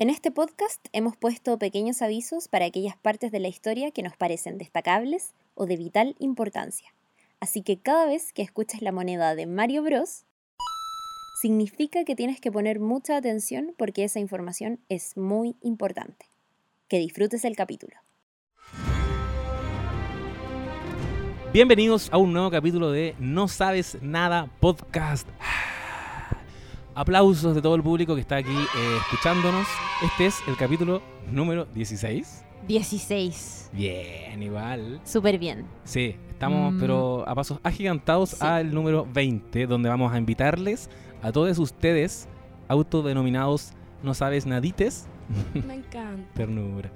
En este podcast hemos puesto pequeños avisos para aquellas partes de la historia que nos parecen destacables o de vital importancia. Así que cada vez que escuches la moneda de Mario Bros, significa que tienes que poner mucha atención porque esa información es muy importante. Que disfrutes el capítulo. Bienvenidos a un nuevo capítulo de No Sabes Nada Podcast. Aplausos de todo el público que está aquí eh, escuchándonos. Este es el capítulo número 16. 16. Bien, igual. Súper bien. Sí, estamos Mm. pero a pasos agigantados Sí. al número 20, donde vamos a invitarles a todos ustedes, autodenominados No Sabes Nadites, Me encanta. ternura,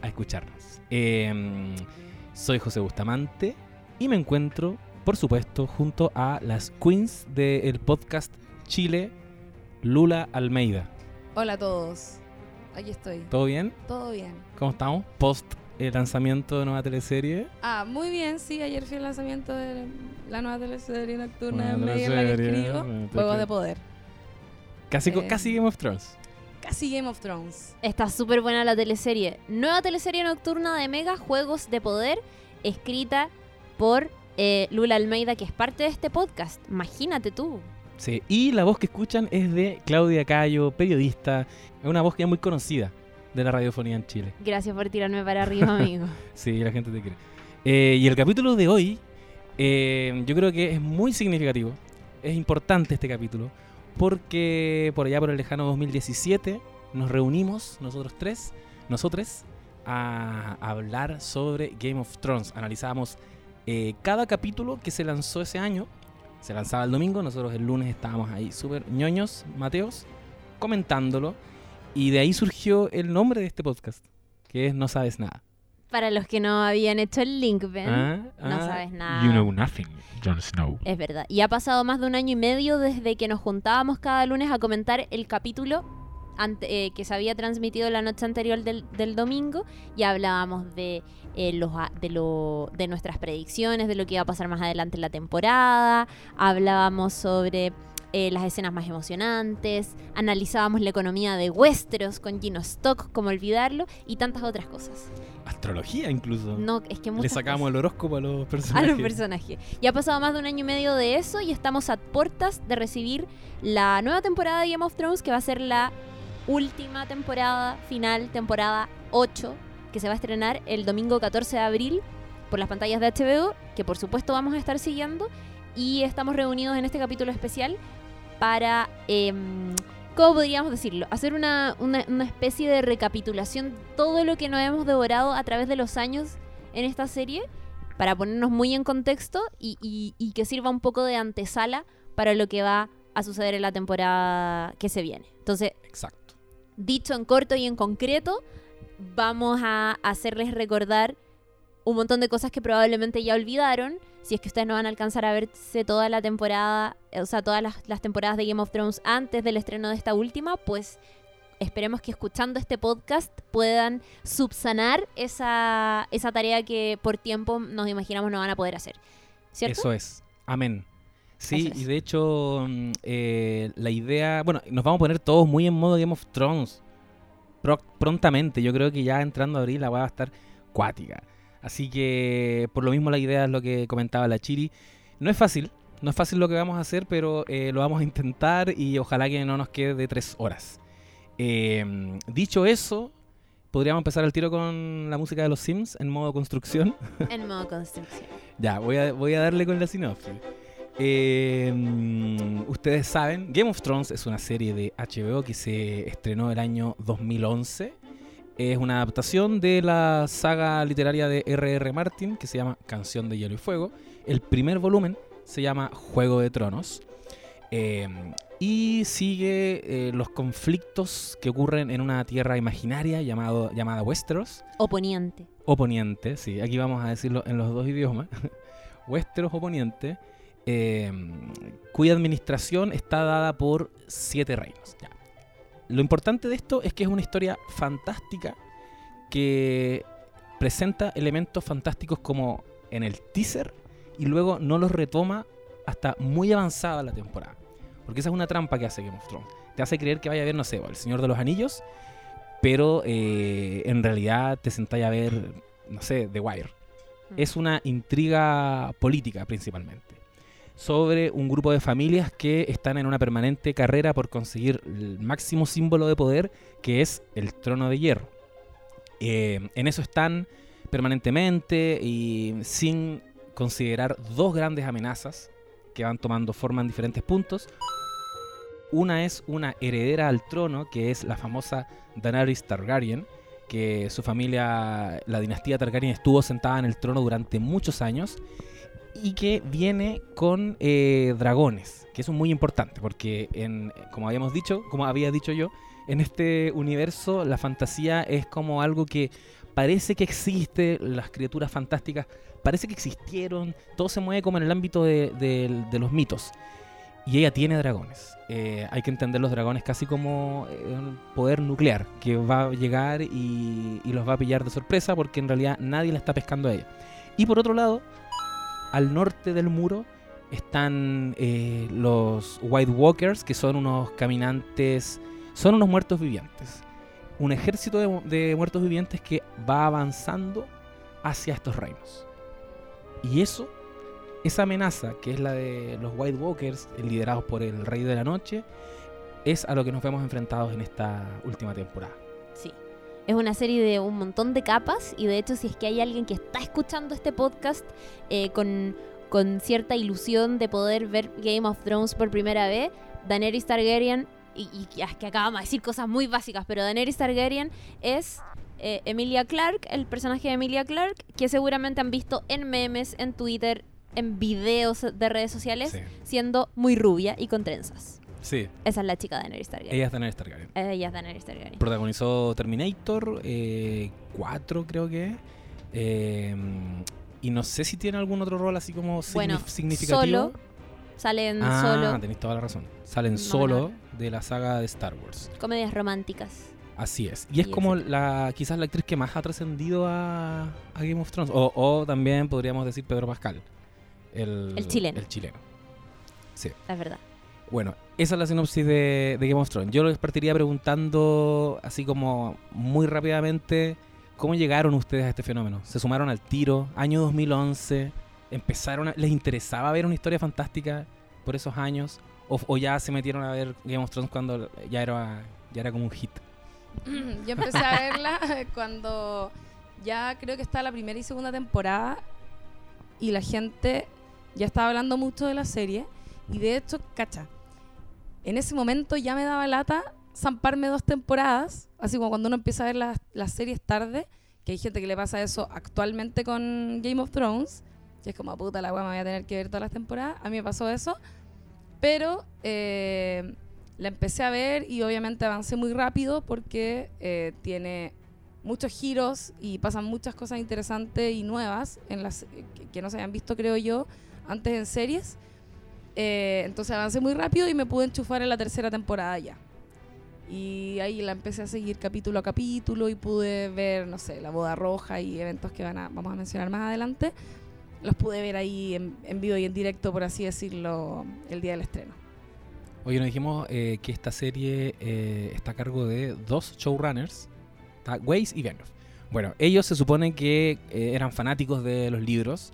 a escucharnos. Eh, soy José Bustamante y me encuentro, por supuesto, junto a las queens del podcast Chile, Lula Almeida. Hola a todos. Aquí estoy. ¿Todo bien? Todo bien. ¿Cómo estamos? Post el lanzamiento de nueva teleserie. Ah, muy bien, sí. Ayer fue el lanzamiento de la nueva teleserie nocturna medio en la que escribo. nueva Juego de poder. Casi, Eh. casi Game of Thrones. Casi Game of Thrones. Está súper buena la teleserie. Nueva teleserie nocturna de Mega Juegos de Poder, escrita por eh, Lula Almeida, que es parte de este podcast. Imagínate tú. Sí, y la voz que escuchan es de Claudia Cayo, periodista. Es una voz que es muy conocida de la radiofonía en Chile. Gracias por tirarme para arriba, amigo. Sí, la gente te quiere. Eh, y el capítulo de hoy, eh, yo creo que es muy significativo. Es importante este capítulo. Porque por allá por el lejano 2017 nos reunimos, nosotros tres, nosotros, a hablar sobre Game of Thrones. Analizábamos eh, cada capítulo que se lanzó ese año. Se lanzaba el domingo, nosotros el lunes estábamos ahí súper ñoños, Mateos, comentándolo. Y de ahí surgió el nombre de este podcast, que es No Sabes Nada. Para los que no habían hecho el link, ¿ven? Ah, No ah, sabes nada. You know nothing, Jon Snow. Es verdad. Y ha pasado más de un año y medio desde que nos juntábamos cada lunes a comentar el capítulo ante- eh, que se había transmitido la noche anterior del, del domingo y hablábamos de, eh, los, a- de, lo, de nuestras predicciones, de lo que iba a pasar más adelante en la temporada, hablábamos sobre eh, las escenas más emocionantes, analizábamos la economía de Westeros con Gino Stock, como olvidarlo, y tantas otras cosas. Astrología incluso. No, es que Le sacamos el horóscopo a los a personajes. los personajes. Y ha pasado más de un año y medio de eso y estamos a puertas de recibir la nueva temporada de Game of Thrones, que va a ser la última temporada, final, temporada 8, que se va a estrenar el domingo 14 de abril por las pantallas de HBO, que por supuesto vamos a estar siguiendo. Y estamos reunidos en este capítulo especial para, em, ¿cómo podríamos decirlo? Hacer una, una, una especie de recapitulación de todo lo que nos hemos devorado a través de los años en esta serie para ponernos muy en contexto y, y- y que sirva un poco de antesala para lo que va a suceder en la temporada que se viene. Entonces, Exacto. Dicho en corto y en concreto, vamos a hacerles recordar un montón de cosas que probablemente ya olvidaron. Si es que ustedes no van a alcanzar a verse toda la temporada, eh, o sea, todas las, temporadas de Game of Thrones antes del estreno de esta última, pues esperemos que escuchando este podcast puedan subsanar esa, esa tarea que por tiempo nos imaginamos no van a poder hacer. ¿Cierto? Eso es. Amén. Sí, y de hecho, mm, eh, la idea. Bueno, nos vamos a poner todos muy en modo Game of Thrones. pro- prontamente. Yo creo que ya entrando a abril la va a estar cuática. Así que, por lo mismo, la idea es lo que comentaba la Chiri. No es fácil. No es fácil lo que vamos a hacer, pero eh, lo vamos a intentar y ojalá que no nos quede de tres horas. Eh, dicho eso, podríamos empezar el tiro con la música de los Sims en modo construcción. En modo construcción. Ya, voy a, voy a darle con la sinopsis. Eh, mm, ustedes saben, Game of Thrones es una serie de HBO que se estrenó el año 2011. Es una adaptación de la saga literaria de R.R. Martin que se llama Canción de Hielo y Fuego. El primer volumen se llama Juego de Tronos. Eh, y sigue eh, los conflictos que ocurren en una tierra imaginaria llamado, llamada Westeros. Oponiente. Oponiente, sí, aquí vamos a decirlo en los dos idiomas. Westeros Oponiente, eh, cuya administración está dada por siete reinos. Ya. Lo importante de esto es que es una historia fantástica que presenta elementos fantásticos como en el teaser y luego no los retoma hasta muy avanzada la temporada. Porque esa es una trampa que hace Game of Thrones. Te hace creer que vaya a ver, no sé, El Señor de los Anillos, pero eh, en realidad te sentáis a ver, no sé, The Wire. Mm. Es una intriga política principalmente, sobre un grupo de familias que están en una permanente carrera por conseguir el máximo símbolo de poder, que es el trono de hierro. Eh, en eso están permanentemente y sin considerar dos grandes amenazas que van tomando forma en diferentes puntos. Una es una heredera al trono, que es la famosa Daenerys Targaryen, que su familia, la dinastía Targaryen, estuvo sentada en el trono durante muchos años y que viene con eh, dragones, que eso es muy importante, porque en, como habíamos dicho, como había dicho yo, en este universo la fantasía es como algo que parece que existe, las criaturas fantásticas parece que existieron, todo se mueve como en el ámbito de, de- los mitos. Y ella tiene dragones. Eh, hay que entender los dragones casi como eh, un poder nuclear que va a llegar y, y los va a pillar de sorpresa porque en realidad nadie la está pescando a ella. Y por otro lado, al norte del muro están eh, los White Walkers, que son unos caminantes, son unos muertos vivientes. Un ejército de, de muertos vivientes que va avanzando hacia estos reinos. Y eso, esa amenaza, que es la de los White Walkers, liderados por el Rey de la Noche, es a lo que nos vemos enfrentados en esta última temporada. Es una serie de un montón de capas y de hecho si es que hay alguien que está escuchando este podcast eh, con, con cierta ilusión de poder ver Game of Thrones por primera vez, Daenerys Targaryen, y, y es que acabamos de decir cosas muy básicas, pero Daenerys Targaryen es eh, Emilia Clarke, el personaje de Emilia Clarke, que seguramente han visto en memes, en Twitter, en videos de redes sociales, Sí. siendo muy rubia y con trenzas. Sí, Esa es la chica de Daenerys Targaryen. ella es Daenerys Targaryen. Ella es Daenerys Targaryen. Protagonizó Terminator 4, creo que. Eh, y no sé si tiene algún otro rol así como Bueno, significativo. Solo, salen ah, solo tenéis toda la razón. Salen No, solo de la saga de Star Wars. comedias románticas. Así es. Y es como la quizás la actriz que más ha trascendido a, a Game of Thrones. O, o también podríamos decir Pedro Pascal. El, El chileno. El chileno. Sí. Es verdad. Bueno, esa es la sinopsis de, Game of Thrones. Yo les partiría preguntando, así como muy rápidamente, ¿cómo llegaron ustedes a este fenómeno? ¿Se sumaron al tiro? Año 2011, ¿empezaron a- ¿les interesaba ver una historia fantástica por esos años? ¿O, ya se metieron a ver Game of Thrones cuando ya era, ya era como un hit? Yo empecé a verla cuando ya creo que está la primera y segunda temporada y la gente ya estaba hablando mucho de la serie y de hecho, cacha, en ese momento ya me daba lata zamparme dos temporadas, así como cuando uno empieza a ver las, series tarde, que hay gente que le pasa eso actualmente con Game of Thrones, que es como puta la weá, me voy a tener que ver todas las temporadas, a mí me pasó eso, pero eh, la empecé a ver y obviamente avancé muy rápido porque eh, tiene muchos giros y pasan muchas cosas interesantes y nuevas en las que, que no se habían visto creo yo antes en series Eh, entonces avancé muy rápido y me pude enchufar en la tercera temporada ya. Y ahí la empecé a seguir capítulo a capítulo y pude ver no sé la boda roja y eventos que van a, vamos a mencionar más adelante. Los pude ver ahí en, vivo y en directo por así decirlo el día del estreno. Oye, nos dijimos eh, que esta serie eh, está a cargo de dos showrunners, Weiss y Benioff. Bueno, ellos se supone que eh, eran fanáticos de los libros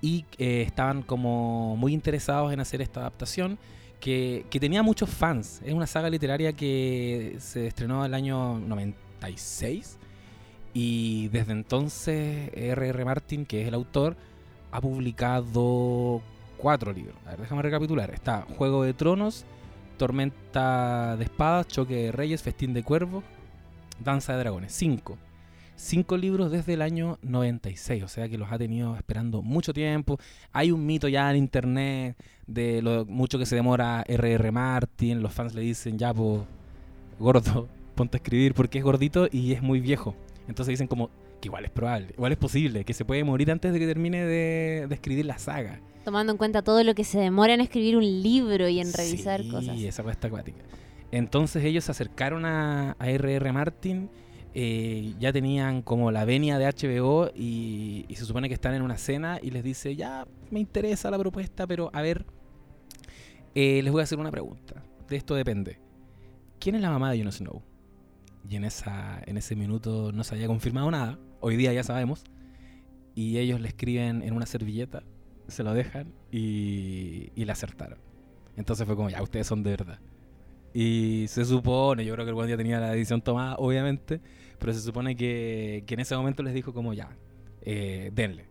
y eh, estaban como muy interesados en hacer esta adaptación que, que tenía muchos fans. Es una saga literaria que se estrenó el año 96 y desde entonces R.R. Martin, que es el autor, ha publicado cuatro libros. A ver, déjame recapitular. Está Juego de Tronos, Tormenta de Espadas, Choque de Reyes, Festín de Cuervos, Danza de Dragones. Cinco. Cinco libros desde el año 96, o sea que los ha tenido esperando mucho tiempo. Hay un mito ya en internet de lo mucho que se demora R.R. Martin. Los fans le dicen, ya, pues, gordo, ponte a escribir porque es gordito y es muy viejo. Entonces dicen como que igual es probable, igual es posible, que se puede morir antes de que termine de, de escribir la saga. Tomando en cuenta todo lo que se demora en escribir un libro y en revisar sí, cosas. esa cuesta acuática. Entonces ellos se acercaron a, a R.R. Martin, eh, ya tenían como la venia de HBO y, se supone que están en una cena y les dice, ya me interesa la propuesta, pero a ver, eh, les voy a hacer una pregunta. De esto depende. ¿Quién es la mamá de Jon Snow? y en, esa, en ese minuto no se había confirmado nada. Hoy día ya sabemos. Y ellos le escriben en una servilleta, se lo dejan y, y le acertaron. Entonces fue como, ya, ustedes son de verdad. Y se supone, yo creo que el buen día tenía la decisión tomada, obviamente, pero se supone que, en ese momento les dijo como, ya, eh, denle.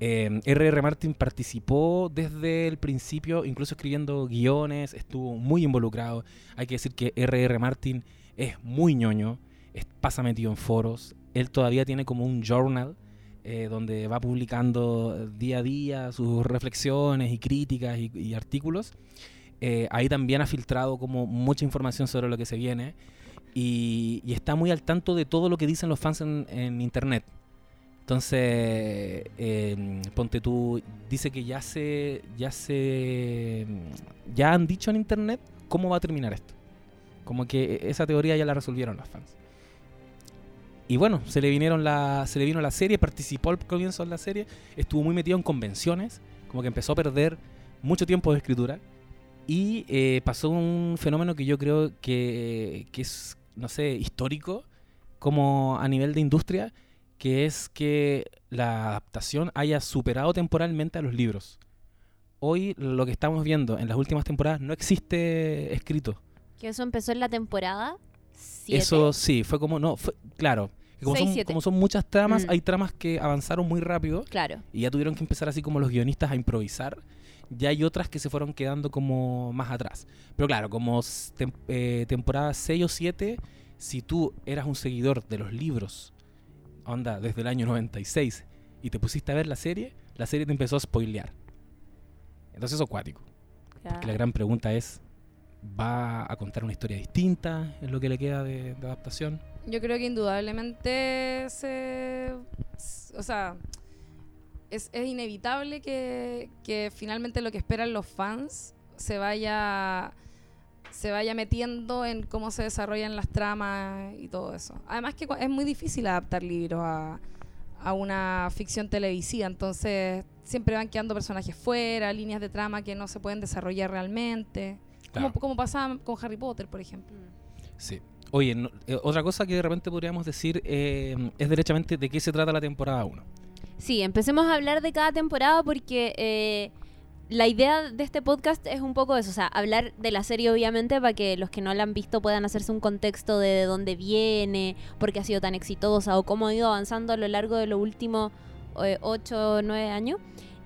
Eh, R.R. Martin participó desde el principio, incluso escribiendo guiones, estuvo muy involucrado. Hay que decir que R.R. Martin es muy ñoño, es- pasa metido en foros. Él todavía tiene como un journal eh, donde va publicando día a día sus reflexiones y críticas y artículos. Eh, ahí también ha filtrado como mucha información sobre lo que se viene y, está muy al tanto de todo lo que dicen los fans en, internet. Entonces, eh, ponte tú, dice que ya se, ya se, ya han dicho en internet cómo va a terminar esto. Como que esa teoría ya la resolvieron los fans. Y bueno, se le vinieron la, se le vino la serie, participó al comienzo de la serie, estuvo muy metido en convenciones, como que empezó a perder mucho tiempo de escritura y eh, pasó un fenómeno que yo creo que, que es, no sé, histórico, como a nivel de industria, que es que la adaptación haya superado temporalmente a los libros. Hoy lo que estamos viendo en las últimas temporadas no existe escrito. Que eso empezó en la temporada 7. Eso sí, fue como, no, fue, claro, que como, Seis, son, siete. como son muchas tramas, Mm. hay tramas que avanzaron muy rápido Claro. y ya tuvieron que empezar así como los guionistas a improvisar. Ya hay otras que se fueron quedando como más atrás. Pero claro, como tem- eh, temporada 6 o 7, si tú eras un seguidor de los libros, onda, desde el año 96, y te pusiste a ver la serie, la serie te empezó a spoilear. Entonces es acuático. Que la gran pregunta es, ¿va a contar una historia distinta en lo que le queda de, de adaptación? Yo creo que indudablemente se. O sea, es, es inevitable que, que finalmente lo que esperan los fans se vaya se vaya metiendo en cómo se desarrollan las tramas y todo eso. Además que es muy difícil adaptar libros a, a una ficción televisiva, entonces siempre van quedando personajes fuera, líneas de trama que no se pueden desarrollar realmente, Claro. como, como pasaba con Harry Potter, por ejemplo. Sí. Oye, no- eh, otra cosa que de repente podríamos decir eh, es derechamente de qué se trata la temporada 1. Sí, empecemos a hablar de cada temporada porque eh, la idea de este podcast es un poco eso, o sea, hablar de la serie obviamente para que los que no la han visto puedan hacerse un contexto de, de dónde viene, por qué ha sido tan exitosa o cómo ha ido avanzando a lo largo de los últimos 8 o 9 años.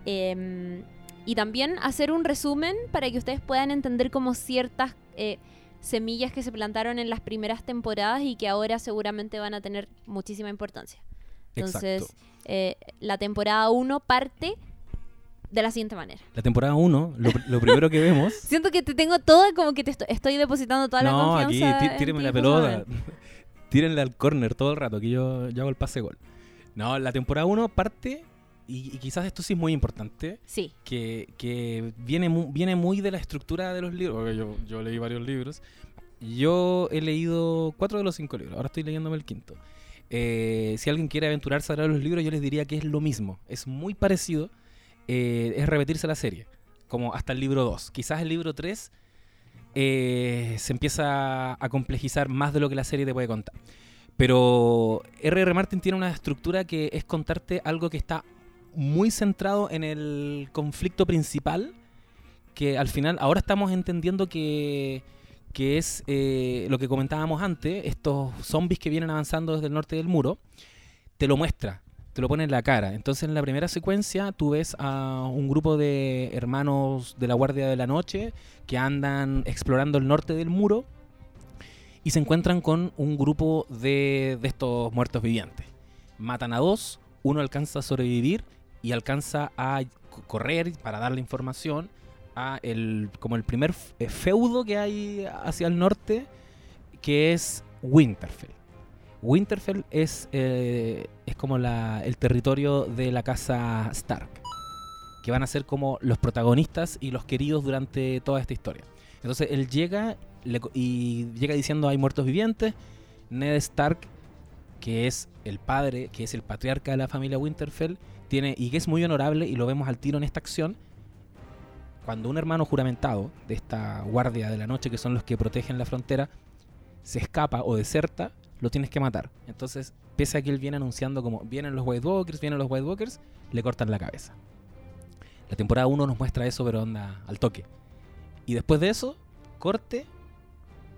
Em, y también hacer un resumen para que ustedes puedan entender como ciertas eh, semillas que se plantaron en las primeras temporadas y que ahora seguramente van a tener muchísima importancia. Entonces. Eh, la temporada 1 parte de la siguiente manera. La temporada 1, lo, lo primero que vemos... Siento que te tengo toda, como que te esto- estoy depositando toda la no, aquí confianza. tí- en tírenme la pelota. Tírenle al corner todo el rato, que yo, yo hago el pase gol. No, la temporada 1 parte, y, y quizás esto sí es muy importante, Sí, que, que viene, mu- viene muy de la estructura de los libros. porque Yo, yo leí varios libros. Yo he leído cuatro de los cinco libros. Ahora estoy leyéndome el quinto. Eh, si alguien quiere aventurarse a leer los libros, yo les diría que es lo mismo. Es muy parecido. eh, es repetirse la serie. Como hasta el libro 2. Quizás el libro 3 eh, se empieza a complejizar más de lo que la serie te puede contar. Pero R.R. Martin tiene una estructura que es contarte algo que está muy centrado en el conflicto principal, que al final ahora estamos entendiendo que, que es eh, lo que comentábamos antes, estos zombies que vienen avanzando desde el norte del muro, te lo muestra, te lo pone en la cara. Entonces en la primera secuencia tú ves a un grupo de hermanos de la Guardia de la Noche que andan explorando el norte del muro y se encuentran con un grupo de, de estos muertos vivientes. Matan a dos, uno alcanza a sobrevivir y alcanza a correr para darle información a el como el primer eh, feudo que hay hacia el norte que es Winterfell. Winterfell es, eh, es como el territorio de la casa Stark, que van a ser como los protagonistas y los queridos durante toda esta historia. Entonces él llega y llega diciendo hay muertos vivientes. Ned Stark, que es el padre, que es el patriarca de la familia Winterfell, tiene y que es muy honorable y lo vemos al tiro en esta acción. Cuando un hermano juramentado de esta guardia de la noche, que son los que protegen la frontera, se escapa o deserta, lo tienes que matar. Entonces, pese a que él viene anunciando como vienen los White Walkers, vienen los White Walkers, le cortan la cabeza. La temporada 1 nos muestra eso, pero onda al toque. Y después de eso, corte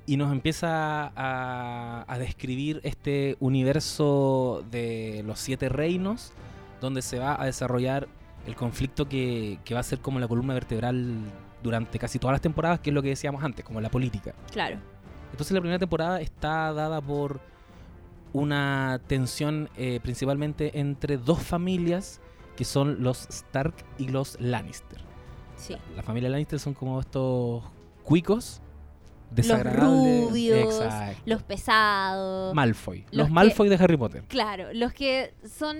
y nos empieza a, a describir este universo de los siete reinos, donde se va a desarrollar el conflicto que, que va a ser como la columna vertebral durante casi todas las temporadas, que es lo que decíamos antes, como la política. Claro. Entonces la primera temporada está dada por una tensión eh, principalmente entre dos familias que son los Stark y los Lannister. Sí. La familia Lannister son como estos cuicos desagradables. rubios, Exacto. Los pesados. Malfoy. los Los, que- Malfoy de Harry Potter. Claro, los que son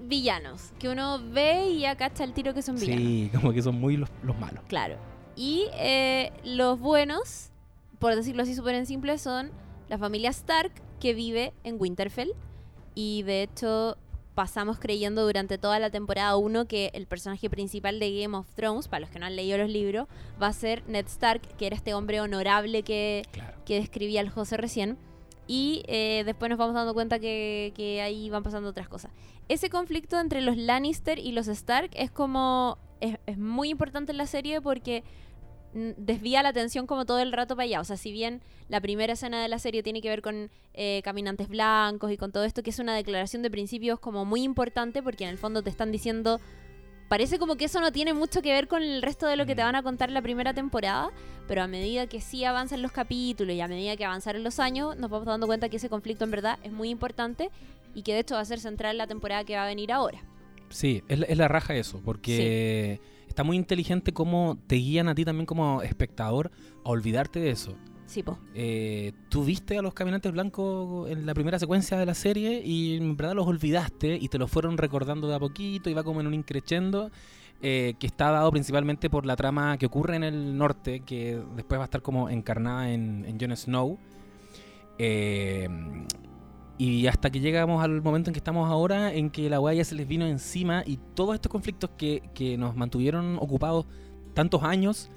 villanos, que uno ve y ya cacha el tiro que son villanos. Sí, como que son muy los, los malos. Claro. Y eh, los buenos, por decirlo así súper en simple, son la familia Stark que vive en Winterfell. Y de hecho pasamos creyendo durante toda la temporada 1 que el personaje principal de Game of Thrones, para los que no han leído los libros, va a ser Ned Stark, que era este hombre honorable que, Claro. que describía el José recién. Y eh, después nos vamos dando cuenta que, que ahí van pasando otras cosas. Ese conflicto entre los Lannister y los Stark es como. Es, es muy importante en la serie porque desvía la atención como todo el rato para allá. O sea, si bien la primera escena de la serie tiene que ver con eh, caminantes blancos y con todo esto, que es una declaración de principios como muy importante porque en el fondo te están diciendo. Parece como que eso no tiene mucho que ver con el resto de lo que te Mm. van a contar la primera temporada, pero a medida que sí avanzan los capítulos y a medida que avanzan los años, nos vamos dando cuenta que ese conflicto en verdad es muy importante y que de hecho va a ser central en la temporada que va a venir ahora. Sí, es, la- es la raja eso, porque está muy inteligente cómo te guían a ti también como espectador a olvidarte de eso. Sí, po. Eh, tú viste a los caminantes blancos en la primera secuencia de la serie y en verdad los olvidaste y te los fueron recordando de a poquito y va como en un increchendo eh, que está dado principalmente por la trama que ocurre en el norte, que después va a estar como encarnada en, en Jon Snow. Eh, y hasta que llegamos al momento en que estamos ahora, en que la weá ya se les vino encima y todos estos conflictos que, que nos mantuvieron ocupados tantos años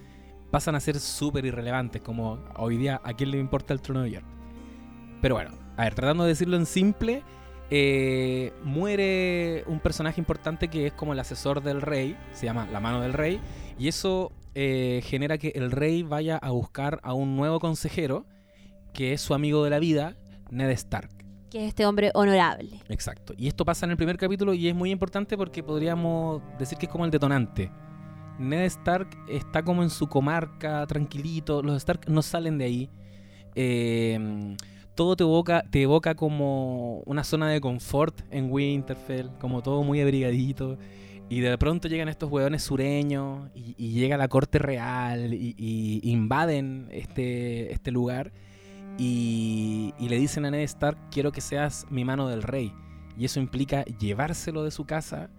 pasan a ser súper irrelevantes, como hoy día a quién le importa el trono de hierro. Pero bueno, a ver, tratando de decirlo en simple, eh, muere un personaje importante que es como el asesor del rey, se llama la mano del rey, y eso eh, genera que el rey vaya a buscar a un nuevo consejero, que es su amigo de la vida, Ned Stark. Que es este hombre honorable. Exacto. Y esto pasa en el primer capítulo y es muy importante porque podríamos decir que es como el detonante. Ned Stark está como en su comarca, tranquilito. Los Stark no salen de ahí. Eh, todo te evoca, te evoca como una zona de confort en Winterfell, como todo muy abrigadito. Y de pronto llegan estos hueones sureños y, y llega la corte real y, y invaden este, este lugar y, y le dicen a Ned Stark, quiero que seas mi mano del rey. Y eso implica llevárselo de su casa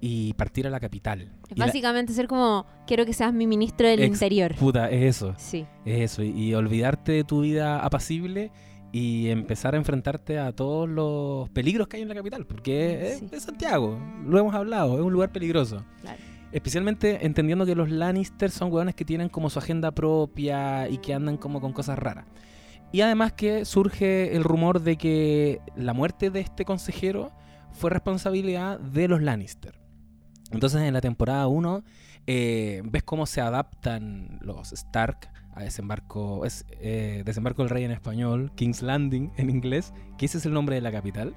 y partir a la capital. Es la- básicamente ser como, quiero que seas mi ministro del Ex- interior. Puta, es eso, Sí. es eso. Y, y olvidarte de tu vida apacible y empezar a enfrentarte a todos los peligros que hay en la capital. Porque es Santiago, lo hemos hablado, es un lugar peligroso. Claro. Especialmente entendiendo que los Lannister son hueones que tienen como su agenda propia y que andan como con cosas raras. Y además que surge el rumor de que la muerte de este consejero fue responsabilidad de los Lannister. Entonces en la temporada 1 eh, ves cómo se adaptan los Stark a desembarco, es eh, desembarco del rey en español, King's Landing en inglés, que ese es el nombre de la capital.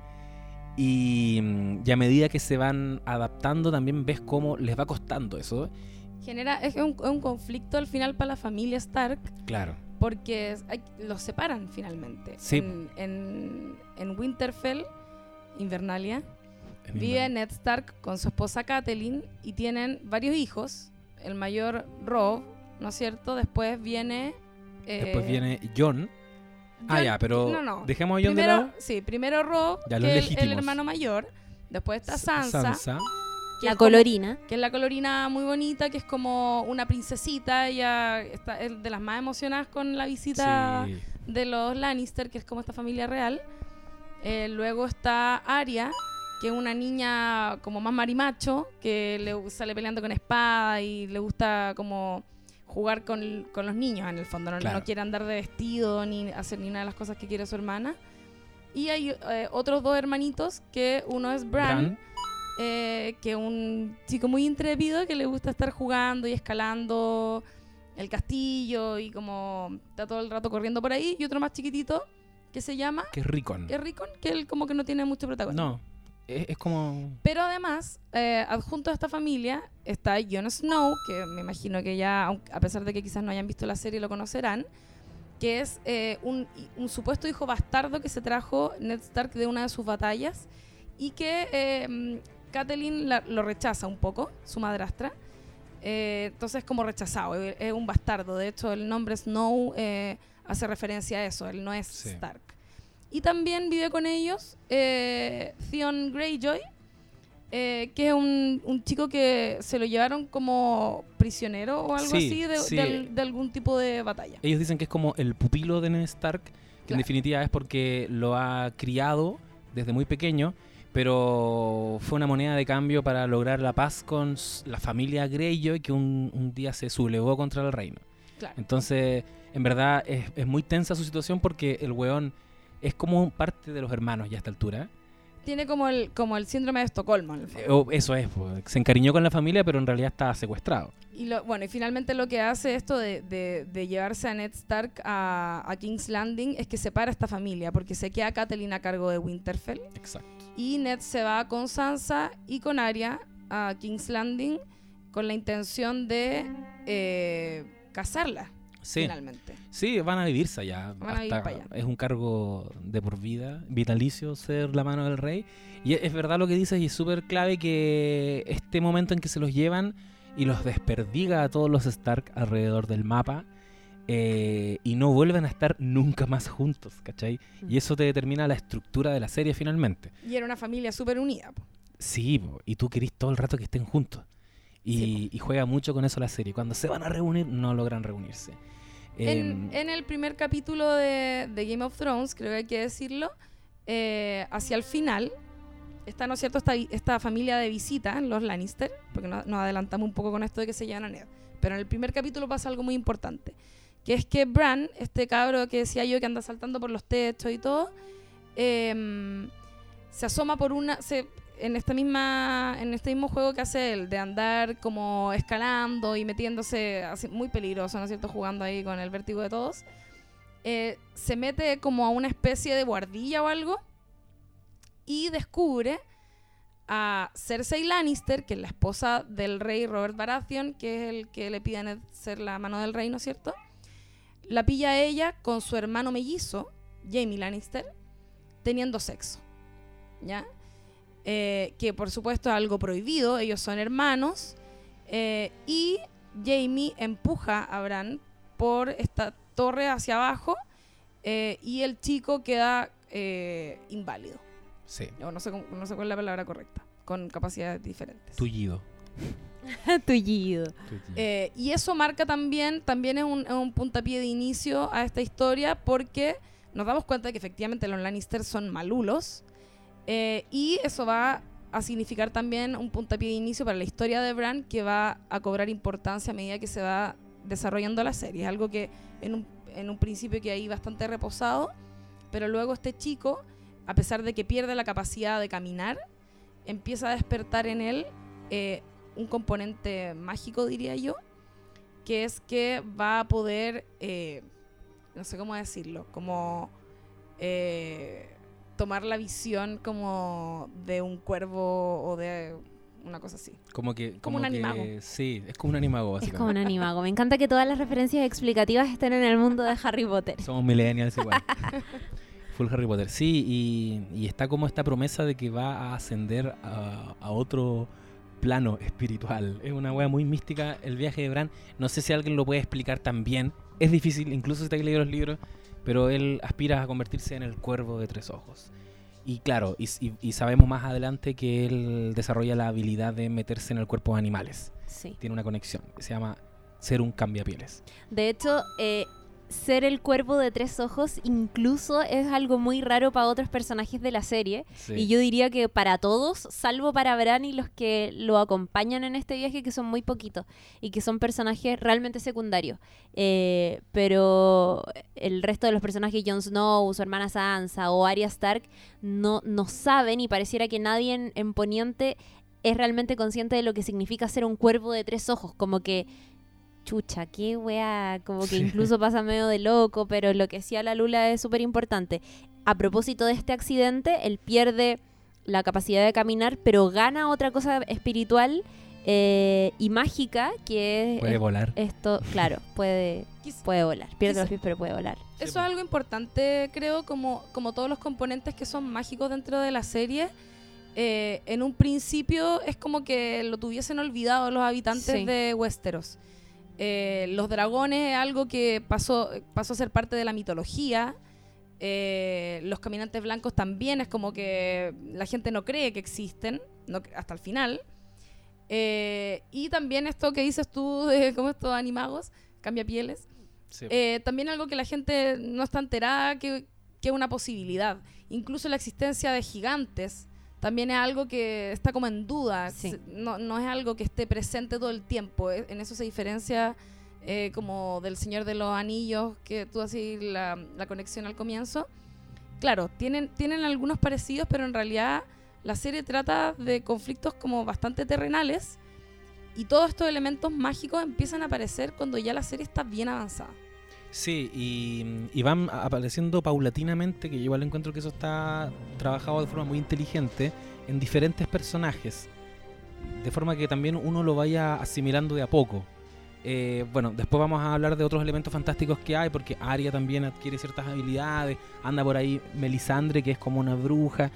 Y, mm, y a medida que se van adaptando también ves cómo les va costando eso. Genera, es un, es un conflicto al final para la familia Stark Claro. Porque hay- los separan finalmente. Sí. En, en- en Winterfell, Invernalia, vive. Ned Stark con su esposa Catelyn y tienen varios hijos. El mayor Robb, ¿no es cierto? Después viene... eh, Después viene John. Ah, ya, pero no, no. dejemos a John de lado. sí, primero Robb, Ya, que el, el hermano mayor. Después está S- Sansa, que La es como- colorina. que es la colorina muy bonita, que es como una princesita. Ella está es de las más emocionadas con la visita Sí. de los Lannister, que es como esta familia real. Eh, luego está Arya, que es una niña como más marimacho, que le sale peleando con espada y le gusta como jugar con, con los niños en el fondo. No, Claro. no quiere andar de vestido ni hacer ni una de las cosas que quiere su hermana. Y hay eh, otros dos hermanitos, que uno es Bran, Bran. Eh, que un chico muy intrépido que le gusta estar jugando y escalando el castillo y como está todo el rato corriendo por ahí. Y otro más chiquitito que se llama Que es Ricon. es Rickon, que él como que no tiene mucho protagonismo. No, es, es como... Pero además, eh, adjunto a esta familia está Jon Snow, que me imagino que ya, a pesar de que quizás no hayan visto la serie, lo conocerán, que es eh, un, un supuesto hijo bastardo que se trajo Ned Stark de una de sus batallas y que eh, la- lo rechaza un poco, su madrastra. Eh, entonces como rechazado, es es un bastardo. De hecho, el nombre Snow eh, hace referencia a eso, él no es Sí. Stark. Y también vive con ellos eh, Theon Greyjoy, eh, que es un, un chico que se lo llevaron como prisionero o algo Sí, así de, sí. de al- de algún tipo de batalla. Ellos dicen que es como el pupilo de Ned Stark, que en definitiva es porque lo ha criado desde muy pequeño, pero fue una moneda de cambio para lograr la paz con la familia Greyjoy que un, un día se sublevó contra el reino. Claro. Entonces, en verdad es, es muy tensa su situación porque el weón es como parte de los hermanos ya a esta altura. Tiene como el, como el síndrome de Estocolmo. en el fondo. Eh, o- eso es, se encariñó con la familia, pero en realidad estaba secuestrado. Y lo, bueno, y finalmente lo que hace esto de, de- de llevarse a Ned Stark a, a King's Landing es que separa a esta familia, porque se queda Catelyn a cargo de Winterfell. Exacto. Y Ned se va con Sansa y con Arya a King's Landing con la intención de eh, casarla, Sí. finalmente. Sí, van a vivirse allá. Van a vivir hasta- pa' allá. Es un cargo de por vida, vitalicio ser la mano del rey. Y es, es verdad lo que dices y es súper clave que este momento en que se los llevan y los desperdiga a todos los Stark alrededor del mapa eh, y no vuelven a estar nunca más juntos, ¿cachai? Mm. Y eso te determina la estructura de la serie finalmente. Y era una familia súper unida. po. Sí, po, y tú querís todo el rato que estén juntos. Y, Sí, y juega mucho con eso la serie. Cuando se van a reunir, no logran reunirse. En, Em, en el primer capítulo de, de Game of Thrones, creo que hay que decirlo, eh, hacia el final, está, ¿no es cierto?, esta, esta familia de visita, los Lannister, porque no- nos adelantamos un poco con esto de que se llevan a Ned. Pero en el primer capítulo pasa algo muy importante, que es que Bran, este cabro que decía yo que anda saltando por los techos y todo, em, se asoma por una... Se, en esta misma en este mismo juego que hace él de andar como escalando y metiéndose muy peligroso, ¿no es cierto? Jugando ahí con el vértigo de todos. eh, se mete como a una especie de guardilla o algo y descubre a Cersei Lannister, que es la esposa del rey Robert Baratheon, que es el que le pide ser la mano del rey, ¿no es cierto? La pilla ella con su hermano mellizo, Jamie Lannister, teniendo sexo. ¿Ya? Eh, que por supuesto es algo prohibido, ellos son hermanos, eh, y Jamie empuja a Bran por esta torre hacia abajo eh, y el chico queda inválido, sí, o no sé, cómo- no sé cuál es la palabra correcta, con capacidades diferentes. tullido. Tullido. Eh, y eso marca también, también es un, un puntapié de inicio a esta historia porque nos damos cuenta de que efectivamente los Lannister son malulos eh, y eso va a significar también un puntapié de inicio para la historia de Bran que va a cobrar importancia a medida que se va desarrollando la serie. Es algo que en un, en un principio que ahí bastante reposado, pero luego este chico, a pesar de que pierde la capacidad de caminar, empieza a despertar en él eh, un componente mágico, diría yo, que es que va a poder, eh, no sé cómo decirlo, como eh, tomar la visión como de un cuervo o de una cosa así. Como que. Como un que- animago. Sí, es como un animago, Es básicamente. como un animago. Me encanta que todas las referencias explicativas estén en el mundo de Harry Potter. Somos millennials igual. Full Harry Potter. Sí, y, y está como esta promesa de que va a ascender a, a otro plano espiritual. Es una wea muy mística el viaje de Bran. No sé si alguien lo puede explicar también. Es difícil, incluso si te has leído los libros, pero él aspira a convertirse en el cuervo de tres ojos. Y claro, y, y- y sabemos más adelante que él desarrolla la habilidad de meterse en el cuerpo de animales. Sí. Tiene una conexión se llama ser un cambiapieles. De hecho, eh, ser el cuervo de tres ojos incluso es algo muy raro para otros personajes de la serie. Sí. Y yo diría que para todos, salvo para Bran y los que lo acompañan en este viaje, que son muy poquitos y que son personajes realmente secundarios. Eh, pero el resto de los personajes, Jon Snow, su hermana Sansa o Arya Stark, no, no saben y pareciera que nadie en, en Poniente es realmente consciente de lo que significa ser un cuervo de tres ojos. Como que chucha, qué weá, como que Sí. incluso pasa medio de loco, pero lo que sí a la Lula es súper importante. A propósito de este accidente, él pierde la capacidad de caminar, pero gana otra cosa espiritual eh, y mágica, que es Puede es- volar. esto, claro, puede, puede volar. Pierde los pies, pero puede volar. Eso es pues. algo importante, creo, como, como todos los componentes que son mágicos dentro de la serie. Eh, en un principio es como que lo tuviesen olvidado los habitantes Sí. de Westeros. Eh, los dragones es algo que pasó, pasó a ser parte de la mitología. Eh, los caminantes blancos también es como que la gente no cree que existen no- hasta el final. Eh, y también esto que dices tú de cómo estos animagos cambia pieles. Sí. También algo que la gente no está enterada que que es una posibilidad. Incluso la existencia de gigantes también es algo que está como en duda. Sí. No, no es algo que esté presente todo el tiempo. Eh, En eso se diferencia eh, como del Señor de los Anillos, que tú así la, la conexión al comienzo. Claro, tienen, tienen algunos parecidos, pero en realidad la serie trata de conflictos como bastante terrenales y todos estos elementos mágicos empiezan a aparecer cuando ya la serie está bien avanzada. Sí, y, van apareciendo paulatinamente, que yo igual encuentro que eso está trabajado de forma muy inteligente en diferentes personajes, de forma que también uno lo vaya asimilando de a poco. Eh, bueno, después vamos a hablar de otros elementos fantásticos que hay, porque Arya también adquiere ciertas habilidades, anda por ahí Melisandre, que es como una bruja,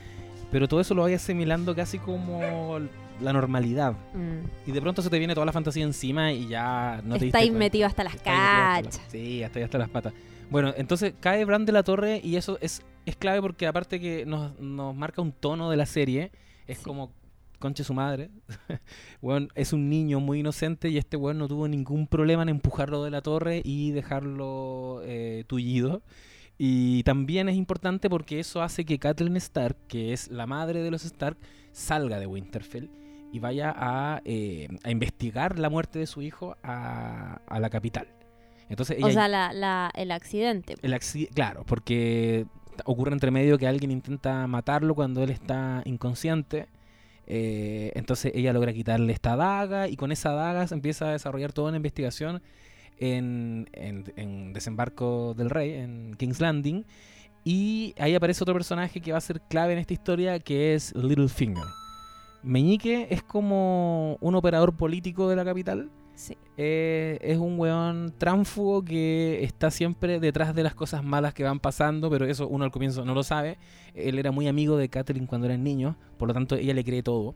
pero todo eso lo vaya asimilando casi como la normalidad. Mm. Y de pronto se te viene toda la fantasía encima y ya no te Estáis metido hasta las cachas. Sí, hasta ahí hasta las patas. Bueno, entonces cae Bran de la Torre y eso es, es clave porque aparte que nos, nos marca un tono de la serie, es Sí. como conche su madre. Weón, es un niño muy inocente y este weón no tuvo ningún problema en empujarlo de la torre y dejarlo eh, tullido. Y también es importante porque eso hace que Catelyn Stark, que es la madre de los Stark, salga de Winterfell y vaya a, eh, a investigar la muerte de su hijo a, a la capital. Entonces ella O sea, la, la- el accidente. el acci- claro, porque ocurre entre medio que alguien intenta matarlo cuando él está inconsciente. eh, entonces ella logra quitarle esta daga y con esa daga se empieza a desarrollar toda una investigación en, en- en Desembarco del Rey, en King's Landing. Y ahí aparece otro personaje que va a ser clave en esta historia, que es Littlefinger. Meñique es como un operador político de la capital. Sí. Eh, es un weón tránfugo que está siempre detrás de las cosas malas que van pasando, pero eso uno al comienzo no lo sabe. Él era muy amigo de Catherine cuando eran niños, por lo tanto ella le cree todo.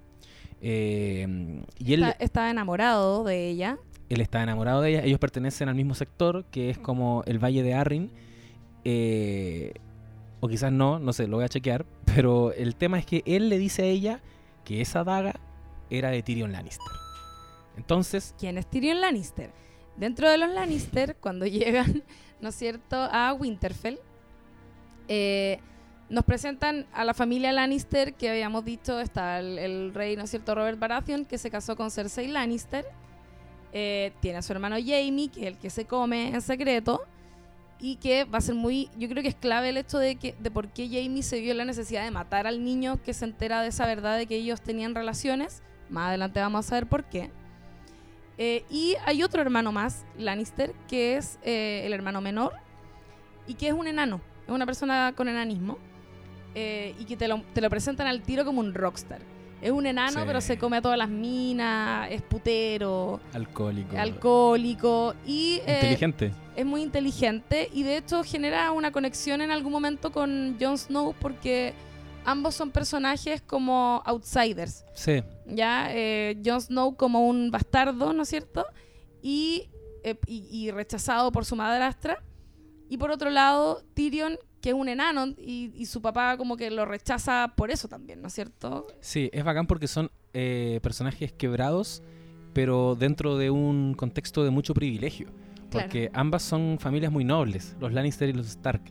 Eh, y él, Está- estaba enamorado de ella. él está enamorado de ella. Ellos pertenecen al mismo sector, que es como el Valle de Arryn. Eh, o quizás no, no sé, lo voy a chequear. Pero el tema es que él le dice a ella que esa daga era de Tyrion Lannister. Entonces, ¿Quién es Tyrion Lannister? Dentro de los Lannister, cuando llegan, ¿no es cierto?, a Winterfell, eh, nos presentan a la familia Lannister, que habíamos dicho, está el, el rey, ¿no es cierto?, Robert Baratheon, que se casó con Cersei Lannister. Eh, tiene a su hermano Jaime, que es el que se come en secreto. Y que va a ser muy, yo creo que es clave el hecho de que de por qué Jaime se vio la necesidad de matar al niño que se entera de esa verdad de que ellos tenían relaciones. Más adelante vamos a saber por qué. Eh, y hay otro hermano más, Lannister, que es eh, el hermano menor y que es un enano, es una persona con enanismo eh, y que te lo, te lo presentan al tiro como un rockstar. Es un enano, Sí. pero se come a todas las minas, es putero, alcohólico. alcohólico y eh, Inteligente. es muy inteligente y de hecho genera una conexión en algún momento con Jon Snow porque ambos son personajes como outsiders. Sí. Ya, eh, Jon Snow como un bastardo, ¿no es cierto? Y, eh, y, y rechazado por su madrastra. Y por otro lado, Tyrion, que es un enano, y, y su papá como que lo rechaza por eso también, ¿no es cierto? Sí, es bacán porque son eh, personajes quebrados, pero dentro de un contexto de mucho privilegio. porque Claro. ambas son familias muy nobles, los Lannister y los Stark.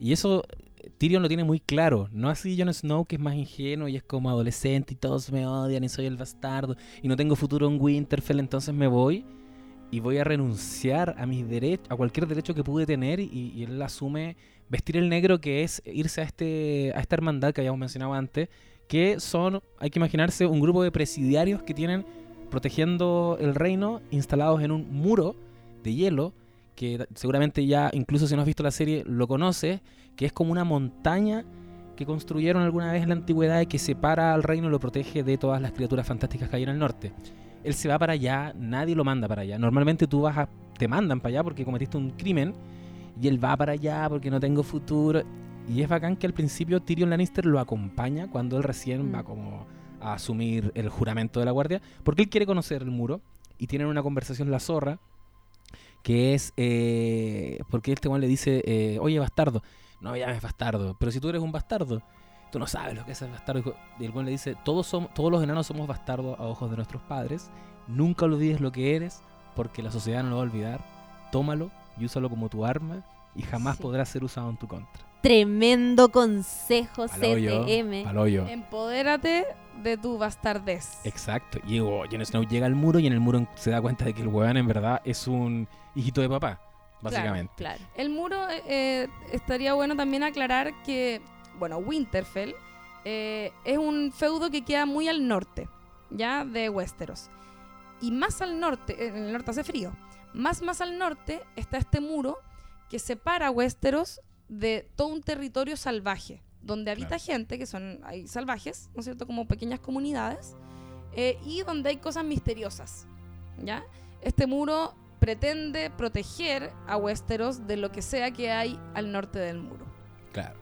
Y eso eh, Tyrion lo tiene muy claro, no así Jon Snow que es más ingenuo y es como adolescente y todos me odian y soy el bastardo y no tengo futuro en Winterfell, entonces me voy y voy a renunciar a mis derechos, a cualquier derecho que pude tener y, y él asume vestir el negro que es irse a este a esta hermandad que habíamos mencionado antes, que son, hay que imaginarse, un grupo de presidiarios que tienen protegiendo el reino instalados en un muro de hielo que seguramente ya, incluso si no has visto la serie, lo conoces, que es como una montaña que construyeron alguna vez en la antigüedad y que separa al reino y lo protege de todas las criaturas fantásticas que hay en el norte. Él se va para allá, nadie lo manda para allá. Normalmente tú vas a, te mandan para allá porque cometiste un crimen y él va para allá porque no tengo futuro. Y es bacán que al principio Tyrion Lannister lo acompaña cuando él recién Mm. va como a asumir el juramento de la guardia, porque él quiere conocer el muro y tienen una conversación la zorra que es eh, porque este weón le dice, eh, oye bastardo, no me llames bastardo, pero si tú eres un bastardo, tú no sabes lo que es el bastardo. Y el weón le dice, todos, somos, todos los enanos somos bastardos a ojos de nuestros padres, nunca olvides lo que eres, porque la sociedad no lo va a olvidar, tómalo y úsalo como tu arma y jamás Sí. podrá ser usado en tu contra. Tremendo consejo Paloyo, CTM. paloyo. Empodérate de tu bastardez. Exacto. Y oh, Jon Snow llega al muro y en el muro se da cuenta de que el weón en verdad es un hijito de papá, básicamente. Claro. El muro, eh, eh, estaría bueno también aclarar que, bueno, Winterfell eh, es un feudo que queda muy al norte, ya, de Westeros. Y más al norte, en el norte hace frío, más más al norte está este muro que separa Westeros de todo un territorio salvaje, donde habita Claro. gente, que son hay salvajes, ¿no es cierto?, como pequeñas comunidades, eh, y donde hay cosas misteriosas, ¿ya? Este muro pretende proteger a Westeros de lo que sea que hay al norte del muro. Claro.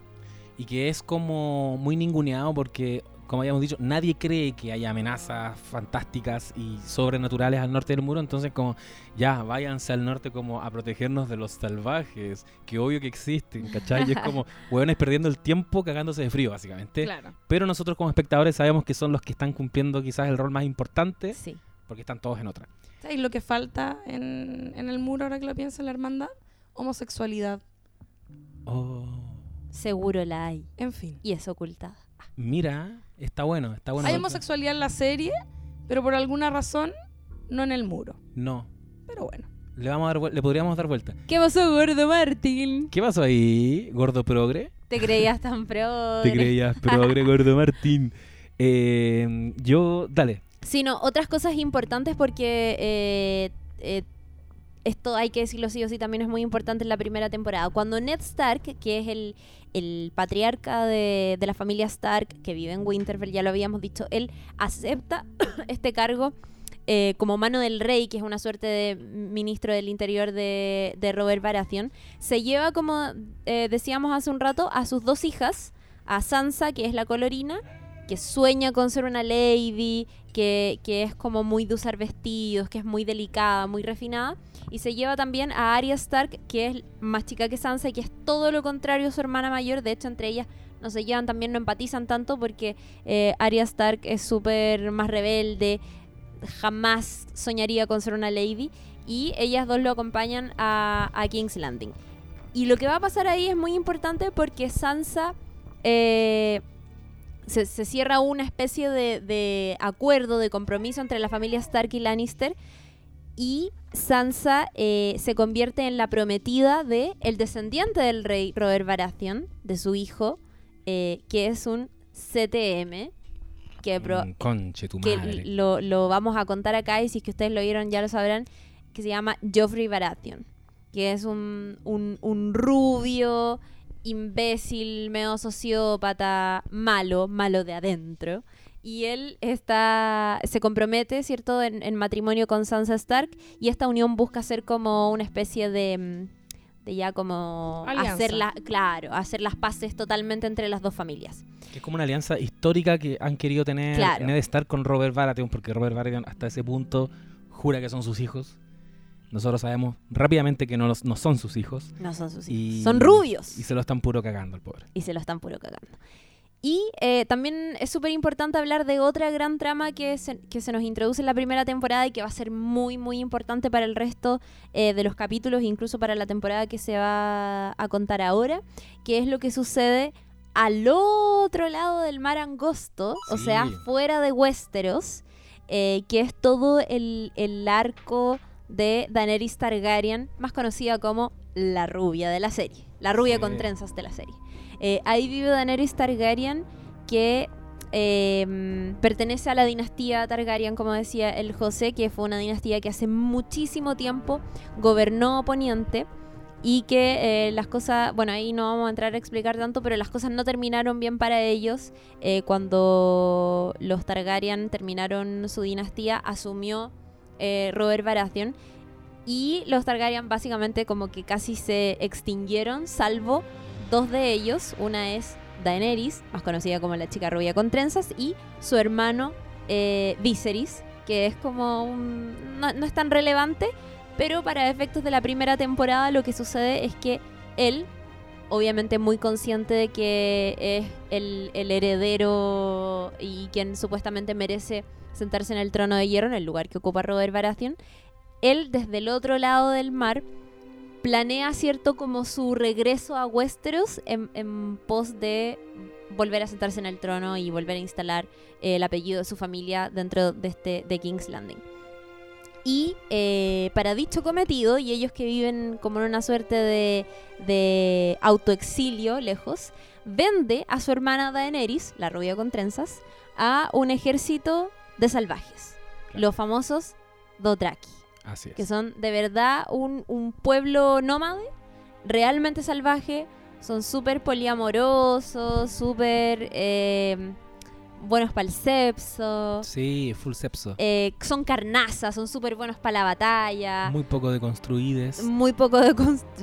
Y que es como muy ninguneado porque, como habíamos dicho, nadie cree que haya amenazas fantásticas y sobrenaturales al norte del muro. Entonces, como, ya, váyanse al norte como a protegernos de los salvajes, que obvio que existen, ¿cachai? Y es como, hueones perdiendo el tiempo cagándose de frío, básicamente. Claro. Pero nosotros como espectadores sabemos que son los que están cumpliendo quizás el rol más importante Sí. porque están todos en otra. ¿Sabes lo que falta en, en el muro ahora que lo piensa en la hermandad? Homosexualidad. Oh. Seguro la hay. En fin. Y es ocultada. Mira, está bueno, está bueno. hay homosexualidad en la serie, pero por alguna razón no en el muro. No, Pero bueno. le, vamos a dar, le podríamos dar vuelta. ¿Qué pasó, gordo Martín? ¿Qué pasó ahí, gordo progre? Te creías tan pro. Te creías progre, gordo Martín. Eh, yo, dale. Sino otras cosas importantes porque eh, eh, esto hay que decirlo sí o sí también es muy importante en la primera temporada. Cuando Ned Stark, que es el, el patriarca de, de la familia Stark que vive en Winterfell, ya lo habíamos dicho, él acepta este cargo eh, como mano del rey, que es una suerte de ministro del interior de, de Robert Baratheon. Se lleva, como eh, decíamos hace un rato, a sus dos hijas, a Sansa, que es la colorina, que sueña con ser una lady, que, que es como muy de usar vestidos, que es muy delicada, muy refinada. Y se lleva también a Arya Stark, que es más chica que Sansa y que es todo lo contrario a su hermana mayor. De hecho, entre ellas no se llevan, también no empatizan tanto porque eh, Arya Stark es súper más rebelde, jamás soñaría con ser una lady. Y ellas dos lo acompañan a, King's Landing. Y lo que va a pasar ahí es muy importante porque Sansa eh, se, se cierra una especie de, de acuerdo, de compromiso entre la familia Stark y Lannister. Y Sansa eh, se convierte en la prometida de el descendiente del rey Robert Baratheon, de su hijo, eh, que es un CTM, que, pro- conche tu que madre. lo, lo vamos a contar acá y si es que ustedes lo vieron ya lo sabrán, que se llama Joffrey Baratheon, que es un, un, un rubio, imbécil, medio sociópata, malo, malo de adentro. Y él está, se compromete, ¿cierto?, en, en matrimonio con Sansa Stark y esta unión busca ser como una especie de, mm, de ya como Alianza. hacer la, claro, hacer las paces totalmente entre las dos familias. Que es como una alianza histórica que han querido tener Claro. Ned Stark con Robert Baratheon, porque Robert Baratheon hasta ese punto jura que son sus hijos. Nosotros sabemos rápidamente que no, los- no son sus hijos No son sus Y- hijos. Son rubios. y se lo están puro cagando al pobre. y se lo están puro cagando. Y eh, también es súper importante hablar de otra gran trama que se, que se nos introduce en la primera temporada y que va a ser muy, muy importante para el resto eh, de los capítulos, incluso para la temporada que se va a contar ahora, que es lo que sucede al otro lado del mar angosto, o sea, fuera de Westeros, eh, que es todo el, el arco de Daenerys Targaryen, más conocida como la rubia de la serie, la rubia Sí. con trenzas de la serie. Eh, ahí vive Daenerys Targaryen, que eh, pertenece a la dinastía Targaryen, como decía el José, que fue una dinastía que hace muchísimo tiempo gobernó Poniente y que eh, las cosas, bueno, ahí no vamos a entrar a explicar tanto, pero las cosas no terminaron bien para ellos. Eh, cuando los Targaryen terminaron su dinastía, asumió eh, Robert Baratheon y los Targaryen básicamente como que casi se extinguieron, salvo dos de ellos. Una es Daenerys, más conocida como la chica rubia con trenzas, y su hermano eh, Viserys, que es como un... No, no es tan relevante, pero para efectos de la primera temporada lo que sucede es que él, obviamente muy consciente de que es el, heredero y quien supuestamente merece sentarse en el trono de hierro, en el lugar que ocupa Robert Baratheon, él desde el otro lado del mar planea cierto como su regreso a Westeros en, pos de volver a sentarse en el trono y volver a instalar el apellido de su familia dentro de este de King's Landing. Y eh, para dicho cometido, y ellos que viven como en una suerte de, de autoexilio lejos, vende a su hermana Daenerys, la rubia con trenzas, a un ejército de salvajes, Claro. los famosos Dothraki Así es. que son de verdad un, un pueblo nómade, realmente salvaje, son súper poliamorosos, súper eh, buenos para el sexo, Sí, full sepso. eh, son carnazas, son súper buenos para la batalla, muy, Muy poco deconstruides. poco de,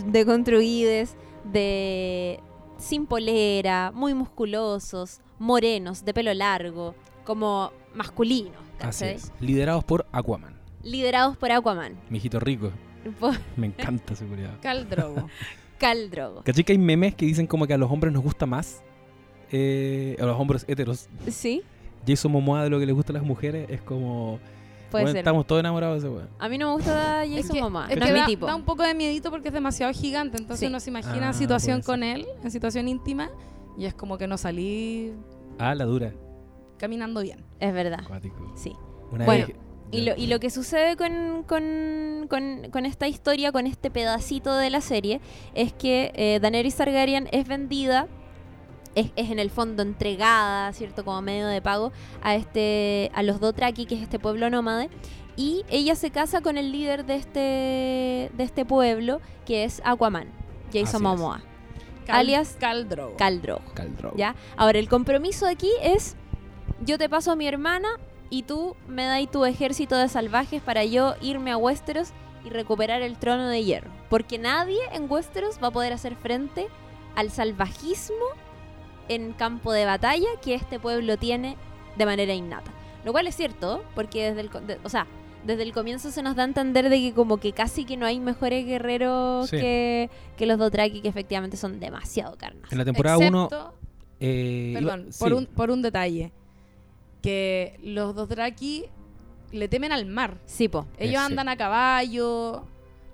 de construides, de sin polera, muy musculosos, morenos, de pelo largo, como masculinos, Así es. Liderados por Aquaman. liderados por Aquaman, Mijito rico. por Me encanta su seguridad. Cal Drogo. Khal Drogo. ¿Cachai que hay memes que dicen como que a los hombres nos gusta más? Eh, a los hombres heteros. Sí, Jason Momoa de lo que les gusta a las mujeres es como... puede bueno, ser. Estamos todos enamorados de ese weón. A mí no me gusta Jason es que, Momoa, es no que es mi da, tipo. da un poco de miedito porque es demasiado gigante. Entonces Sí. uno se imagina Ah, en situación con él, en situación íntima, y es como que no salí Ah, la dura. caminando bien. Es verdad, Acuático. sí. Una Bueno, vez- Y lo, y lo que sucede con, con, con- con esta historia, con este pedacito de la serie, es que eh, Daenerys Targaryen es vendida, es, es en el fondo entregada, ¿cierto? Como medio de pago a, este, a los Dothraki, que es este pueblo nómade. Y ella se casa con el líder de este, de este pueblo, que es Aquaman, Así Jason es. Momoa, Cal- Alias Cal Drogo. Khal Drogo. Khal Drogo. ¿Ya? Ahora, el compromiso aquí es: yo te paso a mi hermana y tú me dais tu ejército de salvajes para yo irme a Westeros y recuperar el trono de hierro. Porque nadie en Westeros va a poder hacer frente al salvajismo en campo de batalla que este pueblo tiene de manera innata. Lo cual es cierto, porque desde el, de- o sea, desde el comienzo se nos da a entender de que como que casi que no hay mejores guerreros Sí. que, que los Dothraki, que efectivamente son demasiado carnas. En la temporada 1... Excepto, Eh, iba- perdón, por, sí. un, por un detalle. Que los Dothraki le temen al mar. Sí, po. Ellos Eh, sí. andan a caballo,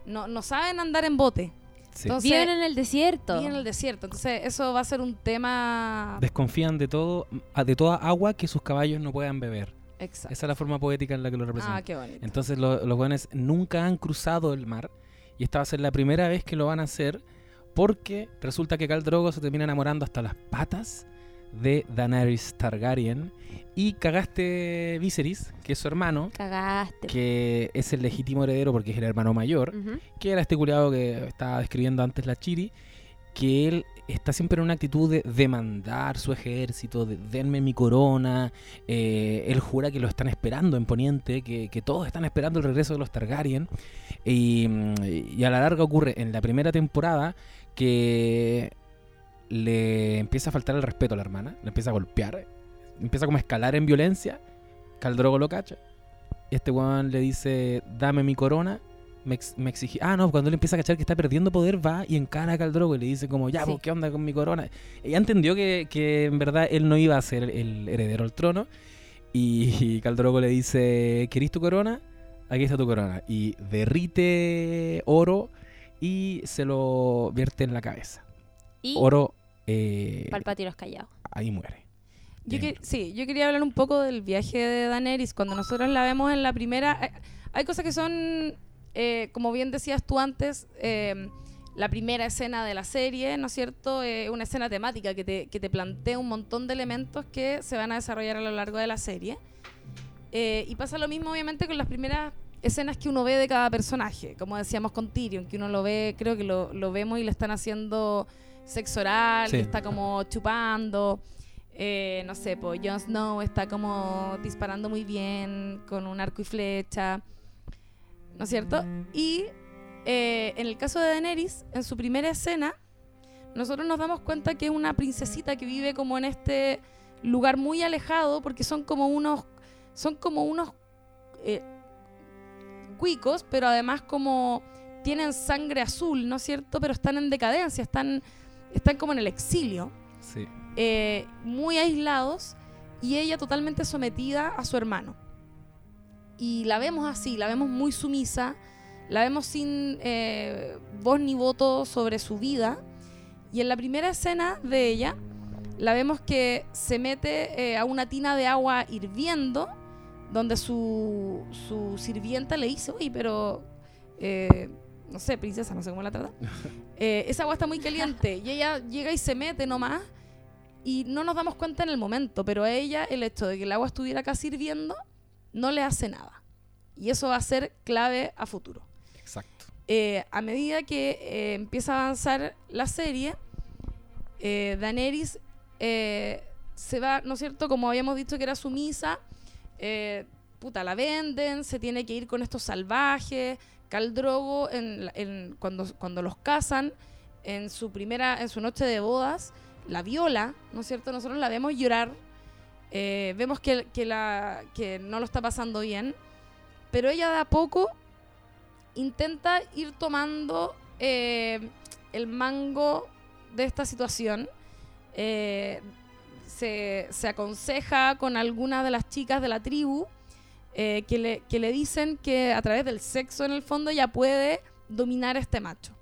no, no saben andar en bote. Sí. Entonces, Viven en el desierto. viven en el desierto. Entonces, eso va a ser un tema. Desconfían de todo, de toda agua que sus caballos no puedan beber. Exacto. Esa es la forma poética en la que lo representan. Ah, qué bonito. Entonces lo- los buenos nunca han cruzado el mar y esta va a ser la primera vez que lo van a hacer porque resulta que Khal Drogo se termina enamorando hasta las patas de Daenerys Targaryen. Y cagaste Viserys, que es su hermano, Cagaste. que es el legítimo heredero porque es el hermano mayor, que era este culiado que estaba describiendo antes la Chiri, que él está siempre en una actitud de demandar su ejército, de denme mi corona, eh, él jura que lo están esperando en Poniente, que, que todos están esperando el regreso de los Targaryen, y, y a la larga ocurre en la primera temporada que le empieza a faltar el respeto a la hermana, le empieza a golpear, empieza como a escalar en violencia, Caldrogo lo cacha, y este weón le dice, dame mi corona, me, ex- me exigí. Ah, no, cuando él empieza a cachar que está perdiendo poder, va y encara a Khal Drogo y le dice como, ya, Sí. pues, ¿qué onda con mi corona? Ella entendió que, que en verdad él no iba a ser el heredero al trono. Y, y Khal Drogo le dice, ¿querís tu corona? Aquí está tu corona. Y derrite oro y se lo vierte en la cabeza. Y Oro, eh, Palpatine callado. ahí muere. Yo que- sí, yo quería hablar un poco del viaje de Daenerys. Cuando nosotros la vemos en la primera, eh, hay cosas que son, eh, como bien decías tú antes, eh, la primera escena de la serie, ¿no es cierto? Eh, una escena temática que te, que te plantea un montón de elementos que se van a desarrollar a lo largo de la serie. Eh, y pasa lo mismo, obviamente, con las primeras escenas que uno ve de cada personaje. Como decíamos con Tyrion, que uno lo ve, creo que lo, lo vemos y le están haciendo sexo oral, Sí. está como chupando. Eh, no sé, pues Jon Snow está como disparando muy bien con un arco y flecha, ¿no es cierto? Y eh, en el caso de Daenerys, en su primera escena, nosotros nos damos cuenta que es una princesita que vive como en este lugar muy alejado, porque son como unos, son como unos eh, cuicos, pero además como tienen sangre azul, ¿no es cierto? Pero están en decadencia, están, están como en el exilio Sí. eh, muy aislados y ella totalmente sometida a su hermano. Y la vemos así, la vemos muy sumisa, la vemos sin eh, voz ni voto sobre su vida. Y en la primera escena de ella, la vemos que se mete eh, a una tina de agua hirviendo, donde su, su sirvienta le dice, oye, pero... eh, no sé, princesa, no sé cómo la trata. Eh, esa agua está muy caliente. Y ella llega y se mete nomás y no nos damos cuenta en el momento, pero a ella el hecho de que el agua estuviera casi hirviendo no le hace nada. Y eso va a ser clave a futuro. Exacto. Eh, a medida que eh, empieza a avanzar la serie, Daenerys se va, ¿no es cierto? Como habíamos dicho que era sumisa, puta, la venden, se tiene que ir con estos salvajes. Khal Drogo, en, cuando, cuando los casan, en su primera, en su noche de bodas, la viola, ¿no es cierto? Nosotros la vemos llorar, eh, vemos que, que, la, que no lo está pasando bien, pero ella de a poco intenta ir tomando eh, el mango de esta situación. Eh, se, se aconseja con algunas de las chicas de la tribu eh, que, le, que le dicen que a través del sexo en el fondo ya puede dominar a este macho.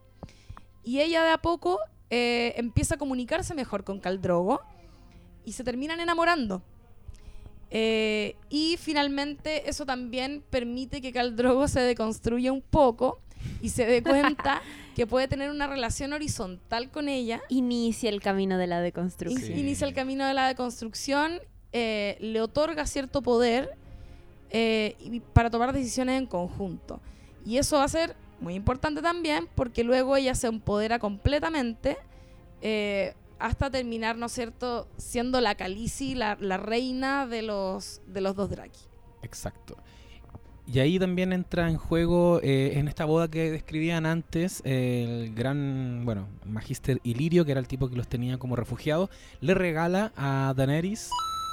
Y ella de a poco eh, empieza a comunicarse mejor con Caldrogo y se terminan enamorando. Eh, y finalmente eso también permite que Caldrogo se deconstruya un poco y se dé cuenta que puede tener una relación horizontal con ella. Inicia el camino de la deconstrucción. Sí. Inicia el camino de la deconstrucción, eh, le otorga cierto poder eh, y para tomar decisiones en conjunto. Y eso va a ser muy importante también porque luego ella se empodera completamente eh, hasta terminar, ¿no es cierto?, siendo la la, la reina de los, de los dos Draki. Exacto. Y ahí también entra en juego, eh, en esta boda que describían antes, el gran, bueno, Magister Ilirio, que era el tipo que los tenía como refugiados, le regala a Daenerys,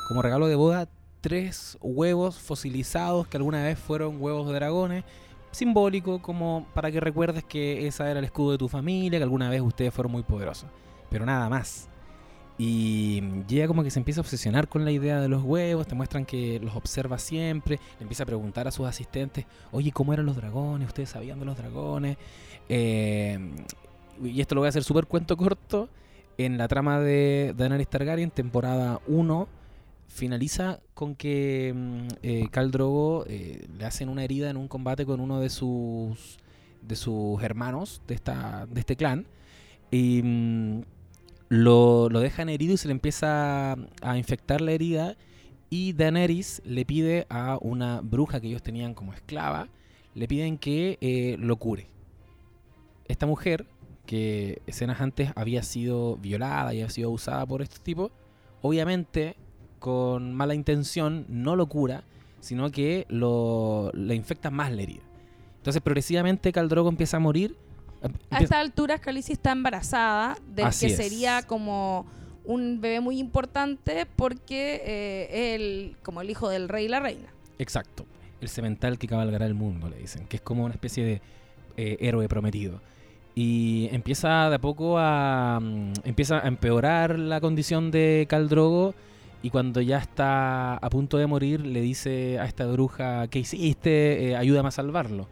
como regalo de boda, tres huevos fosilizados que alguna vez fueron huevos de dragones, simbólico como para que recuerdes que esa era el escudo de tu familia, que alguna vez ustedes fueron muy poderosos, pero nada más. Y llega como que se empieza a obsesionar con la idea de los huevos, te muestran que los observa siempre, le empieza a preguntar a sus asistentes, oye, ¿cómo eran los dragones? ¿Ustedes sabían de los dragones? Eh, y esto lo voy a hacer súper cuento corto. En la trama de Daenerys Targaryen, temporada 1, finaliza con que mm, eh, Drogo eh, le hacen una herida en un combate con uno de sus de sus hermanos de esta de este clan y mm, lo, lo dejan herido y se le empieza a infectar la herida y Daenerys le pide a una bruja que ellos tenían como esclava le piden que eh, lo cure. Esta mujer que escenas antes había sido violada y había sido abusada por estos tipos obviamente con mala intención no lo cura, sino que lo, le infecta más la herida. Entonces, progresivamente Caldrogo empieza a morir. em- A estas alturas, Khaleesi está embarazada del Así que es. sería como un bebé muy importante porque eh, es el, como el hijo del rey y la reina. Exacto. El cemental que cabalgará el mundo, le dicen. Que es como una especie de eh, héroe prometido. Y empieza de a poco a. mm, empieza a empeorar la condición de Khal Drogo. Y cuando ya está a punto de morir, le dice a esta bruja: ¿Qué hiciste? Eh, ayúdame a salvarlo.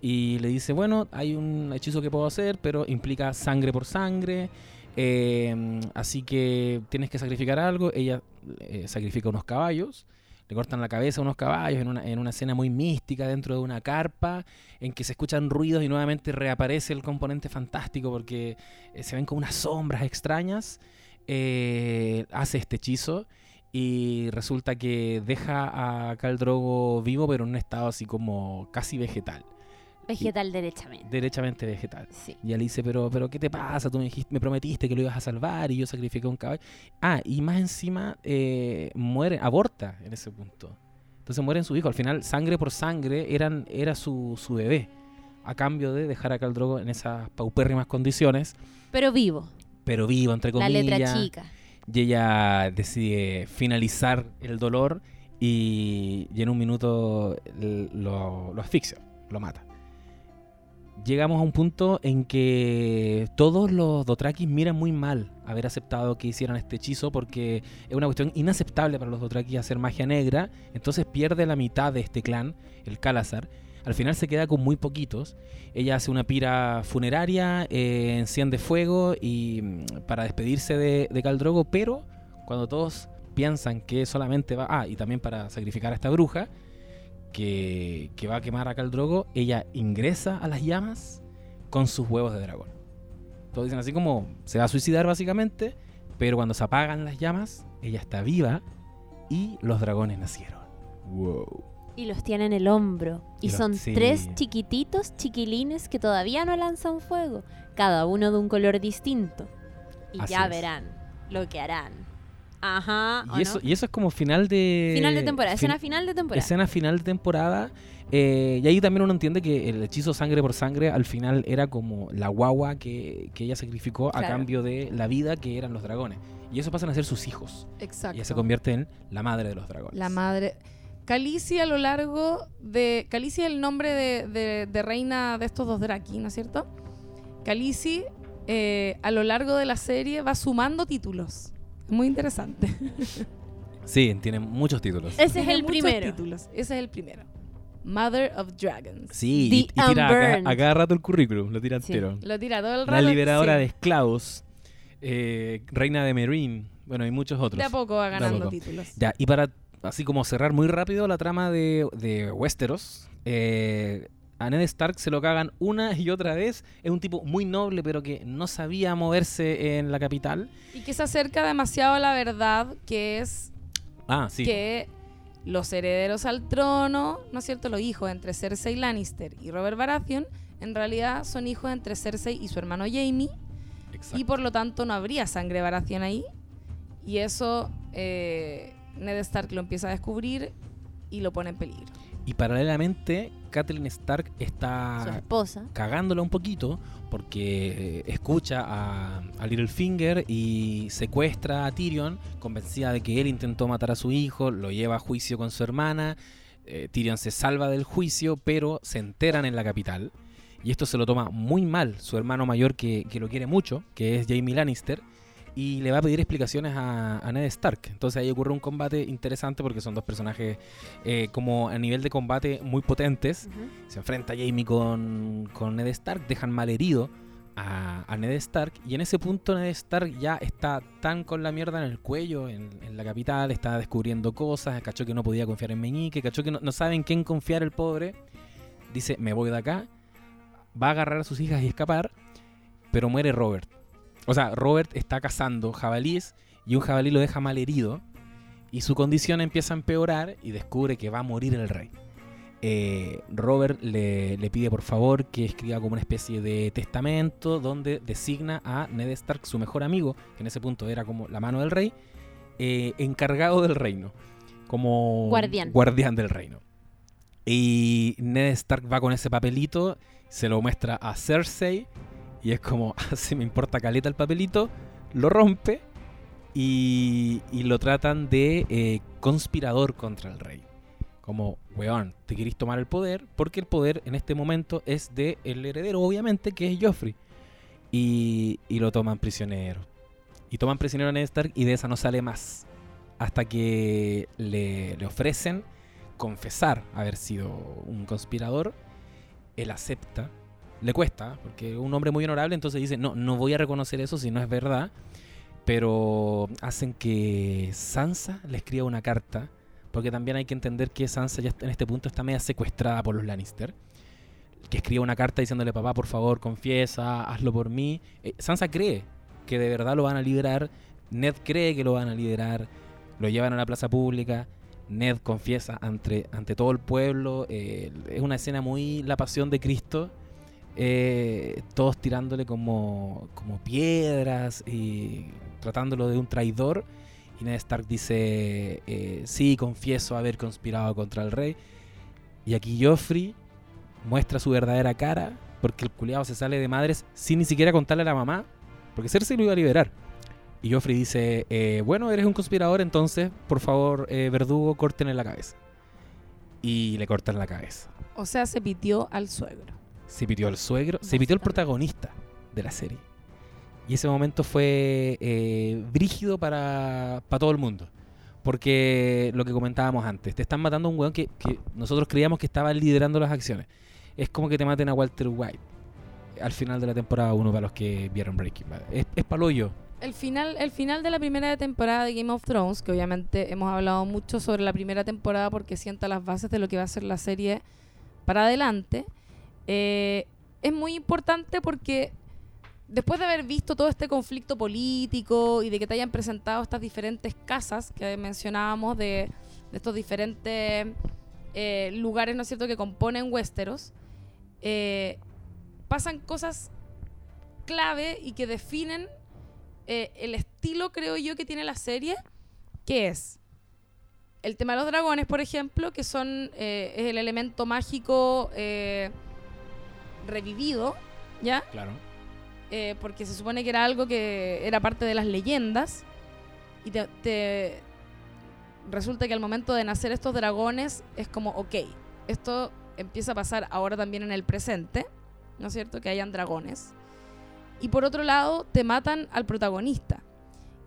Y le dice: Bueno, hay un hechizo que puedo hacer, pero implica sangre por sangre. eh, así que tienes que sacrificar algo. Ella eh, sacrifica unos caballos. Le cortan la cabeza a unos caballos en una, en una escena muy mística dentro de una carpa en que se escuchan ruidos y nuevamente reaparece el componente fantástico porque eh, se ven como unas sombras extrañas. Eh, hace este hechizo y resulta que deja a Khal Drogo vivo pero en un estado así como casi vegetal, Vegetal derechamente. derechamente vegetal. Sí. Y él dice, pero, pero ¿qué te pasa? Tú me, dijiste, me prometiste que lo ibas a salvar y yo sacrifiqué un caballo. Ah, y más encima eh, muere, aborta en ese punto. Entonces muere en su hijo. Al final, sangre por sangre, eran, era su, su bebé. A cambio de dejar a Caldrogo en esas paupérrimas condiciones, Pero vivo. Pero vivo, entre La comillas. letra chica. Y ella decide finalizar el dolor y, y en un minuto lo, lo asfixia, lo mata. Llegamos a un punto en que todos los Dothrakis miran muy mal haber aceptado que hicieran este hechizo porque es una cuestión inaceptable para los Dothrakis hacer magia negra. Entonces pierde la mitad de este clan, el Kalazar. Al final se queda con muy poquitos. Ella hace una pira funeraria, eh, enciende fuego y mm, para despedirse de, de Khal Drogo, pero cuando todos piensan que solamente va, ah, y también para sacrificar a esta bruja que, que va a quemar a Khal Drogo, ella ingresa a las llamas con sus huevos de dragón. Todos dicen así como se va a suicidar básicamente, pero cuando se apagan las llamas, ella está viva y los dragones nacieron. Wow. Y los tiene en el hombro. Y, Y los- son sí. tres chiquititos chiquilines que todavía no lanzan fuego. Cada uno de un color distinto. Y Así ya es. verán lo que harán. Ajá. ¿o Y eso, no? y eso es como final de... Final de temporada. fin- Escena final de temporada. escena final de temporada. eh, y ahí también uno entiende que el hechizo sangre por sangre al final era como la guagua que, que ella sacrificó a cambio de la vida que eran los dragones. Y eso pasan a ser sus hijos. Exacto. Y ella se convierte en la madre de los dragones. La madre. Calicia a lo largo de. Calicia es el nombre de, de- de reina de estos dos Draki, ¿no es cierto? Calici eh, a lo largo de la serie va sumando títulos. Muy interesante. Sí, tiene muchos títulos. Ese es el muchos primero. títulos. Ese es el primero. Mother of Dragons. Sí, The y, y tira a cada, Unburned. a cada rato el currículum, lo tira Sí. entero. Lo tira todo el La rato. liberadora sí. de esclavos, eh, reina de Meereen, bueno, y muchos otros. De a poco va ganando poco. títulos. Ya, y para así como cerrar muy rápido la trama de, de Westeros, eh, a Ned Stark se lo cagan una y otra vez. Es un tipo muy noble, pero que no sabía moverse en la capital. Y que se acerca demasiado a la verdad, que es Ah, sí. que los herederos al trono, ¿no es cierto? Los hijos entre Cersei Lannister y Robert Baratheon, en realidad son hijos entre Cersei y su hermano Jaime, Exacto. y por lo tanto no habría sangre Baratheon ahí. Y eso eh, Ned Stark lo empieza a descubrir y lo pone en peligro. Y paralelamente, Catelyn Stark Su está esposa. cagándola un poquito porque eh, escucha a, a Littlefinger y secuestra a Tyrion, convencida de que él intentó matar a su hijo, lo lleva a juicio con su hermana. eh, Tyrion se salva del juicio, pero se enteran en la capital. Y esto se lo toma muy mal su hermano mayor, que, que lo quiere mucho, que es Jaime Lannister, y le va a pedir explicaciones a, a Ned Stark. Entonces ahí ocurre un combate interesante porque son dos personajes eh, como a nivel de combate muy potentes. Se enfrenta Jamie con, con Ned Stark, dejan mal herido a, a Ned Stark. Y en ese punto Ned Stark ya está tan con la mierda en el cuello, en, en la capital, está descubriendo cosas, cachó que no podía confiar en Meñique, cachó que no, no sabe en quién confiar el pobre. Dice, me voy de acá, va a agarrar a sus hijas y escapar, pero muere Robert. O sea, Robert está cazando jabalíes y un jabalí lo deja mal herido y su condición empieza a empeorar y descubre que va a morir el rey eh, Robert le, le pide por favor que escriba como una especie de testamento donde designa a Ned Stark, su mejor amigo, que en ese punto era como la mano del rey, eh, encargado del reino, como Guardián. guardián del reino. Y Ned Stark va con ese papelito, se lo muestra a Cersei y es como, así me importa caleta el papelito, lo rompe y, lo tratan de eh, conspirador contra el rey. Como, weón, te querís tomar el poder porque el poder en este momento es de el heredero, obviamente, que es Joffrey. Y, y lo toman prisionero. Y toman prisionero a Ned Stark y de esa no sale más. Hasta que le, le ofrecen confesar haber sido un conspirador. Él acepta. Le cuesta, porque un hombre muy honorable, entonces dice, no, no voy a reconocer eso si no es verdad. Pero hacen que Sansa le escriba una carta, porque también hay que entender que Sansa ya en este punto está media secuestrada por los Lannister. Que escribe una carta diciéndole, papá, por favor, confiesa, hazlo por mí. Eh, Sansa cree que de verdad lo van a liberar. Ned cree que lo van a liberar. Lo llevan a la plaza pública. Ned confiesa ante, ante todo el pueblo. eh, es una escena muy la pasión de Cristo. Eh, todos tirándole como, como piedras y tratándolo de un traidor. Y Ned Stark dice, eh, sí, confieso haber conspirado contra el rey. Y aquí Joffrey muestra su verdadera cara porque el culiado se sale de madres sin ni siquiera contarle a la mamá. Porque Cersei lo iba a liberar. Y Joffrey dice, eh, bueno, eres un conspirador, entonces, por favor, verdugo, córtenle la cabeza. Y le cortan la cabeza. O sea, se pitió al suegro. Se pitió el suegro, se pitió el Básicamente. protagonista de la serie. Y ese momento fue eh, brígido para, para todo el mundo. Porque lo que comentábamos antes, te están matando a un weón que, que nosotros creíamos que estaba liderando las acciones. Es como que te maten a Walter White al final de la temporada 1 para los que vieron Breaking Bad. Es, es paloyo. El final, el final de la primera temporada de Game of Thrones, que obviamente hemos hablado mucho sobre la primera temporada porque sienta las bases de lo que va a ser la serie para adelante, eh, es muy importante porque después de haber visto todo este conflicto político y de que te hayan presentado estas diferentes casas que mencionábamos de, estos diferentes eh, lugares, ¿no es cierto?, que componen Westeros, eh, pasan cosas clave y que definen el estilo, creo yo, que tiene la serie, que es el tema de los dragones, por ejemplo, que son es el elemento mágico revivido, ¿ya? Claro. Eh, porque se supone que era algo que era parte de las leyendas y te, te- resulta que al momento de nacer estos dragones es como, ok, esto empieza a pasar ahora también en el presente, ¿no es cierto? Que hayan dragones. Y por otro lado, te matan al protagonista.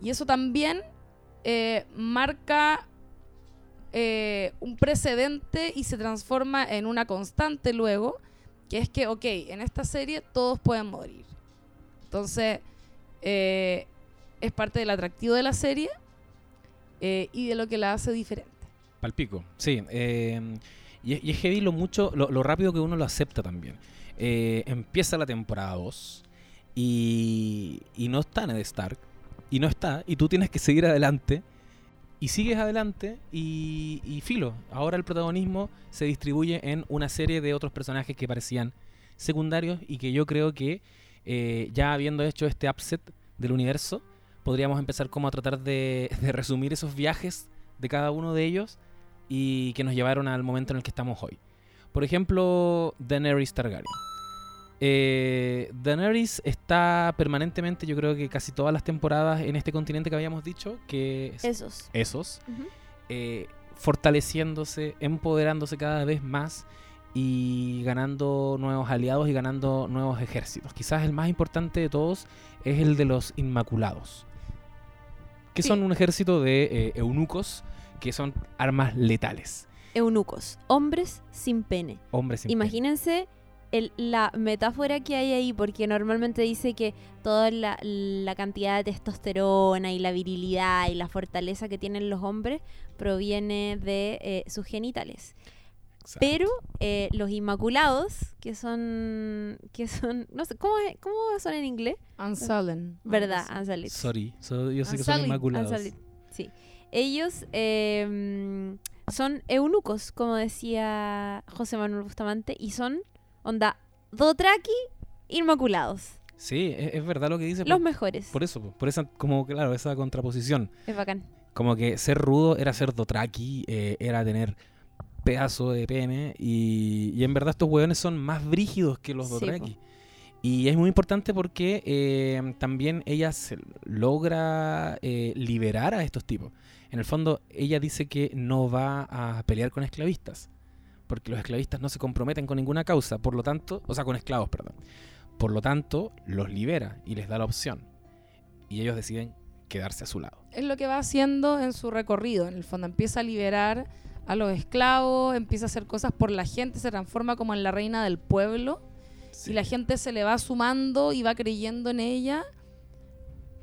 Y eso también eh, marca eh, un precedente y se transforma en una constante luego, que es que, ok, en esta serie todos pueden morir. Entonces, eh, es parte del atractivo de la serie eh, y de lo que la hace diferente. Palpico, sí. eh, y, y es heavy lo mucho, lo, lo rápido que uno lo acepta también. Eh, empieza la temporada 2 y, y no está Ned Stark. Y no está, y tú tienes que seguir adelante. Y sigues adelante y, y filo. Ahora el protagonismo se distribuye en una serie de otros personajes que parecían secundarios y que yo creo que eh, ya habiendo hecho este upset del universo, podríamos empezar como a tratar de, de resumir esos viajes de cada uno de ellos y que nos llevaron al momento en el que estamos hoy. Por ejemplo, Daenerys Targaryen. Eh, Daenerys está permanentemente, yo creo que casi todas las temporadas en este continente que habíamos dicho, que es Esos. esos, eh, fortaleciéndose, empoderándose cada vez más y ganando nuevos aliados y ganando nuevos ejércitos. Quizás el más importante de todos es el de los Inmaculados, que Sí. son un ejército de eh, eunucos que son armas letales. Eunucos, hombres sin pene. Hombres sin pene. El- la metáfora que hay ahí, porque normalmente dice que toda la, la cantidad de testosterona y la virilidad y la fortaleza que tienen los hombres proviene de eh, sus genitales. Exacto. Pero eh, los inmaculados, que son, que son, no sé, ¿cómo, es- cómo son en inglés? Unsullen. ¿Verdad? Unsullied. Sorry, so- yo sé que son inmaculados. Unsullied, Sí. Ellos eh, son eunucos, como decía José Manuel Bustamante, y son, onda, Dotraki inmaculados. Sí, es, es verdad lo que dice. Los por, mejores. por eso, por esa, como claro, esa contraposición. Es bacán. Como que ser rudo era ser dotraki, eh, era tener pedazo de pene. Y, y en verdad estos hueones son más brígidos que los Sí, dotraki. Y es muy importante porque eh, también ella se logra eh, liberar a estos tipos. En el fondo, ella dice que no va a pelear con esclavistas, porque los esclavistas no se comprometen con ninguna causa, por lo tanto, o sea, con esclavos, perdón. Por lo tanto, los libera y les da la opción. Y ellos deciden quedarse a su lado. Es lo que va haciendo en su recorrido. En el fondo empieza a liberar a los esclavos, empieza a hacer cosas por la gente, se transforma como en la reina del pueblo Sí. y la gente se le va sumando y va creyendo en ella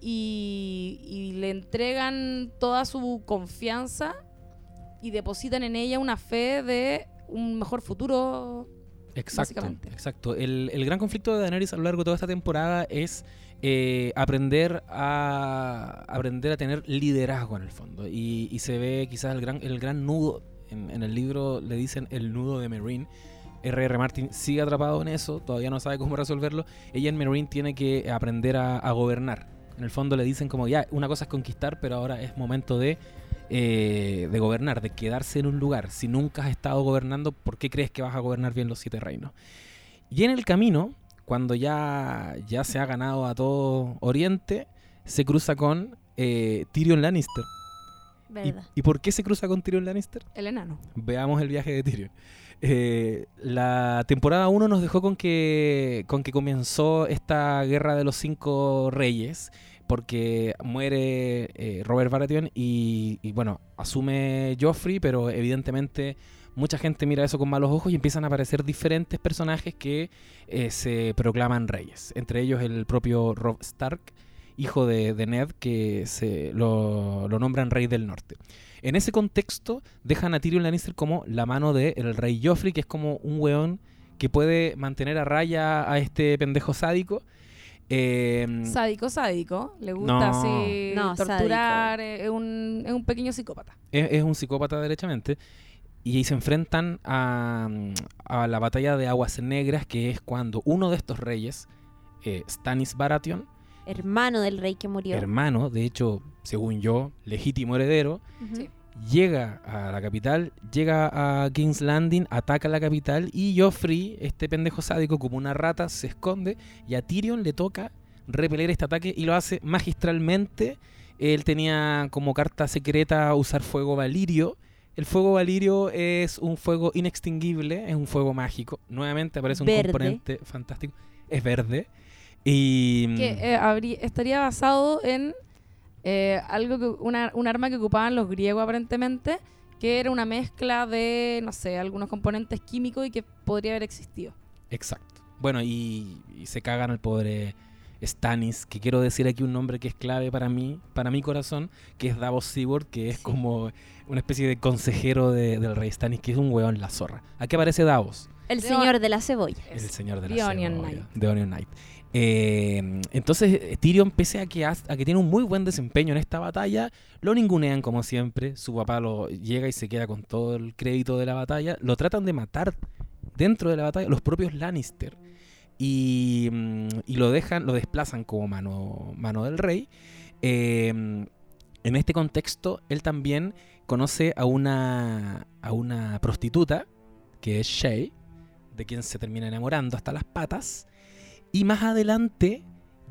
y, y le entregan toda su confianza y depositan en ella una fe de un mejor futuro. Exacto, exacto. El, el gran conflicto de Daenerys a lo largo de toda esta temporada es eh, aprender a aprender a tener liderazgo en el fondo. Y, y se ve quizás el gran, el gran nudo. En, en el libro le dicen el nudo de Meereen. R.R. Martin sigue atrapado en eso, todavía no sabe cómo resolverlo. Ella en Meereen tiene que aprender a, a gobernar. En el fondo le dicen como ya, una cosa es conquistar, pero ahora es momento de, eh, de gobernar, de quedarse en un lugar. Si nunca has estado gobernando, ¿por qué crees que vas a gobernar bien los siete reinos? Y en el camino, cuando ya, ya se ha ganado a todo Oriente, se cruza con eh, Tyrion Lannister. ¿Y, ¿Verdad? ¿Y por qué se cruza con Tyrion Lannister? El enano. Veamos el viaje de Tyrion. Eh, la temporada 1 nos dejó con que, con que comenzó esta guerra de los cinco reyes, porque muere eh, Robert Baratheon y, bueno, asume Joffrey, pero evidentemente mucha gente mira eso con malos ojos y empiezan a aparecer diferentes personajes que eh, se proclaman reyes, entre ellos el propio Robb Stark, hijo de, de Ned, que se lo, nombran rey del norte. En ese contexto, dejan a Tyrion Lannister como la mano del rey Joffrey, que es como un weón que puede mantener a raya a este pendejo sádico. Eh, Sádico, sádico. Le gusta No. así No, torturar. eh, Es un, es un pequeño psicópata. es, es un psicópata derechamente. Y ahí se enfrentan a, a la batalla de Aguas Negras, que es cuando uno de estos reyes, eh, Stannis Baratheon, Hermano del rey que murió. hermano, de hecho, según yo, legítimo heredero. Sí. Llega a la capital, llega a King's Landing, ataca la capital y Joffrey, este pendejo sádico como una rata, se esconde y a Tyrion le toca repeler este ataque y lo hace magistralmente. Él tenía como carta secreta usar fuego valirio. El fuego valirio es un fuego inextinguible, es un fuego mágico. Nuevamente aparece un Verde. componente fantástico. Es verde. Y Que eh, habría- estaría basado en eh, algo que una, un arma que ocupaban los griegos aparentemente, que era una mezcla de, no sé, algunos componentes químicos y que podría haber existido. Exacto. Bueno, y, y se cagan al pobre Stannis, que quiero decir aquí un nombre que es clave para mí, para mi corazón, que es Davos Seaworth, que es Sí. como una especie de consejero de- del rey Stannis, que es un weón la zorra. ¿A qué aparece Davos? El De- señor de la cebolla. El señor de la The Onion cebolla, Knight. The Onion Knight. Eh, entonces Tyrion, pese a que, tiene un muy buen desempeño en esta batalla, lo ningunean como siempre. Su papá lo llega y se queda con todo el crédito de la batalla. Lo tratan de matar dentro de la batalla los propios Lannister. Y, mm, lo dejan, lo desplazan como mano, mano del rey. Eh, en este contexto, él también conoce a una, a una prostituta, que es Shay, de quien se termina enamorando hasta las patas. Y más adelante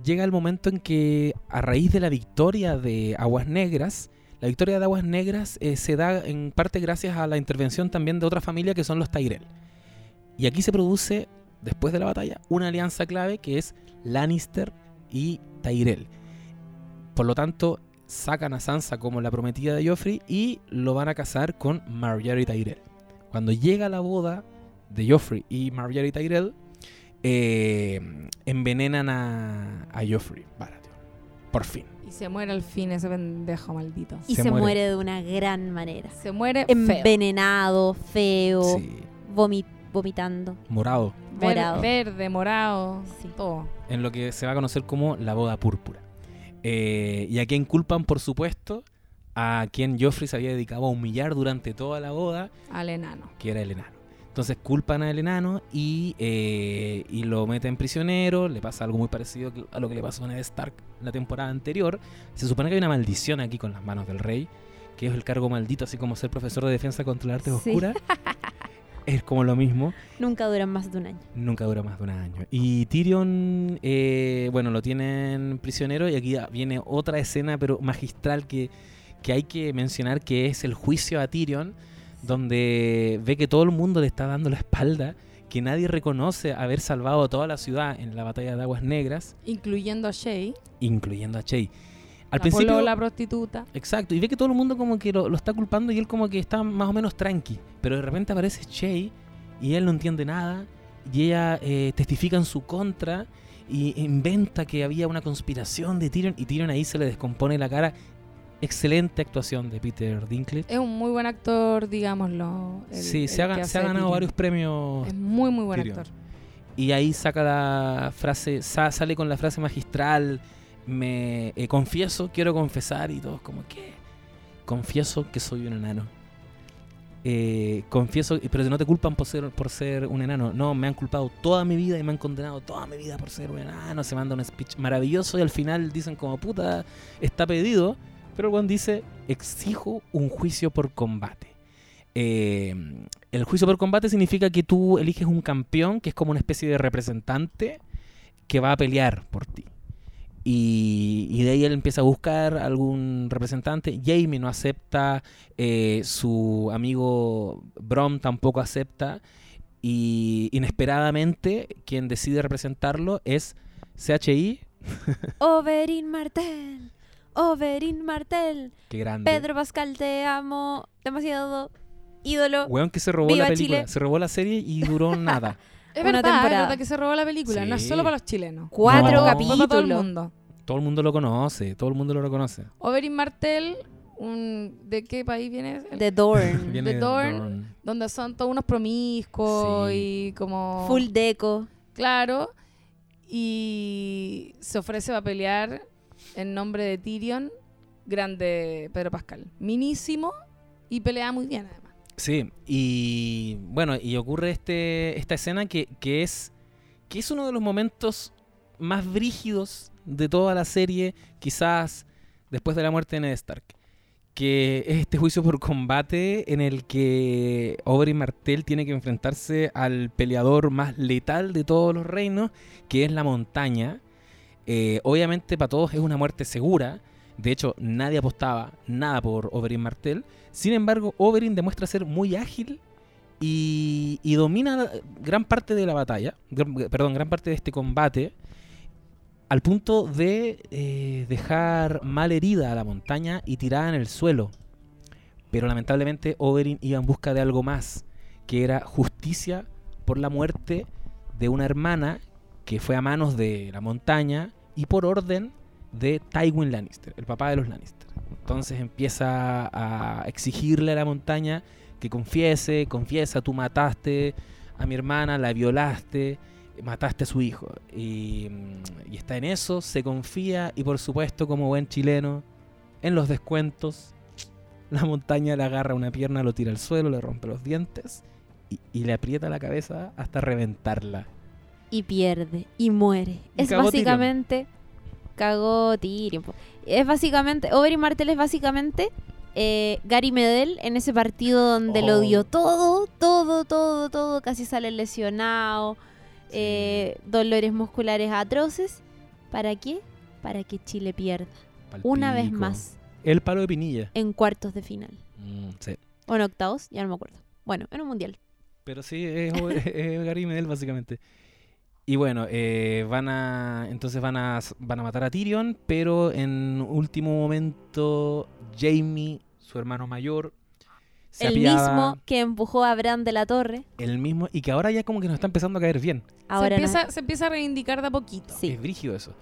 llega el momento en que, a raíz de la victoria de Aguas Negras, la victoria de Aguas Negras eh, se da en parte gracias a la intervención también de otra familia que son los Tyrell. Y aquí se produce, después de la batalla, una alianza clave que es Lannister y Tyrell. Por lo tanto, sacan a Sansa como la prometida de Joffrey y lo van a casar con Marjorie Tyrell. Cuando llega la boda de Joffrey y Marjorie Tyrell, eh, envenenan a, a Joffrey Baratheon. Por fin. Y se muere al fin ese pendejo maldito. Y Se se, muere. muere. de una gran manera. Se muere. Envenenado, feo, Sí. vomi- vomitando. Morado. Ver- morado. verde, morado, Sí. todo. En lo que se va a conocer como la boda púrpura. Eh, y a quien culpan, por supuesto, a quien Joffrey se había dedicado a humillar durante toda la boda, Al enano. que era el enano. Entonces culpan al enano y, eh, y lo meten prisionero. Le pasa algo muy parecido a lo que le pasó a Ned Stark la temporada anterior. Se supone que hay una maldición aquí con las manos del rey, que es el cargo maldito, así como ser profesor de defensa contra las artes Sí. oscuras. es como lo mismo. Nunca duran más de un año. Nunca dura más de un año. Y Tyrion, eh, bueno, lo tienen prisionero y aquí viene otra escena, pero magistral, que, que hay que mencionar, que es el juicio a Tyrion, donde ve que todo el mundo le está dando la espalda, que nadie reconoce haber salvado a toda la ciudad en la batalla de Aguas Negras, Incluyendo a Shay, incluyendo a Shay. Al la principio... polola prostituta. Exacto, y ve que todo el mundo como que lo, lo está culpando y él como que está más o menos tranqui. Pero de repente aparece Shay y él no entiende nada y ella eh, testifica en su contra y inventa que había una conspiración de Tyrion y Tyrion ahí se le descompone la cara. Excelente actuación de Peter Dinklage. Es un muy buen actor, digámoslo. el- sí, el se ha, se ha ganado varios premios Es muy, muy buen Tyrion. actor. y ahí saca la frase, sa- sale con la frase magistral, me eh, confieso, quiero confesar y todos como que confieso que soy un enano. Eh, confieso, pero no te culpan por ser, por ser un enano. No, me han culpado toda mi vida y me han condenado toda mi vida por ser un enano. Se manda un speech maravilloso y al final dicen como puta, está pedido. Pero el dice, exijo un juicio por combate. Eh, el juicio por combate significa que tú eliges un campeón que es como una especie de representante que va a pelear por ti. Y, y de ahí él empieza a buscar algún representante. Jamie no acepta, eh, su amigo Brom tampoco acepta. Y inesperadamente quien decide representarlo es CHI. Oberyn Martel. Oberyn Martel. Qué grande. Pedro Pascal, te amo demasiado. Ídolo. Weón que se robó Viva la película. Chile. Se robó la serie y duró nada. Es Una verdad, es temporada. verdad que se robó la película. No es solo para los chilenos. Cuatro No. Para todo el capítulos. mundo. Todo el mundo lo conoce. Todo el mundo lo reconoce. Oberyn Martel, un, ¿de qué país viene? The Dorn. Viene The Dorn. Dorn. Donde son todos unos promiscuos Sí. y como... Full deco. Claro. Y se ofrece a pelear en nombre de Tyrion, grande Pedro Pascal. Minísimo y pelea muy bien además. Sí, y bueno, y ocurre este, esta escena que, que es, que es uno de los momentos más brígidos de toda la serie, quizás después de la muerte de Ned Stark. Que es este juicio por combate en el que Oberyn Martell tiene que enfrentarse al peleador más letal de todos los reinos, que es la montaña. Eh, obviamente para todos es una muerte segura. De hecho, nadie apostaba nada por Oberyn Martell. Sin embargo, Oberyn demuestra ser muy ágil y, y domina gran parte de la batalla, gran- perdón, gran parte de este combate, al punto de eh, dejar mal herida a la montaña y tirada en el suelo. Pero lamentablemente Oberyn iba en busca de algo más, que era justicia por la muerte de una hermana que fue a manos de la montaña y por orden de Tywin Lannister, el papá de los Lannister. Entonces empieza a exigirle a la montaña que confiese, confiesa, tú mataste a mi hermana, la violaste, mataste a su hijo. Y, mm, está en eso, se confía y por supuesto como buen chileno, en los descuentos, la montaña le agarra una pierna, lo tira al suelo, le rompe los dientes y le aprieta la cabeza hasta reventarla. Y pierde. Y muere. Es cagó básicamente. Cagó Tyrion. Es básicamente. Oberyn Martell es básicamente. eh, Gary Medel en ese partido donde lo Oh. dio todo, todo, todo, todo. Casi sale lesionado. eh, dolores musculares atroces. ¿Para qué? Para que Chile pierda. Una vez más. El palo de Pinilla. En cuartos de final. Mm, sí. O en octavos, ya no me acuerdo. Bueno, en un mundial. Pero sí, es, es Gary Medel básicamente. Y bueno, eh, van a. Entonces van a, van a matar a Tyrion, pero en último momento, Jamie, su hermano mayor, se el mismo que empujó a Bran de la Torre. El mismo, y que ahora ya como que nos está empezando a caer bien. Ahora se, no- empieza, se empieza a reivindicar de a poquito. Sí. Es brígido eso.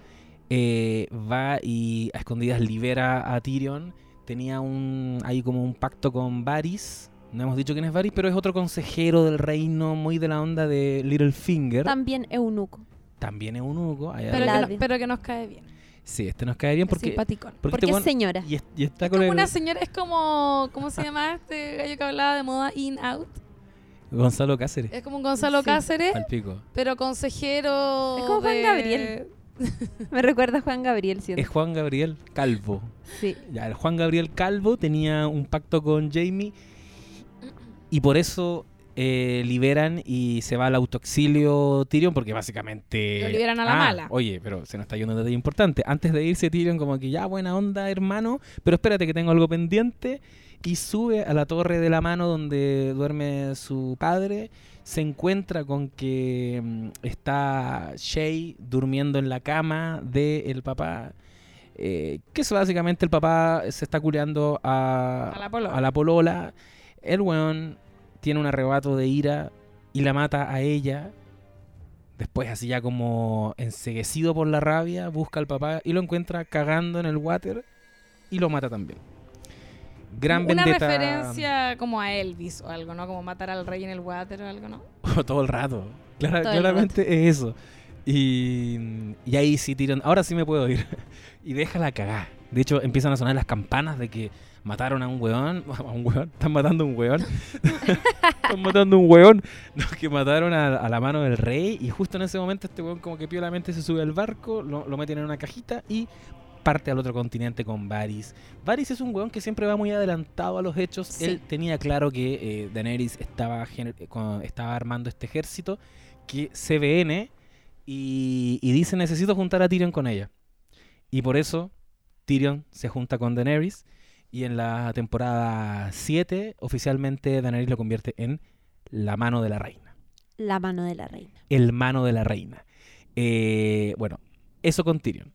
Eh, va y a escondidas libera a Tyrion. Tenía un ahí como un pacto con Varys. No hemos dicho quién es Varys, pero es otro consejero del reino, muy de la onda de Littlefinger. También eunuco. También es un Hugo. allá Pero, que, no- pero que nos cae bien. Sí, este nos cae bien porque, Simpaticón. porque, Porque este es señora. y, es- y está Es con como el una señora, es como, ¿cómo se llama este gallo que hablaba de moda in out? Gonzalo Cáceres. Es como un Gonzalo Sí. Cáceres, Al pico. pero consejero. Es como Juan de- Gabriel. Me recuerda a Juan Gabriel, siento. Es Juan Gabriel Calvo. Sí. Ya, el Juan Gabriel Calvo tenía un pacto con Jamie y por eso eh, liberan y se va al autoexilio Tyrion porque básicamente... Lo liberan a la Ah, mala. Oye, pero se nos está yendo un detalle importante. Antes de irse Tyrion como que ya buena onda hermano, pero espérate que tengo algo pendiente y sube a la torre de la mano donde duerme su padre. Se encuentra con que mm, está Shay durmiendo en la cama del papá. eh, que es básicamente el papá se está culeando a, A la polola. a la polola. El weón tiene un arrebato de ira y la mata a ella. Después, así ya como enseguecido por la rabia, busca al papá y lo encuentra cagando en el water y lo mata también. Gran Una vendetta referencia como a Elvis o algo, ¿no? Como matar al rey en el water o algo, ¿no? todo el rato. Clara- Todo el claramente es eso. Y, y ahí sí tiran. Ahora sí me puedo ir. y déjala cagar. De hecho, empiezan a sonar las campanas de que mataron a un weón. A un weón. Están matando a un weón. Están matando a un weón. No, que mataron a, a la mano del rey. Y justo en ese momento este weón como que piolamente se sube al barco. Lo, lo meten en una cajita y parte al otro continente con Varys. Varys es un weón que siempre va muy adelantado a los hechos. Sí. Él tenía claro que eh, Daenerys estaba, eh, estaba armando este ejército que CBN y, y dice necesito juntar a Tyrion con ella. Y por eso Tyrion se junta con Daenerys y en la temporada 7 oficialmente Daenerys lo convierte en la mano de la reina. La mano de la reina. El mano de la reina. Eh, bueno, eso con Tyrion.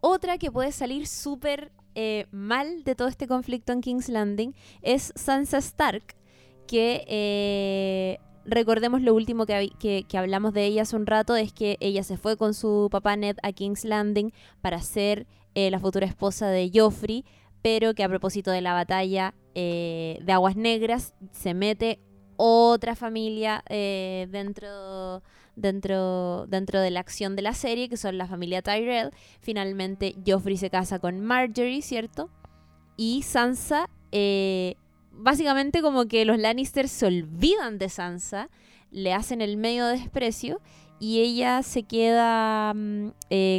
Otra que puede salir súper eh, mal de todo este conflicto en King's Landing es Sansa Stark, que eh, recordemos lo último que, que- que hablamos de ella hace un rato, es que ella se fue con su papá Ned a King's Landing para ser eh, la futura esposa de Joffrey, pero que a propósito de la batalla eh, de Aguas Negras se mete otra familia eh, dentro, dentro, dentro de la acción de la serie, que son la familia Tyrell. Finalmente Joffrey se casa con Marjorie, ¿cierto? Y Sansa, eh, básicamente como que los Lannister se olvidan de Sansa, le hacen el medio desprecio y ella se queda mm,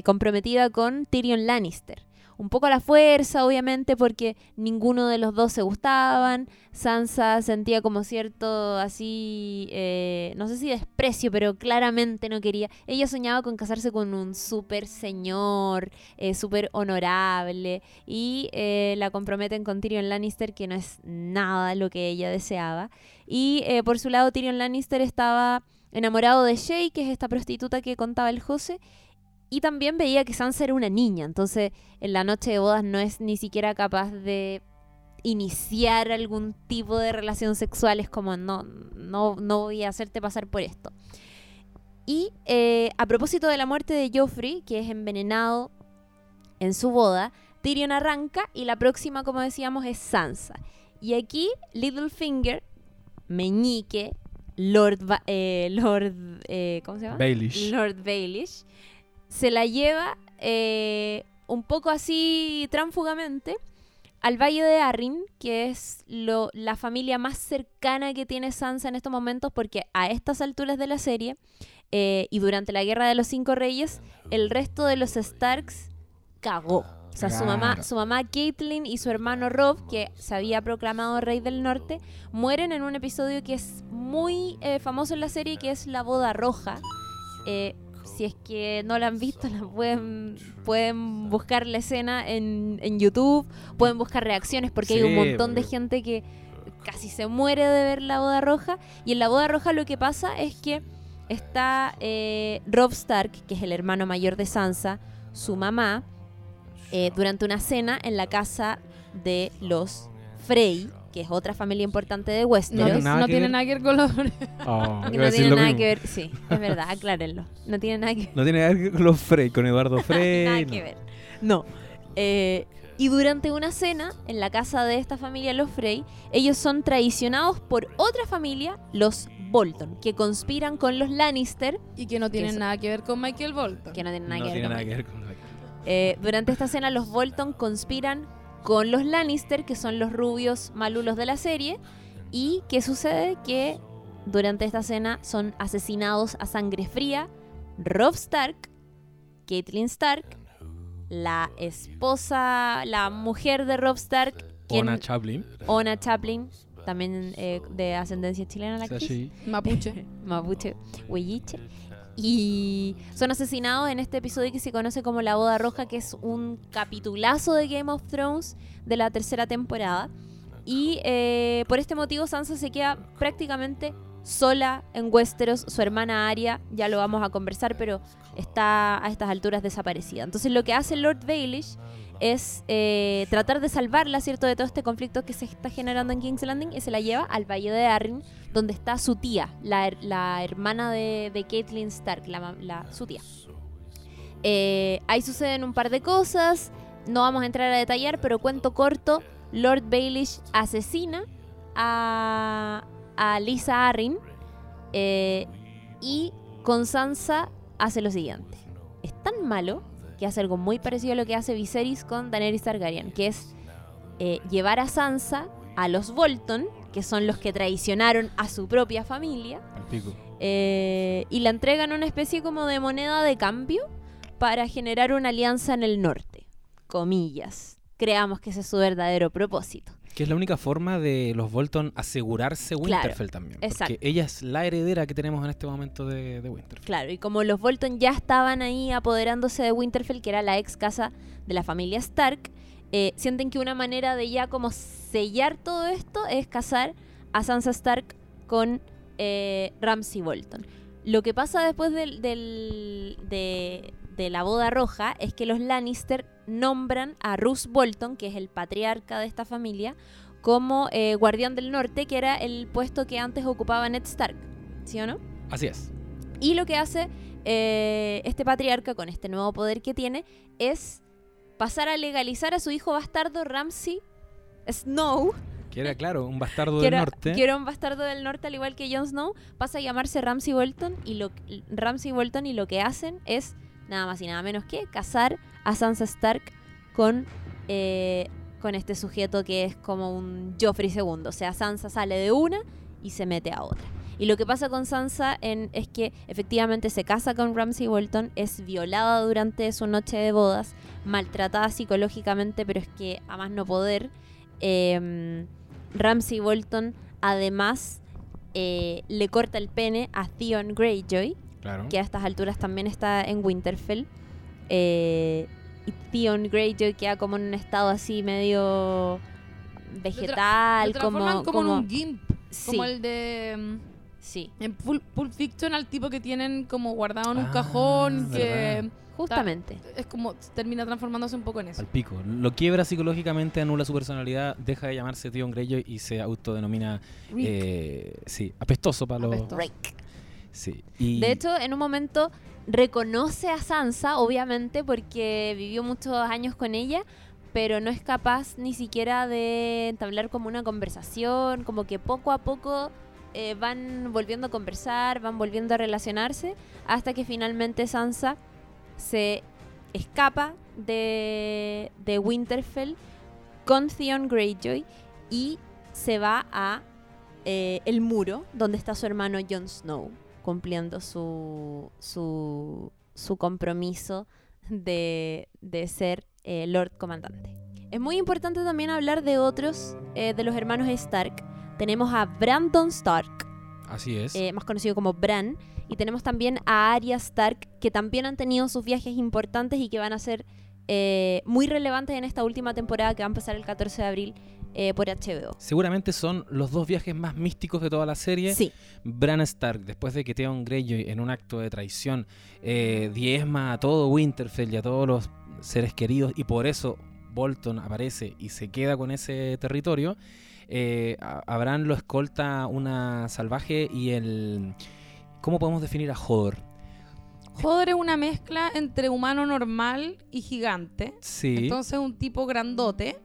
comprometida con Tyrion Lannister. Un poco a la fuerza, obviamente, porque ninguno de los dos se gustaban. Sansa sentía como cierto, así, eh, no sé si desprecio, pero claramente no quería. Ella soñaba con casarse con un súper señor, eh, súper honorable, y eh, la comprometen con Tyrion Lannister, que no es nada lo que ella deseaba. Y eh, por su lado, Tyrion Lannister estaba enamorado de Shay, que es esta prostituta que contaba el José, y también veía que Sansa era una niña, entonces en la noche de bodas no es ni siquiera capaz de iniciar algún tipo de relación sexual, es como no, no, no voy a hacerte pasar por esto. Y eh, a propósito de la muerte de Joffrey, que es envenenado en su boda, Tyrion arranca y la próxima, como decíamos, es Sansa. Y aquí Littlefinger, Meñique, Lord, Ba- eh, Lord, eh, ¿cómo se llama? Baelish. Lord Baelish, se la lleva eh, un poco así tránfugamente al Valle de Arryn, que es lo, la familia más cercana que tiene Sansa en estos momentos, porque a estas alturas de la serie eh, y durante la Guerra de los Cinco Reyes, el resto de los Starks cagó. O sea, su mamá, su mamá Caitlyn y su hermano Rob, que se había proclamado rey del norte, mueren en un episodio que es muy eh, famoso en la serie, que es la boda roja. Eh, si es que no la han visto, la pueden, pueden buscar la escena en, en YouTube, pueden buscar reacciones, porque hay un montón de gente que casi se muere de ver la boda roja. Y en la boda roja lo que pasa es que está eh, Rob Stark, que es el hermano mayor de Sansa, su mamá, eh, durante una cena en la casa de los Frey, que es otra familia importante de No, Westeros. no que tiene ver. nada que ver con los... Oh, no tiene nada mismo. que ver, sí, es verdad, aclárenlo. No tiene nada que, No tiene nada que ver con los Frey, con Eduardo Frey. nada no. que ver. No. Eh, y durante una cena en la casa de esta familia, los Frey, ellos son traicionados por otra familia, los Bolton, que conspiran con los Lannister, y que no tienen nada que ver con Michael Bolton. que no tienen nada No que ver tiene con nada que ver con Eh, durante esta cena los Bolton conspiran con los Lannister, que son los rubios malulos de la serie. ¿Y qué sucede? Que durante esta cena son asesinados a sangre fría Robb Stark, Catelyn Stark, la esposa, la mujer de Robb Stark, quien- Ona Chaplin. Ona Chaplin, también eh, de ascendencia chilena la actriz. Mapuche. Mapuche, Huelliche. Y son asesinados en este episodio que se conoce como La Boda Roja, que es un capitulazo de Game of Thrones de la tercera temporada. Y eh, por este motivo Sansa se queda prácticamente sola en Westeros. Su hermana Arya, ya lo vamos a conversar, pero está a estas alturas desaparecida. Entonces lo que hace Lord Baelish es eh, tratar de salvarla, ¿cierto?, de todo este conflicto que se está generando en King's Landing y se la lleva al Valle de Arryn, donde está su tía, la, la hermana de, de Catelyn Stark, la- su tía. Eh, ahí suceden un par de cosas, no vamos a entrar a detallar, pero cuento corto, Lord Baelish asesina a, a Lisa Arryn eh, y con Sansa hace lo siguiente. Es tan malo que hace algo muy parecido a lo que hace Viserys con Daenerys Targaryen, que es eh, llevar a Sansa a los Bolton, que son los que traicionaron a su propia familia, eh, y la entregan una especie como de moneda de cambio para generar una alianza en el norte. Comillas. Creamos que ese es su verdadero propósito. Que es la única forma de los Bolton asegurarse Claro, Winterfell también. exacto. Porque ella es la heredera que tenemos en este momento de, de Winterfell. Claro, y como los Bolton ya estaban ahí apoderándose de Winterfell, que era la ex casa de la familia Stark, eh, sienten que una manera de ya como sellar todo esto es casar a Sansa Stark con eh, Ramsay Bolton. Lo que pasa después del, del- de, de la boda roja es que los Lannister nombran a Roose Bolton, que es el patriarca de esta familia, como eh, guardián del norte, que era el puesto que antes ocupaba Ned Stark. ¿Sí o no? Así es. Y lo que hace eh, este patriarca con este nuevo poder que tiene es pasar a legalizar a su hijo bastardo Ramsay Snow, Que era, claro, un bastardo del era, norte. que era un bastardo del norte al igual que Jon Snow, pasa a llamarse Ramsay Bolton y lo Ramsay Bolton y lo que hacen es nada más y nada menos que casar a Sansa Stark con eh, con este sujeto que es como un Joffrey II, o sea, Sansa sale de una y se mete a otra. Y lo que pasa con Sansa es que efectivamente se casa con Ramsay Bolton, es violada durante su noche de bodas, maltratada psicológicamente, pero es que a más no poder. eh, Ramsay Bolton además eh, le corta el pene a Theon Greyjoy, Claro. que a estas alturas también está en Winterfell. eh, y Theon Greyjoy queda como en un estado así medio vegetal, Lo transforman como, como, como- en un gimp. sí, Como el de... mm, sí, En Pulp, Pulp Fiction al tipo que tienen como guardado en un Ah, cajón que justamente. es como termina transformándose un poco en eso. Al pico. Lo quiebra psicológicamente, anula su personalidad, deja de llamarse Theon Greyjoy y se autodenomina, eh, sí, apestoso para los... Apestoso. Rick. Sí. Y De hecho, en un momento reconoce a Sansa, obviamente, porque vivió muchos años con ella, pero no es capaz ni siquiera de entablar como una conversación, como que poco a poco eh, van volviendo a conversar, van volviendo a relacionarse, hasta que finalmente Sansa se escapa de, de Winterfell con Theon Greyjoy y se va a eh, el muro donde está su hermano Jon Snow cumpliendo su, su, su compromiso de, de ser eh, Lord Comandante. Es muy importante también hablar de otros eh, de los hermanos Stark. Tenemos a Brandon Stark, así es. eh, más conocido como Bran, y tenemos también a Arya Stark, que también han tenido sus viajes importantes y que van a ser muy relevantes en esta última temporada que va a empezar el 14 de abril eh, por HBO. Seguramente son los dos viajes más místicos de toda la serie. Sí, Bran Stark, después de que Theon Greyjoy en un acto de traición eh, diezma a todo Winterfell y a todos los seres queridos y por eso Bolton aparece y se queda con ese territorio, eh, a, a Bran lo escolta una salvaje y el... ¿Cómo podemos definir a Hodor? Hodor es una mezcla entre humano normal y gigante. Sí. Entonces un tipo grandote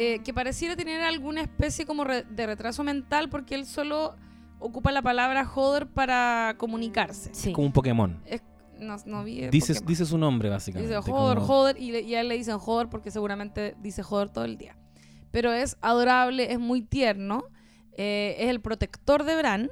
eh, que pareciera tener alguna especie como re- de retraso mental porque él solo ocupa la palabra Hodor para comunicarse. sí. como un Pokémon. Es- no, no vi el Dice, Pokémon. dice su nombre, básicamente. Dice Hodor, como- Hodor, y, le- y a él le dicen Hodor porque seguramente dice Hodor todo el día. Pero es adorable, es muy tierno, eh, es el protector de Bran.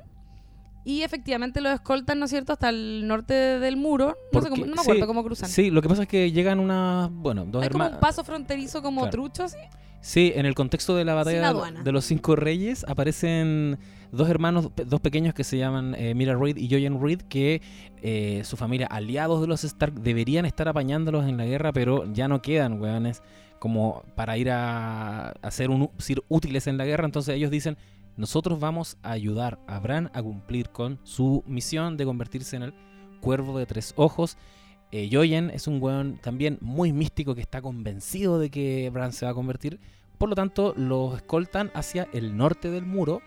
Y efectivamente lo escoltan, ¿no es cierto?, hasta el norte del muro. No, sé cómo- no me acuerdo sí, cómo cruzan. Sí, lo que pasa es que llegan unas, bueno, dos Hay como un paso fronterizo como Claro. trucho, así. Sí, en el contexto de la batalla de, los cinco reyes aparecen dos hermanos, dos pequeños que se llaman eh, Mira Reed y Jojen Reed, que eh, su familia, aliados de los Stark, deberían estar apañándolos en la guerra, pero ya no quedan, weones, como para ir a, a ser, un, ser útiles en la guerra. Entonces ellos dicen, nosotros vamos a ayudar a Bran a cumplir con su misión de convertirse en el cuervo de tres ojos. Eh, Jojen es un weón también muy místico que está convencido de que Bran se va a convertir. Por lo tanto, los escoltan hacia el norte del muro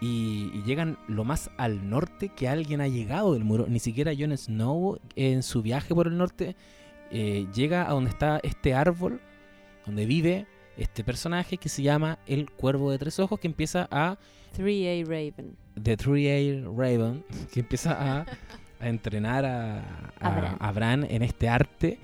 y, y llegan lo más al norte que alguien ha llegado del muro. Ni siquiera Jon Snow en su viaje por el norte eh, llega a donde está este árbol, donde vive este personaje que se llama el Cuervo de Tres Ojos, que empieza a 3A Raven. The Three A Raven, que empieza a, a entrenar a, a- A Bran. a Bran en este arte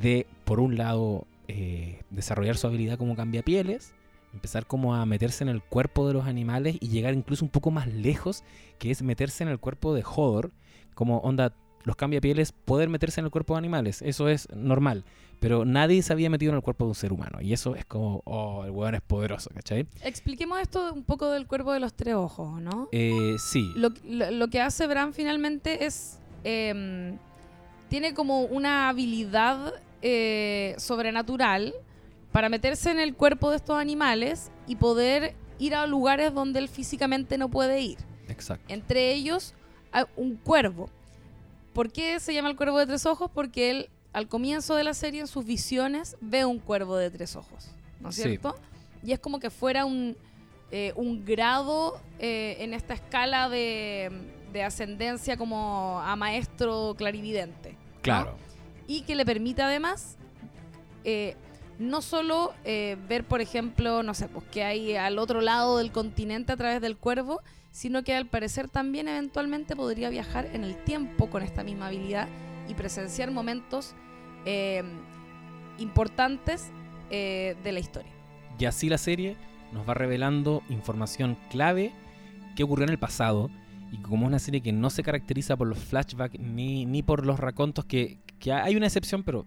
de, por un lado, eh, desarrollar su habilidad como cambiapieles, empezar como a meterse en el cuerpo de los animales y llegar incluso un poco más lejos, que es meterse en el cuerpo de Hodor, como onda, los cambiapieles poder meterse en el cuerpo de animales, eso es normal, pero nadie se había metido en el cuerpo de un ser humano, y eso es como, oh, el weón es poderoso, ¿cachai? Expliquemos esto un poco del cuervo de los tres ojos, ¿no? Eh, sí, Lo, lo- lo que hace Bran finalmente es. em, tiene como una habilidad eh, sobrenatural para meterse en el cuerpo de estos animales y poder ir a lugares donde él físicamente no puede ir. exacto. Entre ellos, un cuervo. ¿Por qué se llama el cuervo de tres ojos? Porque él, al comienzo de la serie, en sus visiones, ve un cuervo de tres ojos. ¿No es Sí. cierto? Y es como que fuera un, eh, un grado eh, en esta escala de, de ascendencia como a maestro clarividente. ¿no? Claro. y que le permite además eh, no solo ver, por ejemplo, no sé, pues que hay al otro lado del continente a través del cuervo, sino que al parecer también eventualmente podría viajar en el tiempo con esta misma habilidad y presenciar momentos eh, importantes eh, de la historia. Y así la serie nos va revelando información clave que ocurrió en el pasado. Y como es una serie que no se caracteriza por los flashbacks ni, ni por los racontos, que, que hay una excepción, pero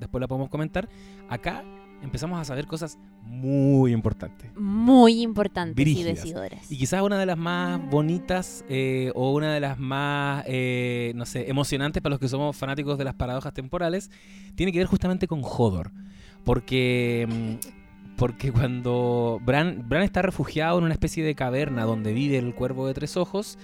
después la podemos comentar, acá empezamos a saber cosas muy importantes. Muy importantes Brígidas. y decidoras. Y quizás una de las más bonitas eh, o una de las más, eh, no sé, emocionantes para los que somos fanáticos de las paradojas temporales, tiene que ver justamente con Hodor. Porque, mm, porque cuando Bran, Bran está refugiado en una especie de caverna donde vive el cuervo de tres ojos,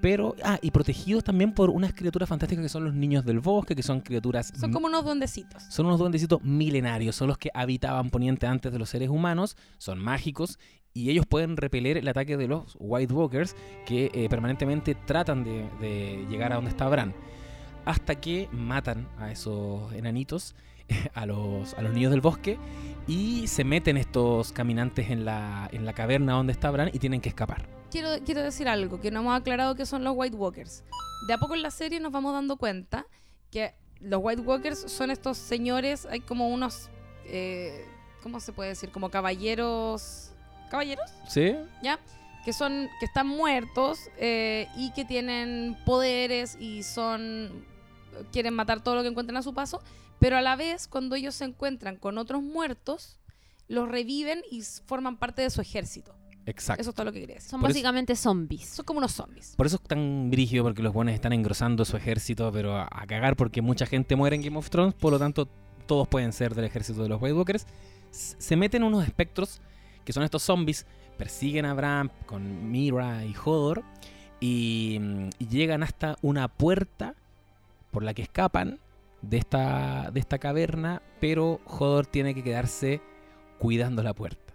pero, ah, y protegidos también por unas criaturas fantásticas que son los niños del bosque, que son criaturas Son como unos duendecitos. son unos duendecitos milenarios, son los que habitaban Poniente antes de los seres humanos, son mágicos y ellos pueden repeler el ataque de los White Walkers que eh, permanentemente tratan de, de llegar a donde está Bran. Hasta que matan a esos enanitos, a los, a los niños del bosque, y se meten estos caminantes en la, en la caverna donde está Bran y tienen que escapar. Quiero, quiero decir algo, que no hemos aclarado que son los White Walkers. De a poco en la serie nos vamos dando cuenta que los White Walkers son estos señores, hay como unos, eh, ¿cómo se puede decir? Como caballeros, caballeros, ¿Sí? ¿ya? Que son, que están muertos eh, y que tienen poderes y son, quieren matar todo lo que encuentran a su paso, pero a la vez cuando ellos se encuentran con otros muertos, los reviven y forman parte de su ejército. Exacto. Eso es todo lo que quería decir. Son Por eso- básicamente zombies. Son como unos zombies. Por eso es tan brígido, porque los buenos están engrosando su ejército, pero a, a cagar porque mucha gente muere en Game of Thrones, por lo tanto todos pueden ser del ejército de los White Walkers. S- Se meten unos espectros, que son estos zombies, persiguen a Bran con Mira y Hodor, y, mm, y llegan hasta una puerta por la que escapan de esta, de esta caverna, pero Hodor tiene que quedarse cuidando la puerta.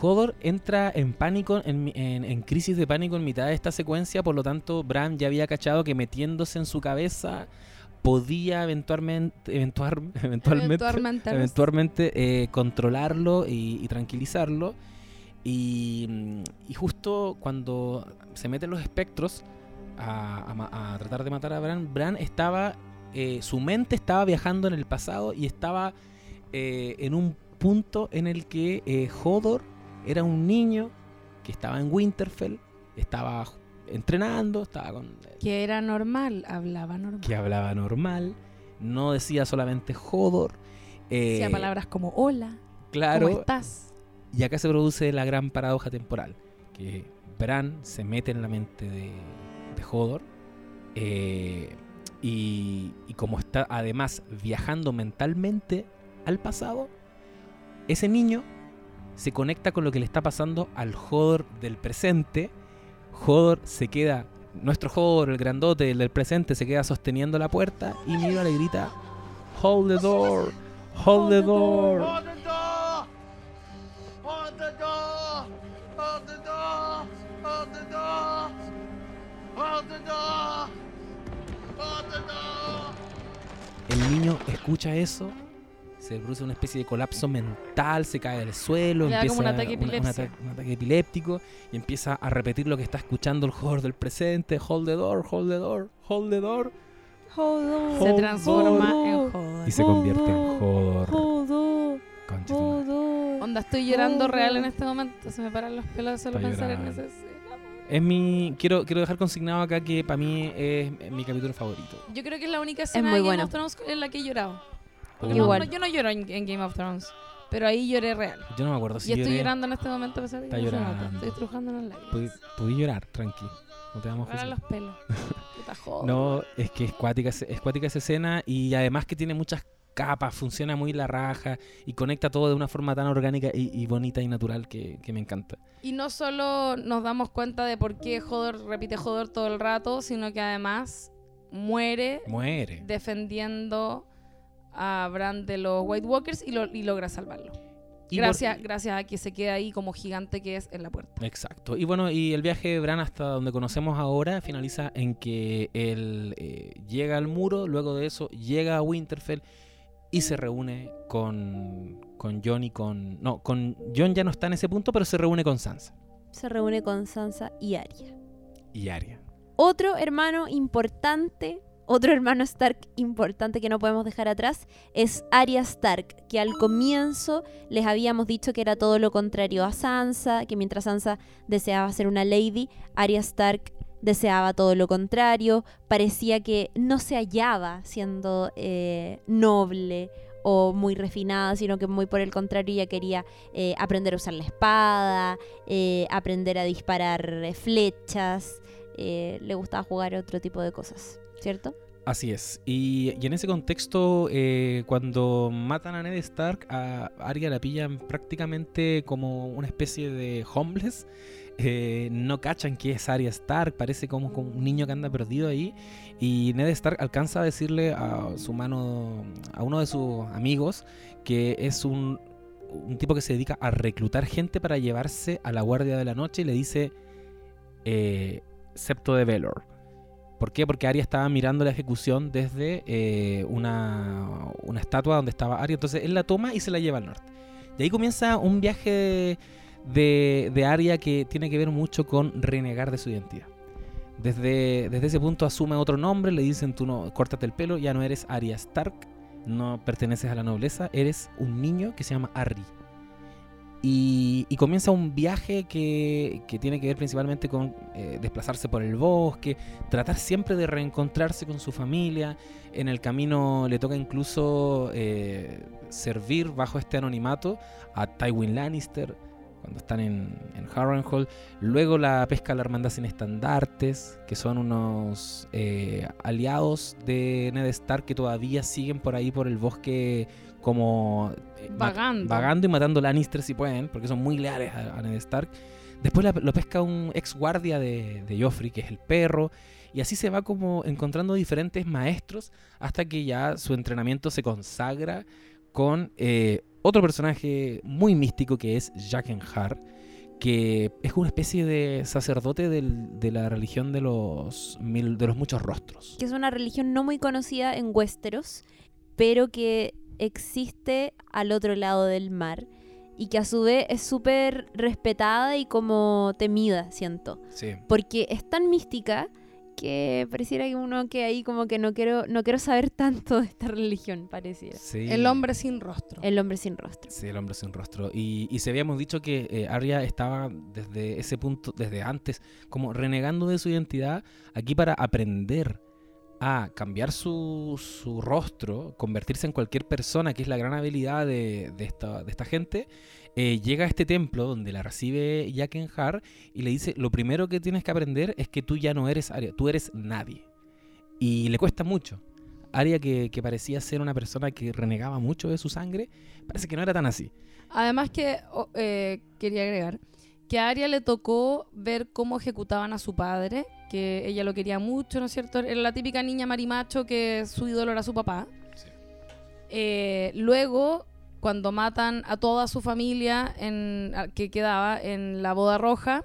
Hodor entra en pánico, en, mi- en- en crisis de pánico en mitad de esta secuencia, por lo tanto Bran ya había cachado que metiéndose en su cabeza podía eventualmente, eventuar- eventualmente, Eventualmente. eventualmente eh, controlarlo y, y tranquilizarlo. Y, y justo cuando se meten los espectros a, a tratar de matar a Bran, Bran estaba, eh, su mente estaba viajando en el pasado y estaba eh, en un punto en el que eh, Hodor era un niño que estaba en Winterfell, estaba entrenando, estaba con Que era normal, hablaba normal. que hablaba normal, no decía solamente Hodor. eh, Decía palabras como hola, claro, ¿cómo estás? Y acá se produce la gran paradoja temporal, que Bran se mete en la mente de, de Hodor eh, y, y como está además viajando mentalmente al pasado, ese niño se conecta con lo que le está pasando al Hodor del presente. Hodor se queda, nuestro Hodor, el grandote, el del presente, se queda sosteniendo la puerta y Mira le grita, Hold the door, hold the door. Hold the door! Hold the door! Hold the door! Hold the door! Hold the door! Hold the door! El niño escucha eso, se produce una especie de colapso mental, se cae al suelo, Le da empieza como un ataque una- un, epilepsia. ata- un ataque epiléptico y empieza a repetir lo que está escuchando el Hodor del presente, hold the door, hold the door, hold the door. Se transforma Hodor. en Hodor. Y se convierte en Hodor. Jodo, Concha tu madre. jodo. Onda, estoy llorando real en este momento. Se me paran los pelos de solo Está pensar en llorando. esa escena. Es mi. Quiero, quiero dejar consignado acá que para mí es mi capítulo favorito. Yo creo que es la única escena muy de Game bueno. of Thrones en la que he llorado. Porque no- Igual. no- yo no lloro en, en Game of Thrones, pero ahí lloré real. Yo no me acuerdo si y estoy lloré. llorando en este momento a pesar de que Está no se nota. llorando. Estoy estrujando las lágrimas. Pudi- Pudí llorar, tranqui. No te vamos a juzgar. los pelos. Puta. No, es que es cuática, ese- es cuática esa escena y además que tiene muchas capas, funciona muy la raja y conecta todo de una forma tan orgánica y, y bonita y natural que, que me encanta. Y no solo nos damos cuenta de por qué Hodor repite Hodor todo el rato, sino que además muere Muere. defendiendo a Bran de los White Walkers y, lo- y logra salvarlo. Y por- Gracias, gracias a que se queda ahí como gigante que es en la puerta. Exacto. Y bueno, y el viaje de Bran hasta donde conocemos ahora finaliza en que él eh, llega al muro, luego de eso llega a Winterfell y se reúne con, con Jon y con... No, con Jon ya no está en ese punto, pero se reúne con Sansa Se reúne con Sansa y Arya. y Arya. Otro hermano importante, otro hermano Stark importante que no podemos dejar atrás es Arya Stark, que al comienzo les habíamos dicho que era todo lo contrario a Sansa, que mientras Sansa deseaba ser una lady, Arya Stark deseaba todo lo contrario, parecía que no se hallaba siendo eh, noble o muy refinada, sino que muy por el contrario ella quería eh, aprender a usar la espada, eh, aprender a disparar eh, flechas, eh, le gustaba jugar otro tipo de cosas, ¿cierto? Así es. Y, en ese contexto, eh, cuando matan a Ned Stark, a Arya la pillan prácticamente como una especie de homeless. Eh, no cachan que es Arya Stark, parece como, como un niño que anda perdido ahí. Y Ned Stark alcanza a decirle a su mano, a uno de sus amigos, que es un, un tipo que se dedica a reclutar gente para llevarse a la guardia de la noche y le dice eh, Septo de Velor. ¿Por qué? Porque Arya estaba mirando la ejecución desde eh, una, una estatua donde estaba Arya. Entonces él la toma y se la lleva al norte. De ahí comienza un viaje de, de Arya que tiene que ver mucho con renegar de su identidad. Desde, desde ese punto asume otro nombre, le dicen tú no, córtate el pelo, ya no eres Arya Stark, no perteneces a la nobleza, eres un niño que se llama Arry. Y, y comienza un viaje que, que tiene que ver principalmente con eh, desplazarse por el bosque, tratar siempre de reencontrarse con su familia. En el camino le toca incluso eh, servir bajo este anonimato a Tywin Lannister cuando están en, en Harrenhal. Luego la pesca a la hermandad sin estandartes, que son unos eh, aliados de Ned Stark que todavía siguen por ahí por el bosque como eh, Vagando. vagando y matando Lannister si pueden, porque son muy leales a, a Ned Stark. Después la- lo pesca un ex guardia de, de Joffrey, que es el perro. Y así se va como encontrando diferentes maestros hasta que ya su entrenamiento se consagra con eh, otro personaje muy místico que es Jaqenhar, que es una especie de sacerdote del- de la religión de los, mil- de los muchos rostros. Que es una religión no muy conocida en Westeros, pero que existe al otro lado del mar y que a su vez es súper respetada y como temida, siento. Sí. Porque es tan mística que pareciera que uno que ahí como que no quiero, no quiero saber tanto de esta religión, pareciera. Sí. El hombre sin rostro. El hombre sin rostro. Sí, el hombre sin rostro. Y, y se habíamos dicho que eh, Arya estaba desde ese punto, desde antes, como renegando de su identidad, aquí para aprender a cambiar su, su rostro, convertirse en cualquier persona, que es la gran habilidad de, de esta, de esta gente, eh, llega a este templo donde la recibe Har y le dice, lo primero que tienes que aprender es que tú ya no eres Arya, tú eres nadie. Y le cuesta mucho. Arya, que, que parecía ser una persona que renegaba mucho de su sangre, parece que no era tan así. Además que oh, eh, quería agregar que a Arya le tocó ver cómo ejecutaban a su padre, que ella lo quería mucho, ¿no es cierto? Era la típica niña marimacho que su ídolo era su papá. Eh, luego, cuando matan a toda su familia en, que quedaba en la boda roja,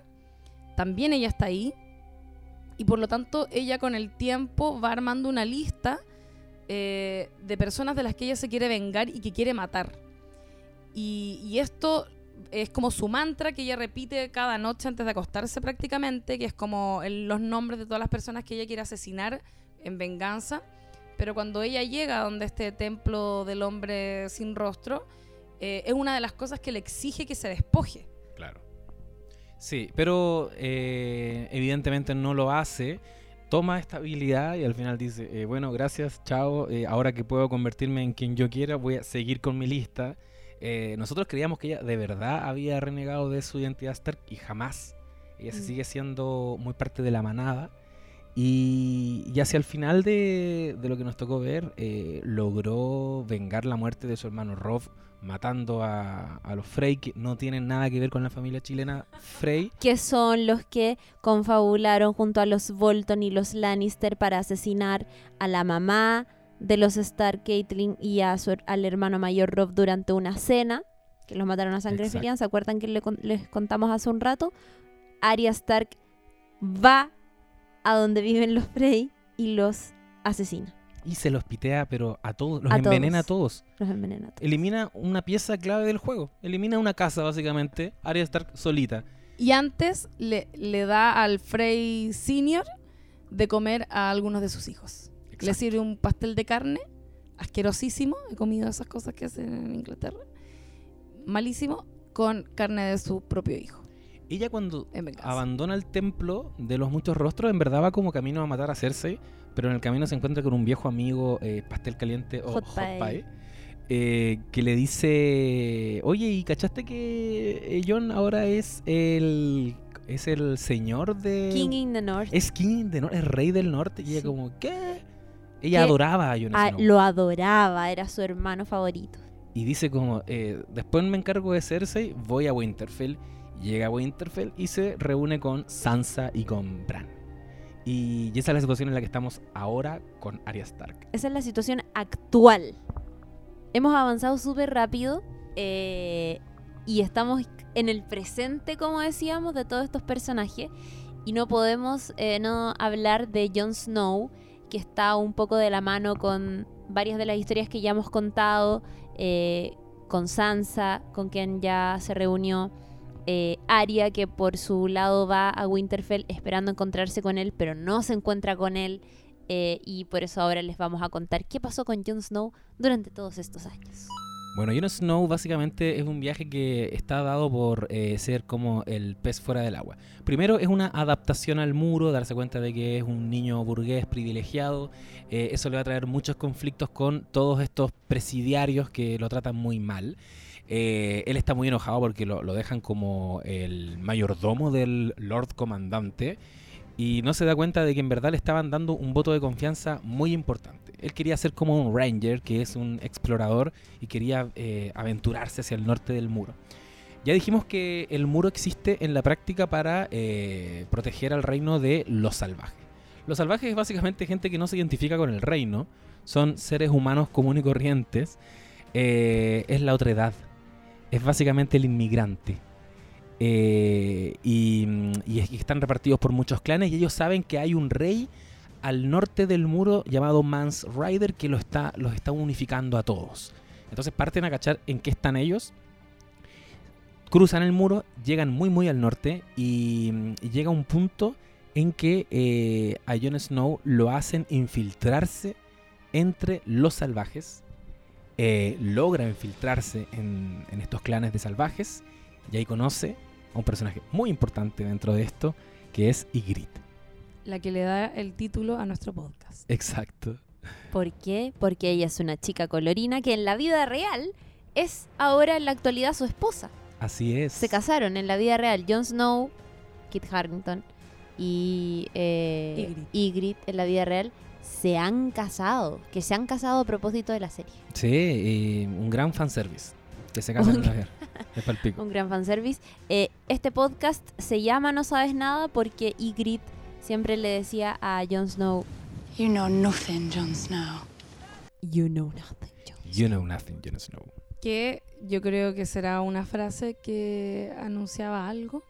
también ella está ahí. Y por lo tanto, ella con el tiempo va armando una lista eh, de personas de las que ella se quiere vengar y que quiere matar. Y, y esto es como su mantra que ella repite cada noche antes de acostarse prácticamente, que es como los nombres de todas las personas que ella quiere asesinar en venganza. Pero cuando ella llega a donde este templo del hombre sin rostro, eh, es una de las cosas que le exige que se despoje. Claro. Sí, pero eh, evidentemente no lo hace. Toma esta habilidad y al final dice, eh, bueno, gracias, chao. eh, ahora que puedo convertirme en quien yo quiera, voy a seguir con mi lista. Eh, nosotros creíamos que ella de verdad había renegado de su identidad Stark y jamás. Ella se Mm. sigue siendo muy parte de la manada. Y, y hacia el final de, de lo que nos tocó ver, eh, logró vengar la muerte de su hermano Rob, matando a, a los Frey, que no tienen nada que ver con la familia chilena Frey. que son los que confabularon junto a los Bolton y los Lannister para asesinar a la mamá de los Stark, Caitlyn, y a su, al hermano mayor Rob durante una cena, que los mataron a sangre fría. ¿Se acuerdan que le con- les contamos hace un rato? Arya Stark va a donde viven los Frey y los asesina, Y se los pitea, pero a todos, los A envenena todos. a todos. los envenena. a todos. Elimina una pieza clave del juego. Elimina una casa, básicamente. Arya Stark solita. Y antes le, le da al Frey Senior de comer a algunos de sus hijos. Le Exacto. sirve un pastel de carne, asquerosísimo. He comido esas cosas que hacen en Inglaterra. Malísimo, con carne de su propio hijo. Ella cuando abandona el templo de los muchos rostros, en verdad va como camino a matar a Cersei, pero en el camino se encuentra con un viejo amigo, eh, pastel caliente o Hot hot, pie. pie, eh, que le dice, oye, ¿y cachaste que eh, Jon ahora es el es el señor de... King in the North. Es King de Norte, es rey del norte. Y ella Sí. como, ¿qué? Ella adoraba a Jon Snow. lo adoraba, era su hermano favorito. Y dice como, eh, después me encargo de Cersei, voy a Winterfell. Llega a Winterfell y se reúne con Sansa y con Bran. Y, y esa es la situación en la que estamos ahora con Arya Stark. Esa es la situación actual. Hemos avanzado súper rápido eh, y estamos en el presente, como decíamos, de todos estos personajes. Y no podemos eh, no hablar de Jon Snow, que está un poco de la mano con varias de las historias que ya hemos contado, eh, con Sansa, con quien ya se reunió. eh, Arya, que por su lado va a Winterfell esperando encontrarse con él, pero no se encuentra con él. Eh, y por eso ahora les vamos a contar qué pasó con Jon Snow durante todos estos años. Bueno, Jon Snow básicamente es un viaje que está dado por eh, ser como el pez fuera del agua. Primero es una adaptación al muro, darse cuenta de que es un niño burgués privilegiado. Eh, eso le va a traer muchos conflictos con todos estos presidiarios que lo tratan muy mal. Eh, él está muy enojado porque lo, lo dejan como el mayordomo del Lord Comandante y no se da cuenta de que en verdad le estaban dando un voto de confianza muy importante. Él quería ser como un ranger, que es un explorador, y quería eh, aventurarse hacia el norte del muro. Ya dijimos que el muro existe en la práctica para eh, proteger al reino de los salvajes. Los salvajes es básicamente gente que no se identifica con el reino, son seres humanos comunes y corrientes, eh, es la otredad, es básicamente el inmigrante. Eh, y, están repartidos por muchos clanes y ellos saben que hay un rey al norte del muro llamado Mans Rider que está, los está unificando a todos. Entonces parten a cachar en qué están ellos. Cruzan el muro, llegan muy muy al norte y, llega un punto en que eh, a Jon Snow lo hacen infiltrarse entre los salvajes. eh, logra infiltrarse en estos clanes de salvajes y ahí conoce a un personaje muy importante dentro de esto, que es Ygritte. La que le da el título a nuestro podcast. Exacto. ¿Por qué? Porque ella es una chica colorina que en la vida real es ahora en la actualidad su esposa. Así es. se casaron en la vida real. Jon Snow, Kit Harington y eh, Ygritte. Ygritte en la vida real se han casado. Que se han casado a propósito de la serie. Sí, y un gran fanservice. Que se en. Es. Un gran fanservice. Eh, este podcast se llama No Sabes Nada porque Ygritte siempre le decía a Jon Snow, You know nothing, Jon Snow. You know nothing, Jon You know nothing, Jon Snow. Que yo creo que será una frase que anunciaba algo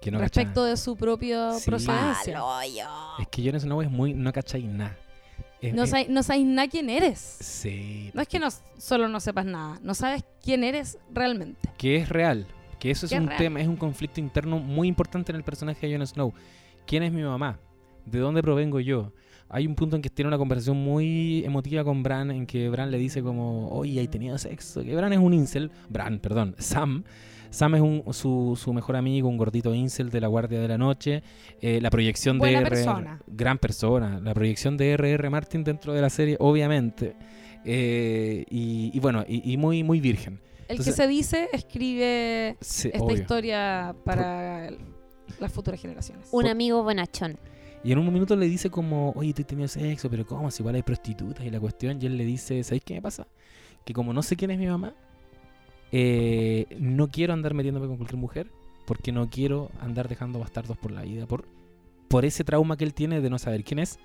Que no respecto cacha- de su propia Sí. procedencia. Es que Jon Snow es muy. No cacháis nada. Es- No, es- sabes, no sabes nada quién eres. Sí. No es que no, solo no sepas nada, no sabes quién eres realmente. Que es real. Que eso es un real. tema, es un conflicto interno muy importante en el personaje de Jon Snow. ¿Quién es mi mamá? ¿De dónde provengo yo? Hay un punto en que tiene una conversación muy emotiva con Bran, en que Bran le dice como, oye, ¿hay tenido sexo? Que Bran es un incel. Bran, perdón, Sam. Sam es un, su, su mejor amigo, un gordito incel de la Guardia de la Noche. Eh, la proyección Buena de R.R. persona. Gran persona. La proyección de R.R. Martin dentro de la serie, obviamente. Eh, y, y bueno, y, y muy, muy virgen. El Entonces- que se dice escribe Sí, esta obvio. historia para las futuras generaciones. Un amigo bonachón. Y en un minuto le dice como, oye, tú has tenido sexo, pero ¿cómo? Si igual hay prostitutas y la cuestión. Y él le dice, ¿sabéis qué me pasa? Que como no sé quién es mi mamá, eh, no quiero andar metiéndome con cualquier mujer, porque no quiero andar dejando bastardos por la vida, por, ese trauma que él tiene de no saber quién es.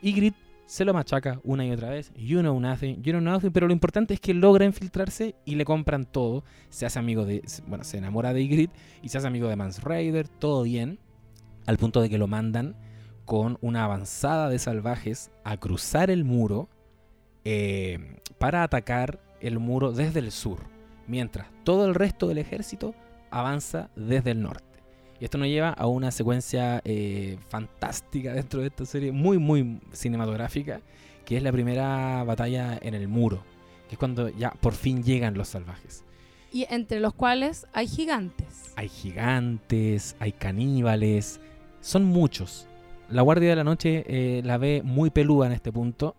Y Grit se lo machaca una y otra vez. You know nothing, you know nothing. Pero lo importante es que logra infiltrarse y le compran todo. Se hace amigo de, bueno, se enamora de Ygritte y se hace amigo de Mans Raider, todo bien. Al punto de que lo mandan con una avanzada de salvajes a cruzar el muro eh, para atacar el muro desde el sur, mientras todo el resto del ejército avanza desde el norte. Y esto nos lleva a una secuencia eh, fantástica dentro de esta serie, muy, muy cinematográfica, que es la primera batalla en el muro, que es cuando ya por fin llegan los salvajes. Y entre los cuales hay gigantes. Hay gigantes, hay caníbales, son muchos. La Guardia de la Noche eh, la ve muy peluda en este punto.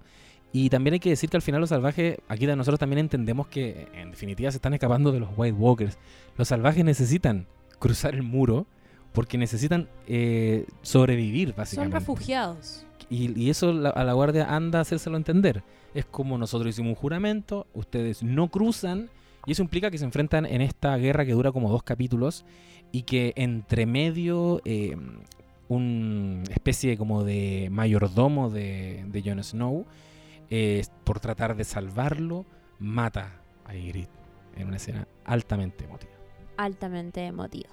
Y también hay que decir que al final los salvajes, aquí nosotros también entendemos que en definitiva se están escapando de los White Walkers. Los salvajes necesitan cruzar el muro porque necesitan eh, sobrevivir, Son básicamente. refugiados. Y, y eso la- a la guardia anda a hacérselo entender. Es como nosotros hicimos un juramento, ustedes no cruzan, y eso implica que se enfrentan en esta guerra que dura como dos capítulos, y que entre medio eh, una especie como de mayordomo de, de Jon Snow, eh, por tratar de salvarlo, mata a Ygritte en una escena altamente emotiva. Altamente emotiva.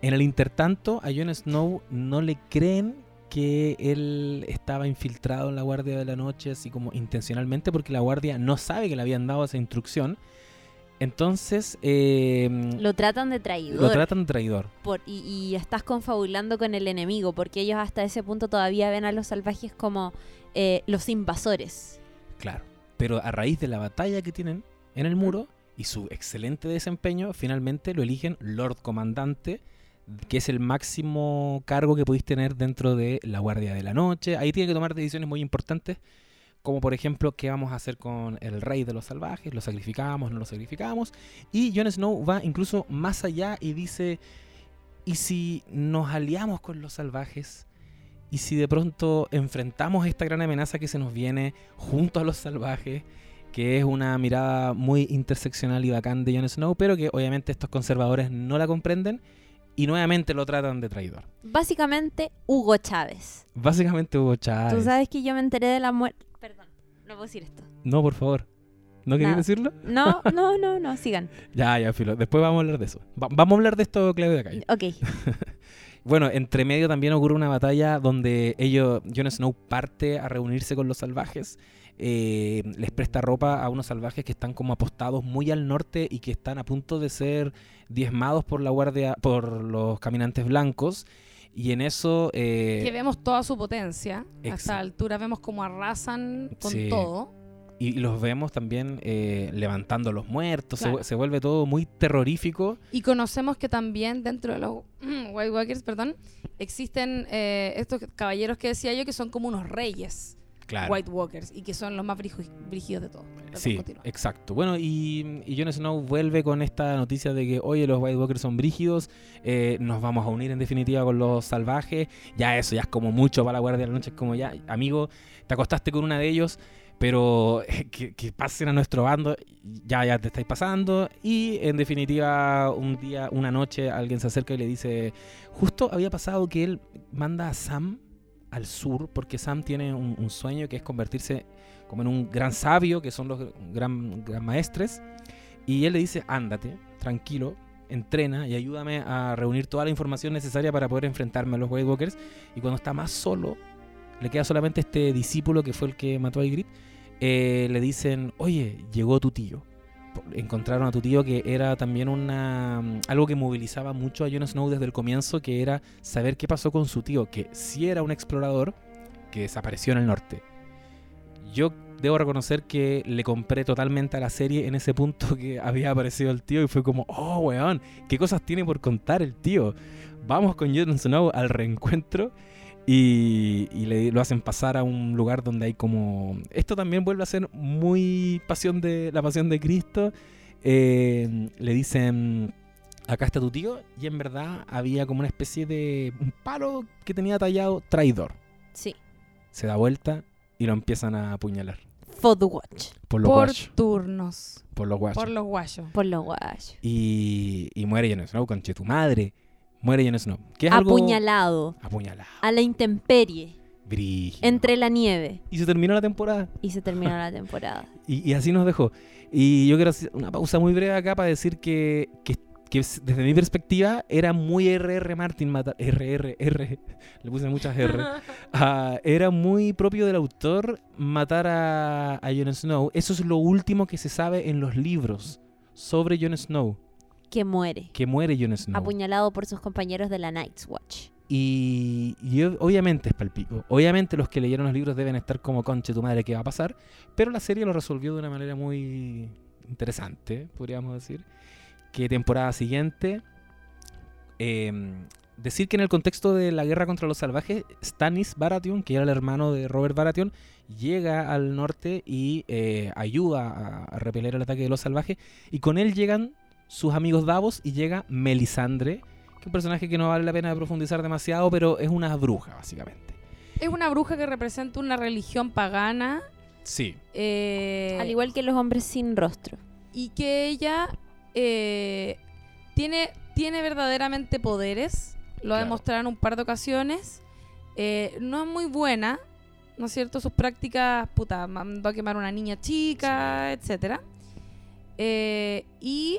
En el intertanto, a Jon Snow no le creen que él estaba infiltrado en la Guardia de la Noche, así como intencionalmente, porque la Guardia no sabe que le habían dado esa instrucción. Entonces, eh, Lo tratan de traidor. lo tratan de traidor. por- y, y estás confabulando con el enemigo, porque ellos hasta ese punto todavía ven a los salvajes como eh, los invasores. Claro. Pero a raíz de la batalla que tienen en el muro y su excelente desempeño, finalmente lo eligen Lord Comandante, que es el máximo cargo que podéis tener dentro de la Guardia de la Noche. Ahí tiene que tomar decisiones muy importantes, como por ejemplo, qué vamos a hacer con el rey de los salvajes, lo sacrificamos, no lo sacrificamos. Y Jon Snow va incluso más allá y dice, ¿y si nos aliamos con los salvajes? ¿Y si de pronto enfrentamos esta gran amenaza que se nos viene junto a los salvajes? Que es una mirada muy interseccional y bacán de Jon Snow, pero que obviamente estos conservadores no la comprenden y nuevamente lo tratan de traidor. Básicamente, Hugo Chávez. Básicamente Hugo Tú Chávez. sabes que yo me enteré de la muerte. No puedo decir esto. No, por favor. ¿No querías Nada. decirlo? No, no, no, no, sigan. Ya, ya, filo. Después vamos a hablar de eso. Va- vamos a hablar de esto, Claudio de Calle. Ok. Bueno, entre medio también ocurre una batalla donde ellos, Jon Snow parte a reunirse con los salvajes. eh, les presta ropa a unos salvajes que están como apostados muy al norte y que están a punto de ser diezmados por la guardia, por los caminantes blancos. Y en eso eh, que vemos toda su potencia. A exa- esta altura vemos cómo arrasan con Sí. todo. y los vemos también eh, levantando a los muertos. Se Claro. vu- se vuelve todo muy terrorífico. Y conocemos que también dentro de los White Walkers, perdón, existen eh, estos caballeros que decía yo que son como unos reyes. Claro. White Walkers y que son los más brígidos de todos. Sí, continúa. exacto. Bueno, y, y Jon Snow vuelve con esta noticia de que, oye, los White Walkers son brígidos, eh, nos vamos a unir en definitiva con los salvajes. Ya eso, ya es como mucho para la Guardia de la Noche. Es como ya, amigo, te acostaste con una de ellos, pero eh, que, que pasen a nuestro bando, ya, ya te estáis pasando. Y en definitiva, un día, una noche, alguien se acerca y le dice, justo había pasado que él manda a Sam al sur, porque Sam tiene un, sueño que es convertirse como en un gran sabio, que son los gran, gran maestres, y él le dice, ándate, tranquilo, entrena y ayúdame a reunir toda la información necesaria para poder enfrentarme a los White Walkers, y cuando está más solo, le queda solamente este discípulo que fue el que mató a Ygritte, eh, le dicen, oye, llegó tu tío. Encontraron a tu tío que era también una algo que movilizaba mucho a Jon Snow desde el comienzo, que era saber qué pasó con su tío, que sí era un explorador que desapareció en el norte. Yo debo reconocer que le compré totalmente a la serie en ese punto que había aparecido el tío y fue como, oh, weón, ¿qué cosas tiene por contar el tío? Vamos con Jon Snow al reencuentro y, y le, lo hacen pasar a un lugar donde hay como... Esto también vuelve a ser muy pasión de la pasión de Cristo. Eh, le dicen, acá está tu tío y en verdad había como una especie de un palo que tenía tallado traidor. Sí. Se da vuelta y lo empiezan a apuñalar. For the watch. Por los Por guachos. turnos. Por los guachos. Por los guayos. Por los guayos. Y, y muere Jon Snow, conche tu madre. Muere Jon Snow. Que es algo... Apuñalado. Apuñalado. A la intemperie. Brígido. Entre la nieve. Y se terminó la temporada. Y se terminó la temporada. Y, y así nos dejó. Y yo quiero hacer una pausa muy breve acá para decir que, que, que desde mi perspectiva era muy RR Martin matar. RRR. Le puse muchas R. Ah, era muy propio del autor matar a, a Jon Snow. Eso es lo último que se sabe en los libros sobre Jon Snow. Que muere. Que muere Jon Snow. Apuñalado por sus compañeros de la Night's Watch. Y, y ob- obviamente es palpico. Obviamente los que leyeron los libros deben estar como conche tu madre, ¿qué va a pasar? Pero la serie lo resolvió de una manera muy interesante, podríamos decir. Que temporada siguiente. eh, decir que en el contexto de la guerra contra los salvajes, Stannis Baratheon, que era el hermano de Robert Baratheon, llega al norte y eh, ayuda a, a repeler el ataque de los salvajes. Y con él llegan sus amigos Davos y llega Melisandre, que es un personaje que no vale la pena profundizar demasiado, pero es una bruja, básicamente. Es una bruja que representa una religión pagana. Sí. eh, Al igual que los hombres sin rostro. y que ella eh, tiene, tiene verdaderamente poderes. Lo ha Claro. demostrado en un par de ocasiones. Eh, no es muy buena, ¿no es cierto? Sus prácticas, puta, mandó a quemar a una niña chica, etcétera. Eh, y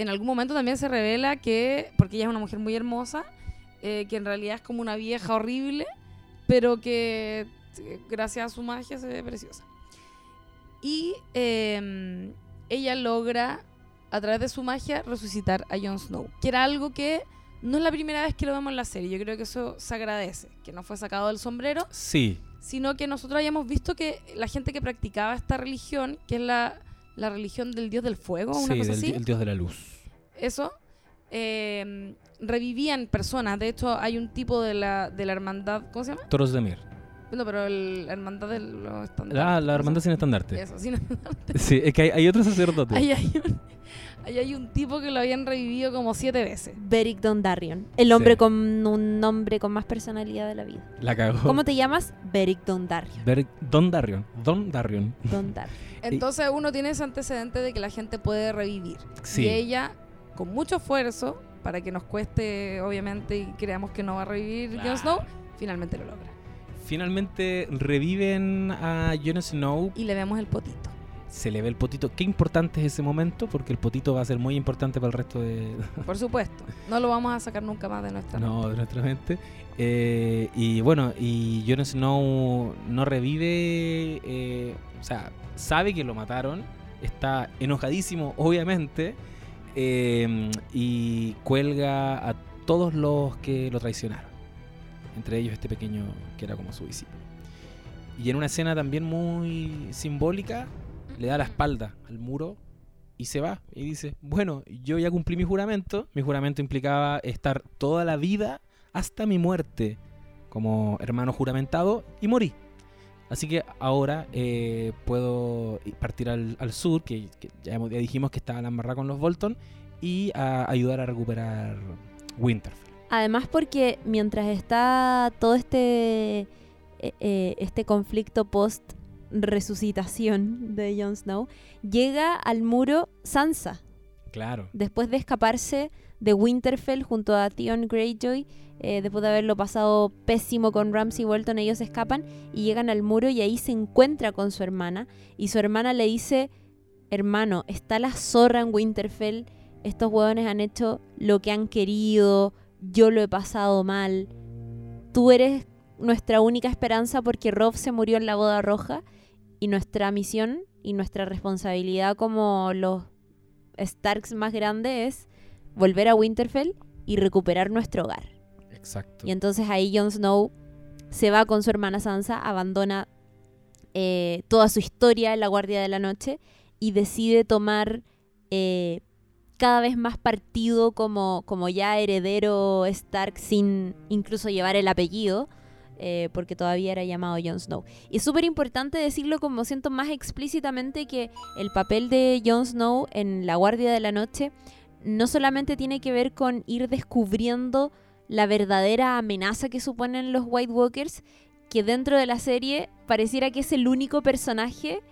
en algún momento también se revela que, porque ella es una mujer muy hermosa, eh, que en realidad es como una vieja horrible, pero que eh, gracias a su magia se ve preciosa. Y eh, ella logra, a través de su magia, resucitar a Jon Snow, que era algo que no es la primera vez que lo vemos en la serie. Yo creo que eso se agradece, que no fue sacado del sombrero, Sí. sino que nosotros hayamos visto que la gente que practicaba esta religión, que es la, la religión del dios del fuego, una sí, cosa del así, el dios de la luz. eso, eh, revivían personas. De hecho, hay un tipo de la, de la hermandad, ¿cómo se llama? Toros de Mir. No, pero el- la hermandad de los estandartes. La, la ¿cómo hermandad sin estandarte. Eso, sin Sí, es que hay, hay otro sacerdote. Ahí hay, un, ahí hay un tipo que lo habían revivido como siete veces. Beric Dondarrion. El hombre Sí. con un nombre con más personalidad de la vida. La cagó. ¿Cómo te llamas? Beric Dondarrion. Ver- Don Darion. Don Darion. Dondarrion. Entonces uno tiene ese antecedente de que la gente puede revivir. Sí. Y ella, con mucho esfuerzo, para que nos cueste, obviamente, y creamos que no va a revivir Jon. Snow, finalmente lo logra. Finalmente reviven a Jon Snow. Y le vemos el potito. Se le ve el potito. Qué importante es ese momento, porque el potito va a ser muy importante para el resto de, Por supuesto. No lo vamos a sacar nunca más de nuestra no, de nuestra mente. Eh, y bueno, y Jon Snow no revive. eh, o sea, sabe que lo mataron. Está enojadísimo, obviamente. eh, y cuelga a todos los que lo traicionaron. Entre ellos este pequeño que era como su discípulo. Y en una escena también muy simbólica, le da la espalda al muro y se va. Y dice, bueno, yo ya cumplí mi juramento. Mi juramento implicaba estar toda la vida hasta mi muerte como hermano juramentado y morí. Así que ahora eh, puedo partir al, al sur, que, que ya, hemos- ya dijimos que estaba la embarrada con los Bolton, y a ayudar a recuperar Winterfell. Además porque mientras está todo este, eh, eh, este conflicto post resucitación de Jon Snow, llega al muro Sansa, Claro. después de escaparse de Winterfell junto a Theon Greyjoy, eh, después de haberlo pasado pésimo con Ramsay Bolton, ellos escapan y llegan al muro y ahí se encuentra con su hermana. Y su hermana le dice, hermano, está la zorra en Winterfell, estos hueones han hecho lo que han querido, yo lo he pasado mal, tú eres nuestra única esperanza porque Rob se murió en la boda roja y nuestra misión y nuestra responsabilidad como los Starks más grandes es volver a Winterfell y recuperar nuestro hogar. Exacto. Y entonces ahí Jon Snow se va con su hermana Sansa, abandona eh, toda su historia en la Guardia de la Noche y decide tomar eh, cada vez más partido como, como ya heredero Stark sin incluso llevar el apellido. Eh, porque todavía era llamado Jon Snow. Y es súper importante decirlo como siento más explícitamente que el papel de Jon Snow en la Guardia de la Noche no solamente tiene que ver con ir descubriendo la verdadera amenaza que suponen los White Walkers, que dentro de la serie pareciera que es el único personaje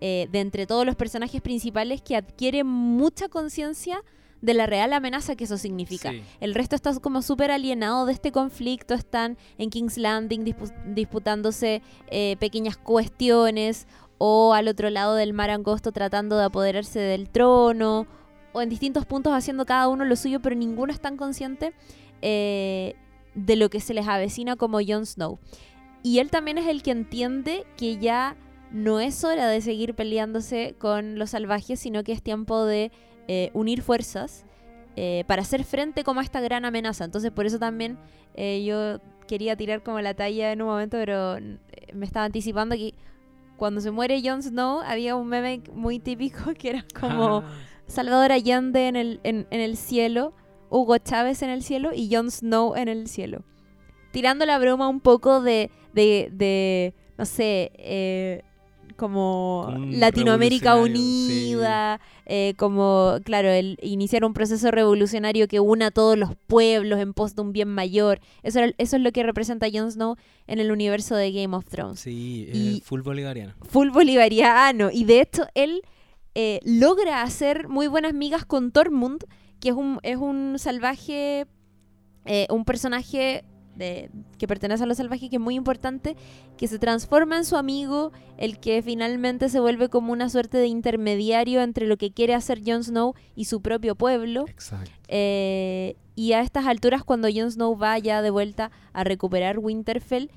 eh, de entre todos los personajes principales que adquiere mucha conciencia de la real amenaza que eso significa. Sí. El resto está como súper alienado de este conflicto, están en King's Landing dispu- disputándose eh, pequeñas cuestiones o al otro lado del mar angosto tratando de apoderarse del trono o en distintos puntos haciendo cada uno lo suyo, pero ninguno es tan consciente eh, de lo que se les avecina como Jon Snow. Y él también es el que entiende que ya no es hora de seguir peleándose con los salvajes, sino que es tiempo de eh, unir fuerzas eh, para hacer frente como a esta gran amenaza. Entonces por eso también eh, yo quería tirar como la talla en un momento, pero me estaba anticipando que cuando se muere Jon Snow había un meme muy típico que era como... Ah, Salvador Allende en el, en, en el cielo, Hugo Chávez en el cielo y Jon Snow en el cielo. Tirando la broma un poco de, de, de no sé, eh, como Como un Latinoamérica unida, eh, como, claro, el iniciar un proceso revolucionario que una a todos los pueblos en pos de un bien mayor. Eso, era- eso es lo que representa Jon Snow en el universo de Game of Thrones Sí, Y- el full bolivariano. full bolivariano. Y de hecho, él eh, logra hacer muy buenas migas con Tormund, que es un, es un salvaje, eh, un personaje de- que pertenece a los salvajes que es muy importante, que se transforma en su amigo, el que finalmente se vuelve como una suerte de intermediario entre lo que quiere hacer Jon Snow y su propio pueblo. Exacto. Eh, y a estas alturas, cuando Jon Snow va ya de vuelta a recuperar Winterfell,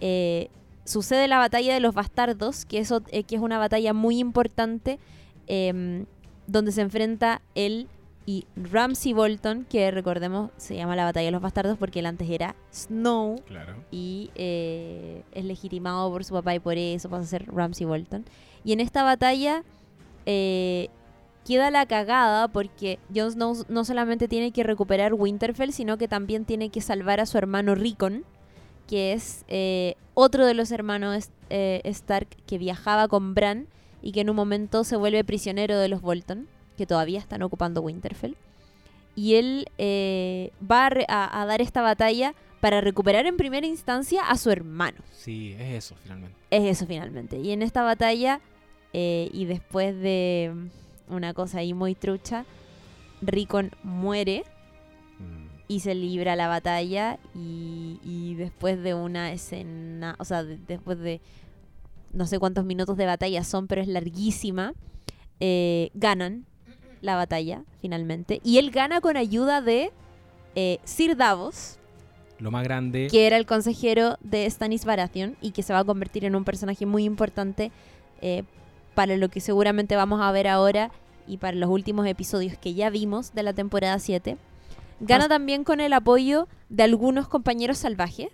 eh, sucede la batalla de los bastardos, que, eso, eh, que es una batalla muy importante, em, donde se enfrenta él y Ramsay Bolton, que recordemos se llama la batalla de los bastardos porque él antes era Snow Claro. y eh, es legitimado por su papá y por eso pasa a ser Ramsay Bolton. Y en esta batalla eh, queda la cagada porque Jon Snow no solamente tiene que recuperar Winterfell, sino que también tiene que salvar a su hermano Rickon, que es eh, otro de los hermanos Stark que viajaba con Bran y que en un momento se vuelve prisionero de los Bolton, que todavía están ocupando Winterfell. Y él eh, va a, re- a- dar esta batalla para recuperar en primera instancia a su hermano. Sí, es eso, finalmente. Es eso finalmente. Y en esta batalla, eh, y después de mm, una cosa ahí muy trucha, Rickon muere Mm, y se libra la batalla y, y después de una escena, o sea, de- después de no sé cuántos minutos de batalla son, pero es larguísima, eh, ganan la batalla finalmente. Y él gana con ayuda de eh, Sir Davos, Lo más grande. que era el consejero de Stannis Baratheon y que se va a convertir en un personaje muy importante eh, para lo que seguramente vamos a ver ahora y para los últimos episodios que ya vimos de la temporada 7. Gana también con el apoyo de algunos compañeros salvajes,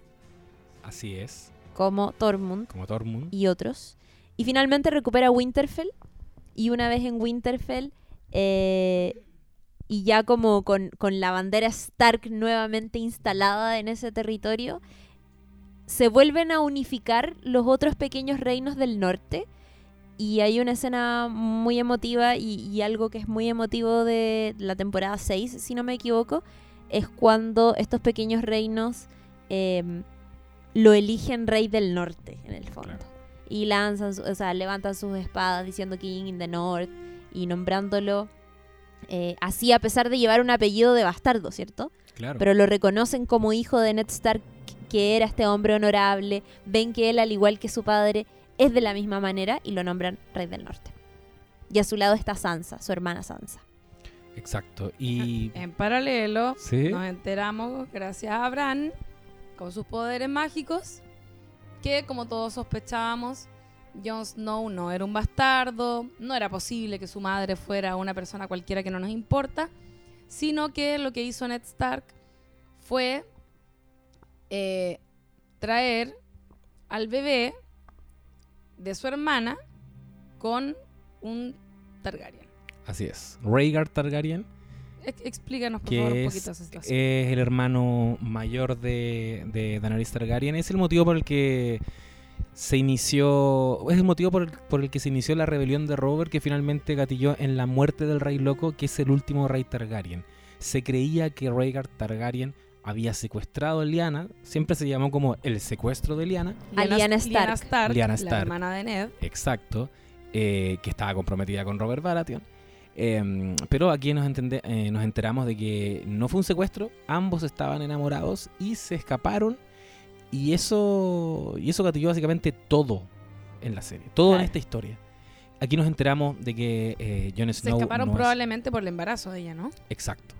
Así es. como Tormund Como Tormund. y otros. Y finalmente recupera Winterfell. Y una vez en Winterfell, eh, y ya como con, con la bandera Stark nuevamente instalada en ese territorio, se vuelven a unificar los otros pequeños reinos del norte. Y hay una escena muy emotiva y, y algo que es muy emotivo de la temporada 6, si no me equivoco, es cuando estos pequeños reinos em, lo eligen rey del norte, en el fondo. Claro. Y lanzan, o sea, levantan sus espadas diciendo King in the North y nombrándolo eh, así a pesar de llevar un apellido de bastardo, ¿cierto? Claro. Pero lo reconocen como hijo de Ned Stark, que era este hombre honorable. Ven que él, al igual que su padre, es de la misma manera y lo nombran Rey del Norte. Y a su lado está Sansa, su hermana Sansa. Exacto. Y. En paralelo, Sí. nos enteramos, gracias a Bran, con sus poderes mágicos, que como todos sospechábamos, Jon Snow no era un bastardo, no era posible que su madre fuera una persona cualquiera que no nos importa, sino que lo que hizo Ned Stark fue eh, traer al bebé de su hermana con un Targaryen. Así es. Rhaegar Targaryen, Ex- Explícanos, por que favor, un es, poquito esa situación. es el hermano mayor de, de Daenerys Targaryen. Es el motivo por el que se inició. Es el motivo por el, por el que se inició la rebelión de Robert, que finalmente gatilló en la muerte del rey loco, que es el último rey Targaryen. Se creía que Rhaegar Targaryen había secuestrado a Lyanna. Siempre se llamó como el secuestro de Lyanna. A Lyanna Stark. Lyanna la Stark. hermana de Ned. Exacto, eh, que estaba comprometida con Robert Baratheon. Em, pero aquí nos, entende- eh, nos enteramos de que no fue un secuestro, ambos estaban enamorados y se escaparon. Y eso, y eso gatilló básicamente todo en la serie, todo en esta historia. Aquí nos enteramos de que eh, Jon Se Snow. escaparon no es- probablemente por el embarazo de ella, ¿no? Exacto.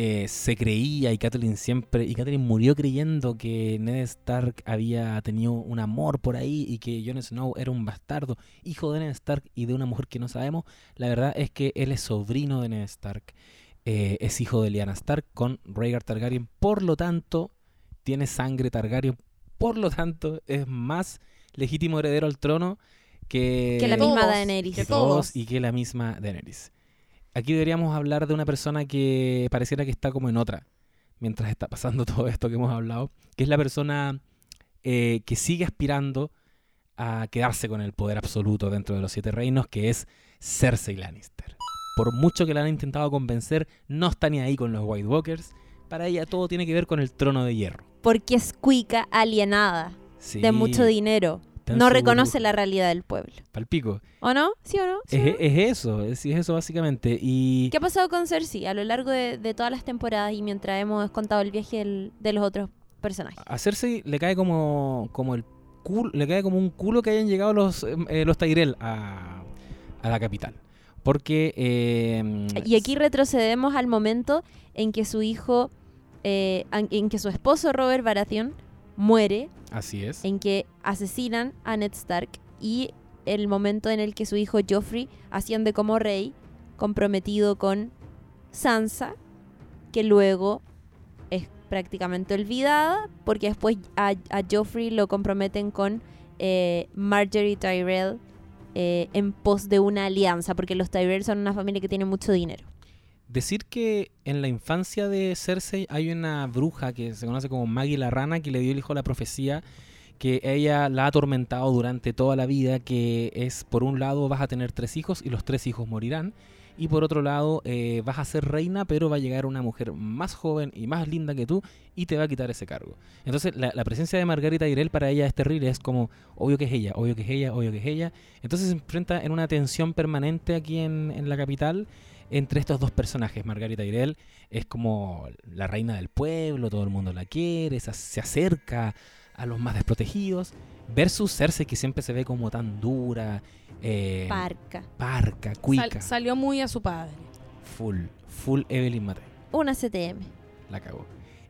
Eh, se creía y Catelyn siempre. Y Catelyn murió creyendo que Ned Stark había tenido un amor por ahí y que Jon Snow era un bastardo, hijo de Ned Stark y de una mujer que no sabemos. La verdad es que él es sobrino de Ned Stark. Eh, es hijo de Lyanna Stark con Rhaegar Targaryen. Por lo tanto, tiene sangre Targaryen. Por lo tanto, es más legítimo heredero al trono que, Que la todos, misma Daenerys. que todos. y que la misma Daenerys. Aquí deberíamos hablar de una persona que pareciera que está como en otra, mientras está pasando todo esto que hemos hablado, que es la persona eh, que sigue aspirando a quedarse con el poder absoluto dentro de los siete reinos, que es Cersei Lannister. Por mucho que la han intentado convencer, no está ni ahí con los White Walkers. Para ella todo tiene que ver con el trono de hierro. Porque es cuica alienada, Sí, de mucho dinero. No reconoce la realidad del pueblo. Palpico. ¿O no? ¿Sí o no? ¿Sí o Es, no? es eso, es, es eso básicamente. Y ¿Qué ha pasado con Cersei a lo largo de, de todas las temporadas y mientras hemos contado el viaje del- de los otros personajes? a Cersei le cae como, como el culo, le cae como un culo que hayan llegado los, eh, los Tyrell a, a la capital. Porque eh, Y aquí retrocedemos al momento en que su hijo, eh, en que su esposo Robert Baratheon muere, así es. en que asesinan a Ned Stark y el momento en el que su hijo Joffrey asciende como rey, comprometido con Sansa, que luego es prácticamente olvidada, porque después a, a Joffrey lo comprometen con eh, Marjorie Tyrell eh, en pos de una alianza, porque los Tyrell son una familia que tiene mucho dinero. Decir que en la infancia de Cersei hay una bruja que se conoce como Maggie la Rana que le dio el hijo la profecía que ella la ha atormentado durante toda la vida, que es por un lado vas a tener tres hijos y los tres hijos morirán, y por otro lado eh, vas a ser reina, pero va a llegar una mujer más joven y más linda que tú y te va a quitar ese cargo. Entonces la, presencia de Margarita Irel para ella es terrible, es como obvio que es ella, obvio que es ella, obvio que es ella. Entonces se enfrenta en una tensión permanente aquí en, en la capital entre estos dos personajes. Margarita Irel es como la reina del pueblo, todo el mundo la quiere, se, acerca a los más desprotegidos, versus Cersei que siempre se ve como tan dura, eh, Parca. parca, Sal- cuica, salió muy a su padre. full, full Evelyn Matei. Una CTM. La cagó.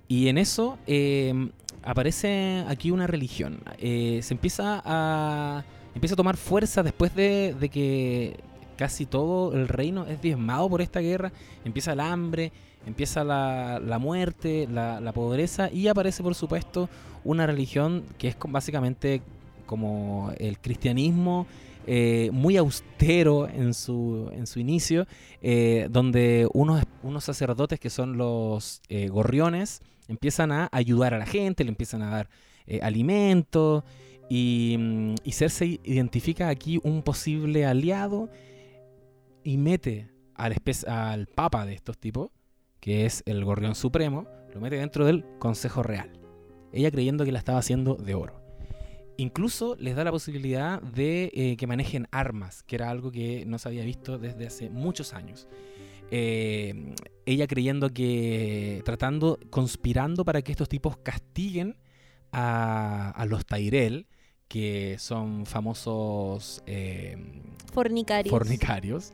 Y en eso eh, aparece aquí una religión. Eh, se empieza a empieza a tomar fuerza después de, de que casi todo el reino es diezmado por esta guerra. Empieza el hambre, empieza la, la muerte, la, la pobreza y aparece por supuesto una religión que es básicamente como el cristianismo. eh, muy austero en su, en su inicio, eh, donde unos, unos sacerdotes que son los eh, gorriones Empiezan a ayudar a la gente, le empiezan a dar alimento y, mm, y Cersei identifica aquí un posible aliado y mete al, papa de estos tipos, que es el Gorrión Supremo, lo mete dentro del Consejo Real. Ella creyendo que la estaba haciendo de oro. Incluso les da la posibilidad de eh, que manejen armas, que era algo que no se había visto desde hace muchos años. Eh, ella creyendo que, tratando, conspirando para que estos tipos castiguen a, a los Tyrell, que son famosos eh, Fornicarios. fornicarios,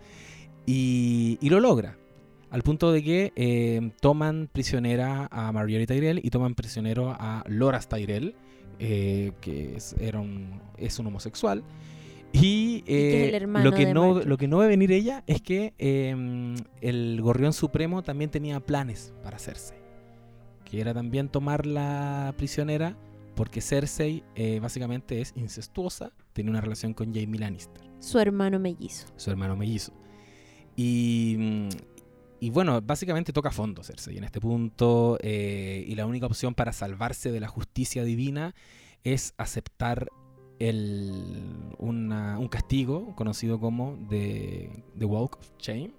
y, y lo logra. Al punto de que eh, toman prisionera a Marjorie Tyrell y toman prisionero a Loras Tyrell, eh, que es, era un, es un homosexual. Y, eh, lo, que no, Marjorie. lo que no ve venir ella es que eh, el Gorrión Supremo también tenía planes para Cersei. Que era también tomarla prisionera porque Cersei eh, básicamente es incestuosa, tiene una relación con Jaime Lannister Su hermano mellizo. su hermano mellizo. Y, y bueno, básicamente toca fondo Cersei en este punto. eh, y la única opción para salvarse de la justicia divina es aceptar el, una- un castigo conocido como The, the Walk of Shame.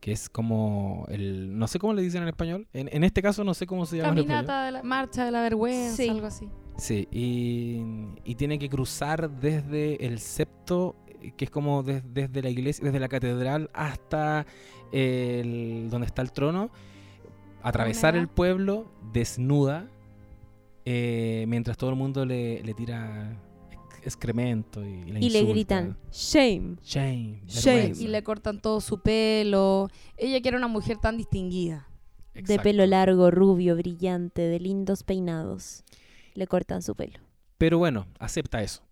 Que es como el. No sé cómo le dicen en español. En, en este caso, no sé cómo se llama. Caminata de la marcha de la vergüenza, Sí. algo así. Sí, y, y tiene que cruzar desde el septo, eh, que es como des- desde la iglesia, desde la catedral hasta el, donde está el trono, atravesar el pueblo desnuda, eh, mientras todo el mundo le, le tira excremento y, la Y le gritan, shame. Shame. Shame. vergüenza". Y le cortan todo su pelo. Ella que era una mujer tan distinguida. De pelo largo, rubio, brillante, de lindos peinados. Le cortan su pelo. Pero bueno, acepta eso.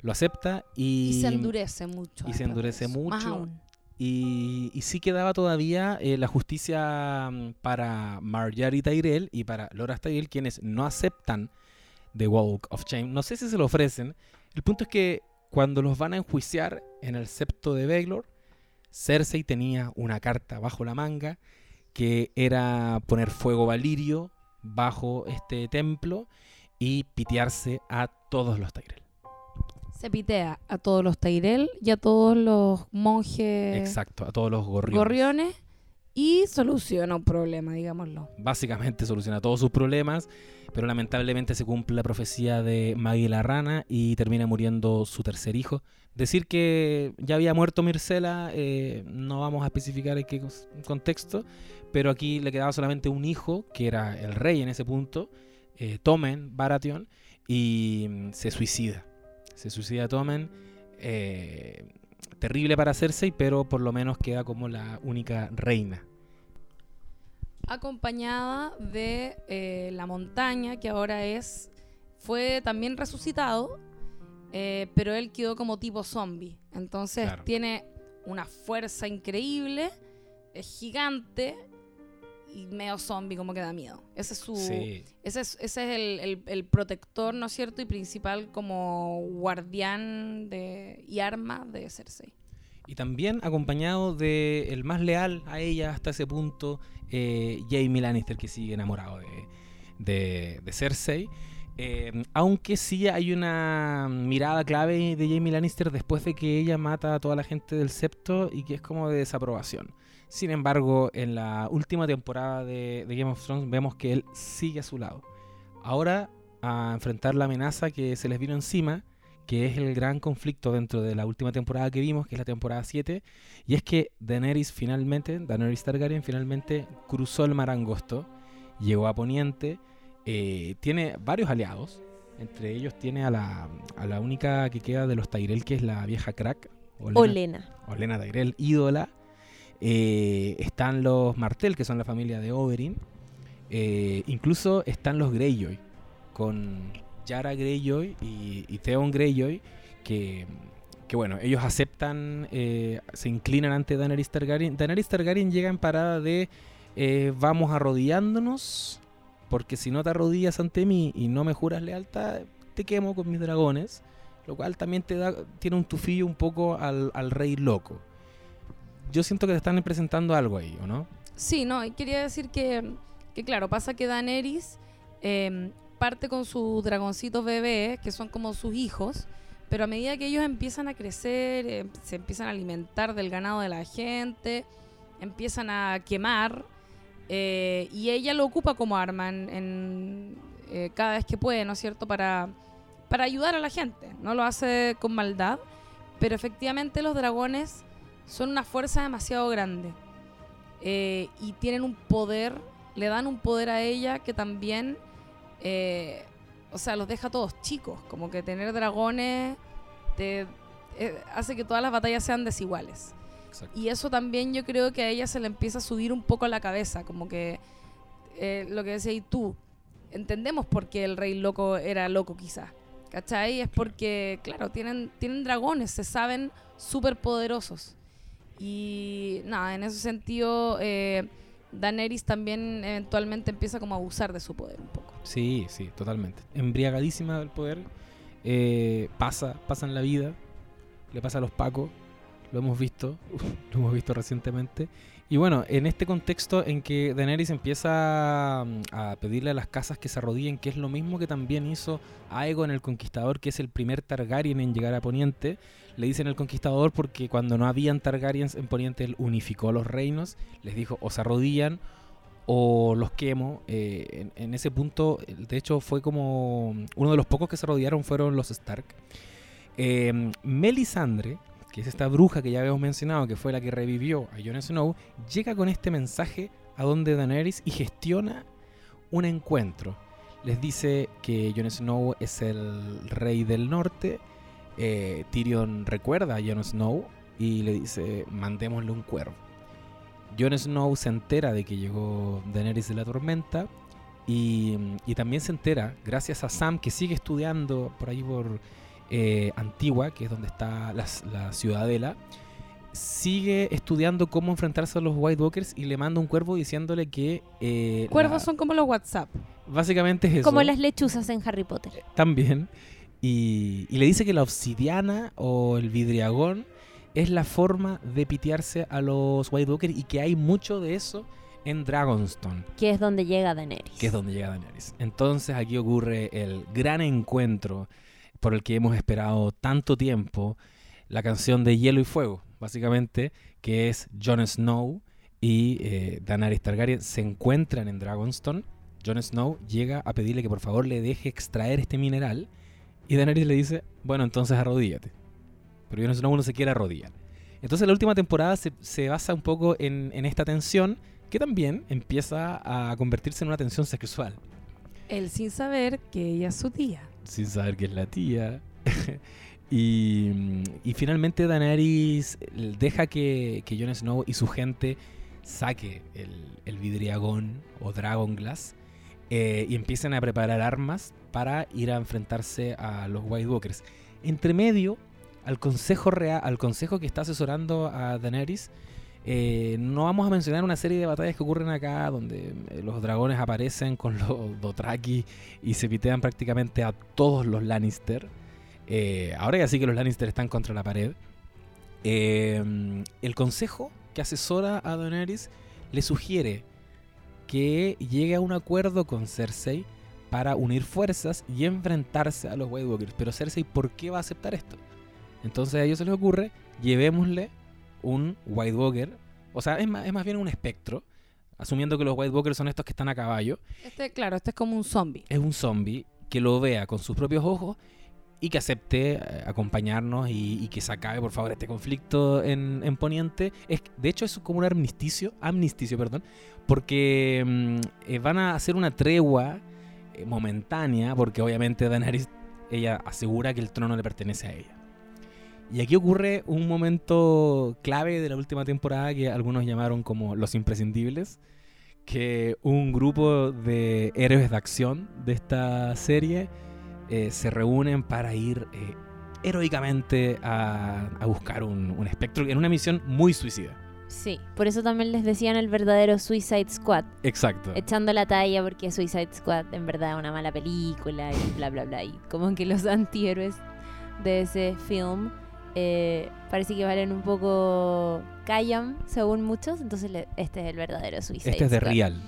Lo acepta y, Y, se endurece mucho. y se endurece eso. Más mucho. aún. Y, y sí quedaba todavía eh, la justicia mm, para Marjorie Tyrell y para Loras Tyrell, quienes no aceptan The Walk of Shame. No sé si se lo ofrecen. El punto es que cuando los van a enjuiciar en el septo de Baelor, Cersei tenía una carta bajo la manga que era poner fuego valirio bajo este templo y pitearse a todos los Tyrell. Se pitea a todos los Tyrell y a todos los monjes Exacto, a todos los gorriones. gorriones y soluciona un problema, digámoslo. básicamente soluciona todos sus problemas, pero lamentablemente se cumple la profecía de Maggie la rana y termina muriendo su tercer hijo. Decir que ya había muerto Mircela, eh, no vamos a especificar en qué contexto, pero aquí le quedaba solamente un hijo, que era el rey en ese punto, eh, Tomen Baratheon, y mm, se suicida. Se suicida Tomen. eh, terrible para Cersei, pero por lo menos queda como la única reina. Acompañada de eh, la montaña, que ahora es. Fue también resucitado, eh, pero él quedó como tipo zombie. Entonces Claro. tiene una fuerza increíble, es gigante y medio zombie, como que da miedo. Ese es su. Sí. Ese es, ese es el, el- el protector, ¿no es cierto? Y principal como guardián de, y arma de Cersei. Y también acompañado de el más leal a ella hasta ese punto, eh, Jaime Lannister, que sigue enamorado de, de- de Cersei. Eh, aunque sí hay una mirada clave de Jaime Lannister después de que ella mata a toda la gente del septo y que es como de desaprobación. Sin embargo, en la última temporada de, de Game of Thrones vemos que él sigue a su lado. Ahora a enfrentar la amenaza que se les vino encima, que es el gran conflicto dentro de la última temporada que vimos, que es la temporada 7, y es que Daenerys finalmente, Daenerys Targaryen finalmente cruzó el mar angosto, llegó a Poniente, eh, tiene varios aliados, entre ellos tiene a la, a la única que queda de los Tyrell, que es la vieja crack, Olena. Olenna Tyrell, ídola. Eh, están los Martell, que son la familia de Oberyn. Eh, incluso están los Greyjoy, con Yara Greyjoy y, Theon Greyjoy, que, que bueno, ellos aceptan, eh, se inclinan ante Daenerys Targaryen. Daenerys Targaryen llega en parada de vamos arrodillándonos, porque si no te arrodillas ante mí y no me juras lealtad, te quemo con mis dragones. Lo cual también te da, tiene un tufillo un poco al rey loco. Yo siento que te están presentando algo ahí, ¿o no? Sí, no, quería decir que, Que claro, pasa que Daenerys eh, parte con sus dragoncitos bebés, que son como sus hijos, pero a medida que ellos empiezan a crecer, eh, se empiezan a alimentar del ganado de la gente, empiezan a quemar, eh, y ella lo ocupa como arma en, eh, cada vez que puede, ¿no es cierto?, para, para ayudar a la gente. No lo hace con maldad, pero efectivamente los dragones son una fuerza demasiado grande eh, y tienen un poder, le dan un poder a ella que también, eh, o sea, los deja todos chicos, como que tener dragones te, eh, hace que todas las batallas sean desiguales. Exacto. Y eso también yo creo que a ella se le empieza a subir un poco a la cabeza, como que eh, lo que decías tú, entendemos por qué el rey loco era loco quizás, ¿cachai? Es porque, claro, tienen, tienen dragones, se saben súper poderosos. Y nada, en ese sentido, eh, Daenerys también eventualmente empieza como a abusar de su poder un poco. Sí, sí, totalmente. Embriagadísima del poder. eh, pasa, pasa en la vida. Le pasa a los pacos. Lo hemos visto. lo hemos visto recientemente. Y bueno, en este contexto en que Daenerys empieza mm, a pedirle a las casas que se arrodillen, que es lo mismo que también hizo Aegon el Conquistador, que es el primer Targaryen en llegar a Poniente. Le dicen el Conquistador porque cuando no habían Targaryens en Poniente, él unificó los reinos. Les dijo, o se arrodillan o los quemo. Eh, en, ese punto, de hecho, fue como uno de los pocos que se rodearon fueron los Stark. Eh, Melisandre, que es esta bruja que ya habíamos mencionado, que fue la que revivió a Jon Snow, llega con este mensaje a donde Daenerys y gestiona un encuentro. Les dice que Jon Snow es el rey del norte. eh, Tyrion recuerda a Jon Snow y le dice, mandémosle un cuervo. Jon Snow se entera de que llegó Daenerys de la Tormenta y, y también se entera, gracias a Sam, que sigue estudiando por ahí por eh, Antigua, que es donde está la, la ciudadela, sigue estudiando cómo enfrentarse a los White Walkers y le manda un cuervo diciéndole que... eh, Cuervos la- son como los WhatsApp. Básicamente es eso. Como las lechuzas en Harry Potter. También. Y, y le dice que la obsidiana o el vidriagón es la forma de pitearse a los White Walkers y que hay mucho de eso en Dragonstone, Que es donde llega Daenerys. que es donde llega Daenerys. Entonces aquí ocurre el gran encuentro por el que hemos esperado tanto tiempo, la canción de Hielo y Fuego, básicamente, que es Jon Snow y eh, Daenerys Targaryen se encuentran en Dragonstone. Jon Snow llega a pedirle que por favor le deje extraer este mineral y Daenerys le dice, bueno, entonces arrodíllate. Pero Jon Snow no se quiere arrodillar. Entonces la última temporada se, se basa un poco en, en esta tensión que también empieza a convertirse en una tensión sexual. Él sin saber que ella es su tía. Sin saber que es la tía. y, finalmente Daenerys deja que, que Jon Snow y su gente saque el, el vidriagón o Dragon Glass eh, y empiecen a preparar armas para ir a enfrentarse a los White Walkers. Entre medio, al consejo real, al consejo que está asesorando a Daenerys, eh, no vamos a mencionar una serie de batallas que ocurren acá donde eh, los dragones aparecen con los Dothraki y se pitean prácticamente a todos los Lannister. Eh, ahora ya sí que los Lannister están contra la pared. El consejo que asesora a Daenerys le sugiere que llegue a un acuerdo con Cersei para unir fuerzas y enfrentarse a los White Walkers. Pero Cersei, ¿por qué va a aceptar esto? Entonces a ellos se les ocurre, llevémosle un White Walker, o sea, es más, es más bien un espectro, asumiendo que los White Walkers son estos que están a caballo, Este, claro, este es como un zombie. es un zombie que lo vea con sus propios ojos y que acepte eh, acompañarnos y, y que se acabe por favor este conflicto en, en Poniente. Es, de hecho es como un amnisticio, amnisticio, perdón, porque mm, eh, van a hacer una tregua eh, momentánea, porque obviamente Daenerys, ella asegura que el trono le pertenece a ella. Y aquí ocurre un momento clave de la última temporada que algunos llamaron como los imprescindibles, que un grupo de héroes de acción de esta serie eh, se reúnen para ir eh, heroicamente a, a buscar un, un espectro en una misión muy suicida. Sí, por eso también les decían el verdadero Suicide Squad. Exacto. Echando la talla porque Suicide Squad en verdad es una mala película y bla bla bla. Y como que los antihéroes de ese film eh, parece que valen un poco callan según muchos. Entonces le- este es el verdadero Suicide Este es de Squad. real.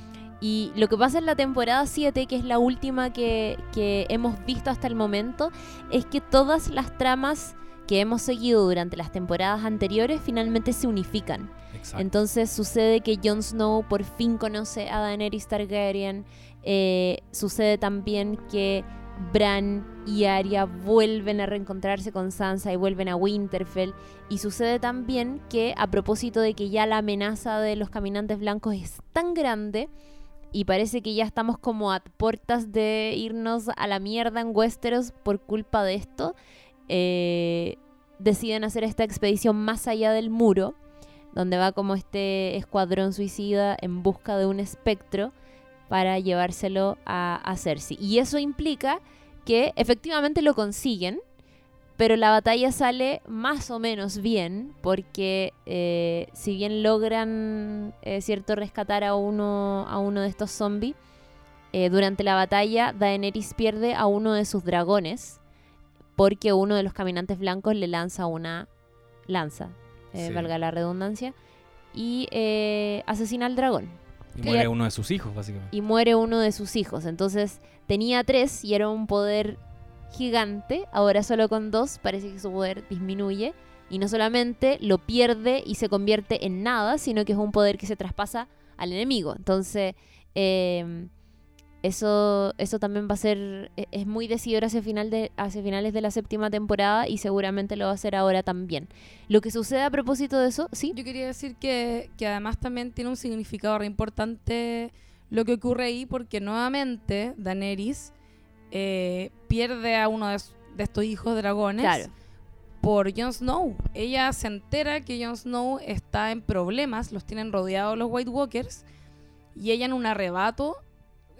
Y lo que pasa en la temporada 7, que es la última que, que hemos visto hasta el momento, es que todas las tramas que hemos seguido durante las temporadas anteriores finalmente se unifican. Exacto. Entonces sucede que Jon Snow por fin conoce a Daenerys Targaryen. eh, sucede también que Bran y Arya vuelven a reencontrarse con Sansa y vuelven a Winterfell. Y sucede también que a propósito de que ya la amenaza de los caminantes blancos es tan grande y parece que ya estamos como a puertas de irnos a la mierda en Westeros por culpa de esto, eh, deciden hacer esta expedición más allá del muro donde va como este escuadrón suicida en busca de un espectro para llevárselo a, a Cersei. Y eso implica que efectivamente lo consiguen, pero la batalla sale más o menos bien, porque eh, si bien logran, eh, cierto, rescatar a uno, a uno de estos zombies, eh, durante la batalla Daenerys pierde a uno de sus dragones, porque uno de los caminantes blancos le lanza una lanza, Sí. valga la redundancia, y asesina al dragón. Y muere uno de sus hijos, básicamente. Y muere uno de sus hijos. Entonces tenía tres y era un poder gigante. Ahora solo con dos parece que su poder disminuye. Y no solamente lo pierde y se convierte en nada, sino que es un poder que se traspasa al enemigo. Entonces, eh, eso, eso también va a ser, e- es muy decidor hacia, final de, hacia finales de la séptima temporada y seguramente lo va a hacer ahora también. Lo que sucede a propósito de eso, sí, Yo quería decir que, que además también tiene un significado re importante lo que ocurre ahí, porque nuevamente Daenerys eh, pierde a uno de, estos hijos dragones claro. por Jon Snow. Ella se entera que Jon Snow está en problemas, los tienen rodeados los White Walkers, y ella en un arrebato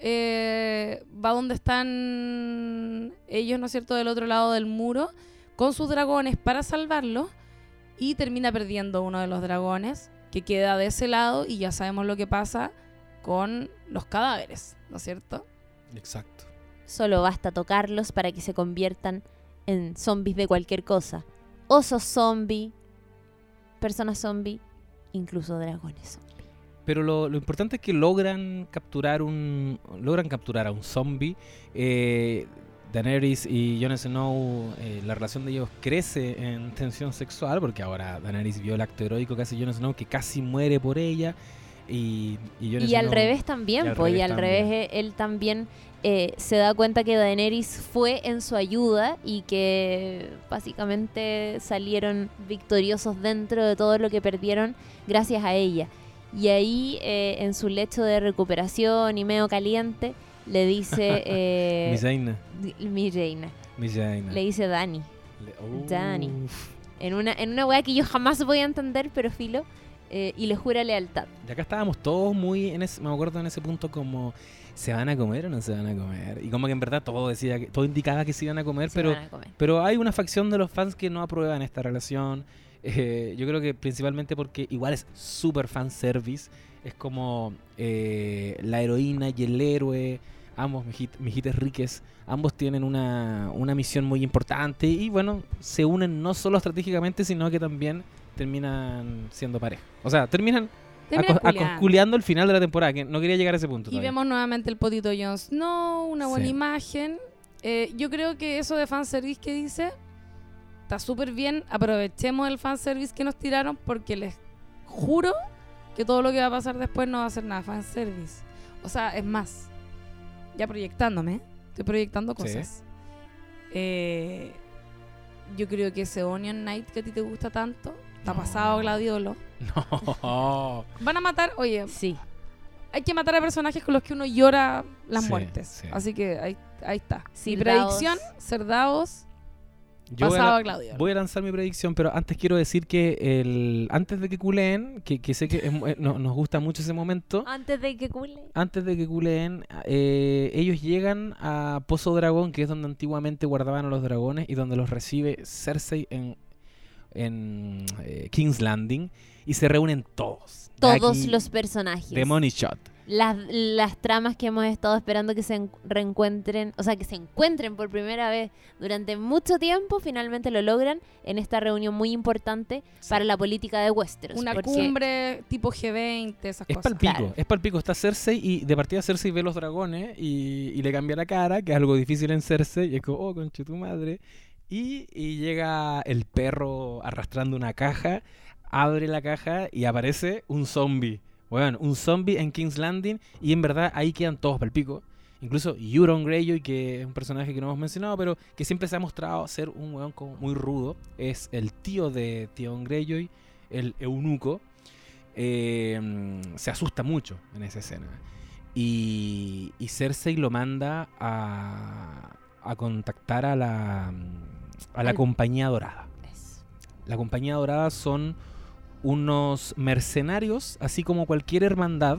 eh, va donde están ellos, ¿no es cierto?, del otro lado del muro, con sus dragones para salvarlos, y termina perdiendo uno de los dragones, que queda de ese lado, y ya sabemos lo que pasa con los cadáveres, ¿no es cierto? Exacto. Solo basta tocarlos para que se conviertan en zombies de cualquier cosa. Osos zombie, personas zombie, incluso dragones zombie. Pero lo, lo importante es que logran capturar un logran capturar a un zombie. Eh, Daenerys y Jon Snow, eh, la relación de ellos crece en tensión sexual porque ahora Daenerys vio el acto heroico que hace Jon Snow que casi muere por ella y, y Y al revés también, y al pues, y al también. revés eh, él también eh, se da cuenta que Daenerys fue en su ayuda y que básicamente salieron victoriosos dentro de todo lo que perdieron gracias a ella. Y ahí, eh, en su lecho de recuperación y medio caliente, le dice... eh, Mi di- mi reina. mi Zaina. Le dice Dani. Le- Dani. En una, en una weá que yo jamás voy a entender, pero filo. eh, y le jura lealtad. Y acá estábamos todos muy, en ese, me acuerdo en ese punto como, ¿se van a comer o no se van a comer? Y como que en verdad todo decía, todo indicaba que se iban a comer, Se pero a comer. Pero hay una facción de los fans que no aprueban esta relación. Eh, yo creo que principalmente porque igual es súper fan service. Es como eh, la heroína y el héroe, ambos mijit- mijites riques, ambos tienen una, una misión muy importante y bueno, se unen no solo estratégicamente, sino que también terminan siendo pareja. O sea, terminan acosculeando el final de la temporada, que no quería llegar a ese punto. Y todavía. vemos nuevamente el potito Jon Snow, una buena Sí. imagen. Eh, yo creo que eso de fanservice que dice está súper bien. Aprovechemos el fanservice que nos tiraron porque les juro que todo lo que va a pasar después no va a ser nada fanservice. O sea, es más, ya proyectándome, estoy proyectando Sí. cosas. Eh, yo creo que ese Onion Knight que a ti te gusta tanto, está No. pasado gladiolo. No. Van a matar, oye, Sí. hay que matar a personajes con los que uno llora las Sí, muertes. sí. Así que ahí, ahí está. Mi predicción, ser Yo voy a- Claudio. Voy a lanzar mi predicción, pero antes quiero decir que el antes de que culeen, que, que sé que es eh, no- nos gusta mucho ese momento, Antes de que cule. antes de que culeen, eh, ellos llegan a Pozo Dragón, que es donde antiguamente guardaban a los dragones y donde los recibe Cersei en en eh, King's Landing y se reúnen todos. Todos Jackie, los personajes. The Money Shot. Las, las tramas que hemos estado esperando que se en- reencuentren, o sea, que se encuentren por primera vez durante mucho tiempo, finalmente lo logran en esta reunión muy importante para la política de Westeros. Una cumbre tipo G20, esas Es cosas. palpico, Claro. es palpico. Está Cersei y de partida Cersei ve los dragones y, y le cambia la cara, que es algo difícil en Cersei. Y es como, oh, conche tu madre. Y, y llega el perro arrastrando una caja, abre la caja y aparece un zombie. Bueno, un zombie en King's Landing y en verdad ahí quedan todos palpico. Incluso Euron Greyjoy, que es un personaje que no hemos mencionado, pero que siempre se ha mostrado ser un weón como muy rudo. Es el tío de Theon Greyjoy, el eunuco. Eh, mm, se asusta mucho en esa escena. Y, y Cersei lo manda a, a contactar a la, mm, a la Compañía Dorada. La Compañía Dorada son unos mercenarios, así como cualquier hermandad,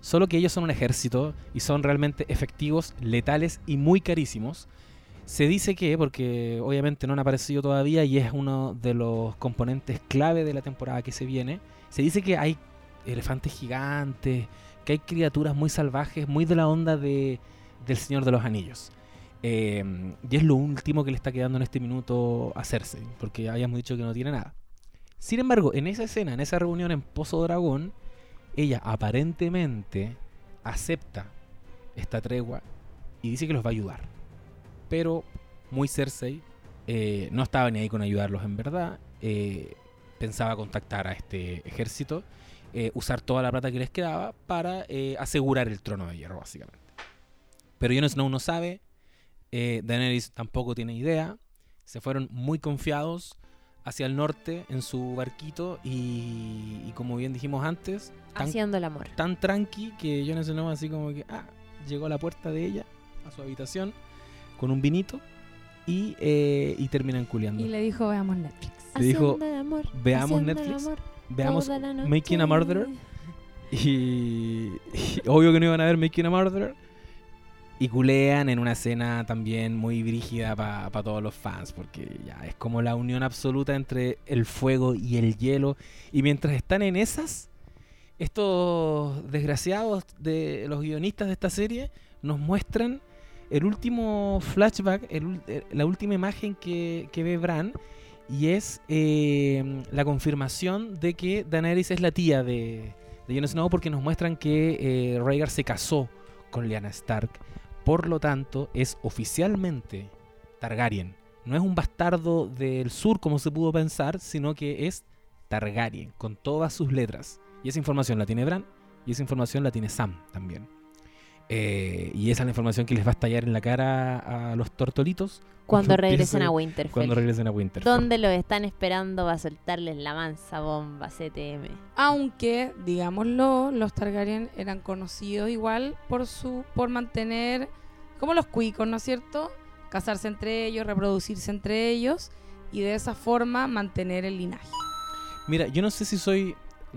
solo que ellos son un ejército y son realmente efectivos, letales y muy carísimos. Se dice que, porque obviamente no han aparecido todavía y es uno de los componentes clave de la temporada que se viene, se dice que hay elefantes gigantes, que hay criaturas muy salvajes, muy de la onda de, del Señor de los Anillos. Eh, y es lo último que le está quedando en este minuto a Cersei, porque habíamos dicho que no tiene nada. Sin embargo, en esa escena, en esa reunión en Pozo Dragón, ella aparentemente acepta esta tregua y dice que los va a ayudar. Pero muy Cersei eh, no estaba ni ahí con ayudarlos en verdad. eh, pensaba contactar a este ejército, eh, usar toda la plata que les quedaba para asegurar el trono de hierro, básicamente. Pero Jon Snow no sabe, Daenerys tampoco tiene idea. Se fueron muy confiados hacia el norte en su barquito y, y como bien dijimos antes, tan, Haciendo el amor. tan tranqui que Jon Snow así como que ah, llegó a la puerta de ella, a su habitación, con un vinito y, eh, y terminan culeando. Y le dijo, veamos Netflix. Le dijo, el amor, "Veamos el Netflix, amor Veamos toda la noche". Making a Murderer y, y obvio que no iban a ver Making a Murderer. Y culean en una escena también muy brígida para todos los fans, porque ya es como la unión absoluta entre el fuego y el hielo. Y mientras están en esas, estos desgraciados de los guionistas de esta serie nos muestran el último flashback, eh, la última imagen que, que ve Bran, y es eh, la confirmación de que Daenerys es la tía de, de Jon Snow porque nos muestran que eh, Rhaegar se casó con Lyanna Stark. Por lo tanto, es oficialmente Targaryen. No es un bastardo del sur como se pudo pensar, sino que es Targaryen, con todas sus letras. Y esa información la tiene Bran y esa información la tiene Sam también. Eh, y esa es la información que les va a estallar en la cara a los tortolitos Cuando regresen a Winterfell. Cuando regresen a Winterfell. ¿Dónde los están esperando va a soltarles la mansa bomba CTM? Aunque, digámoslo, los Targaryen eran conocidos igual por su por mantener, como los cuicos, ¿no es cierto? Casarse entre ellos, reproducirse entre ellos y de esa forma mantener el linaje. Mira, yo no sé si soy.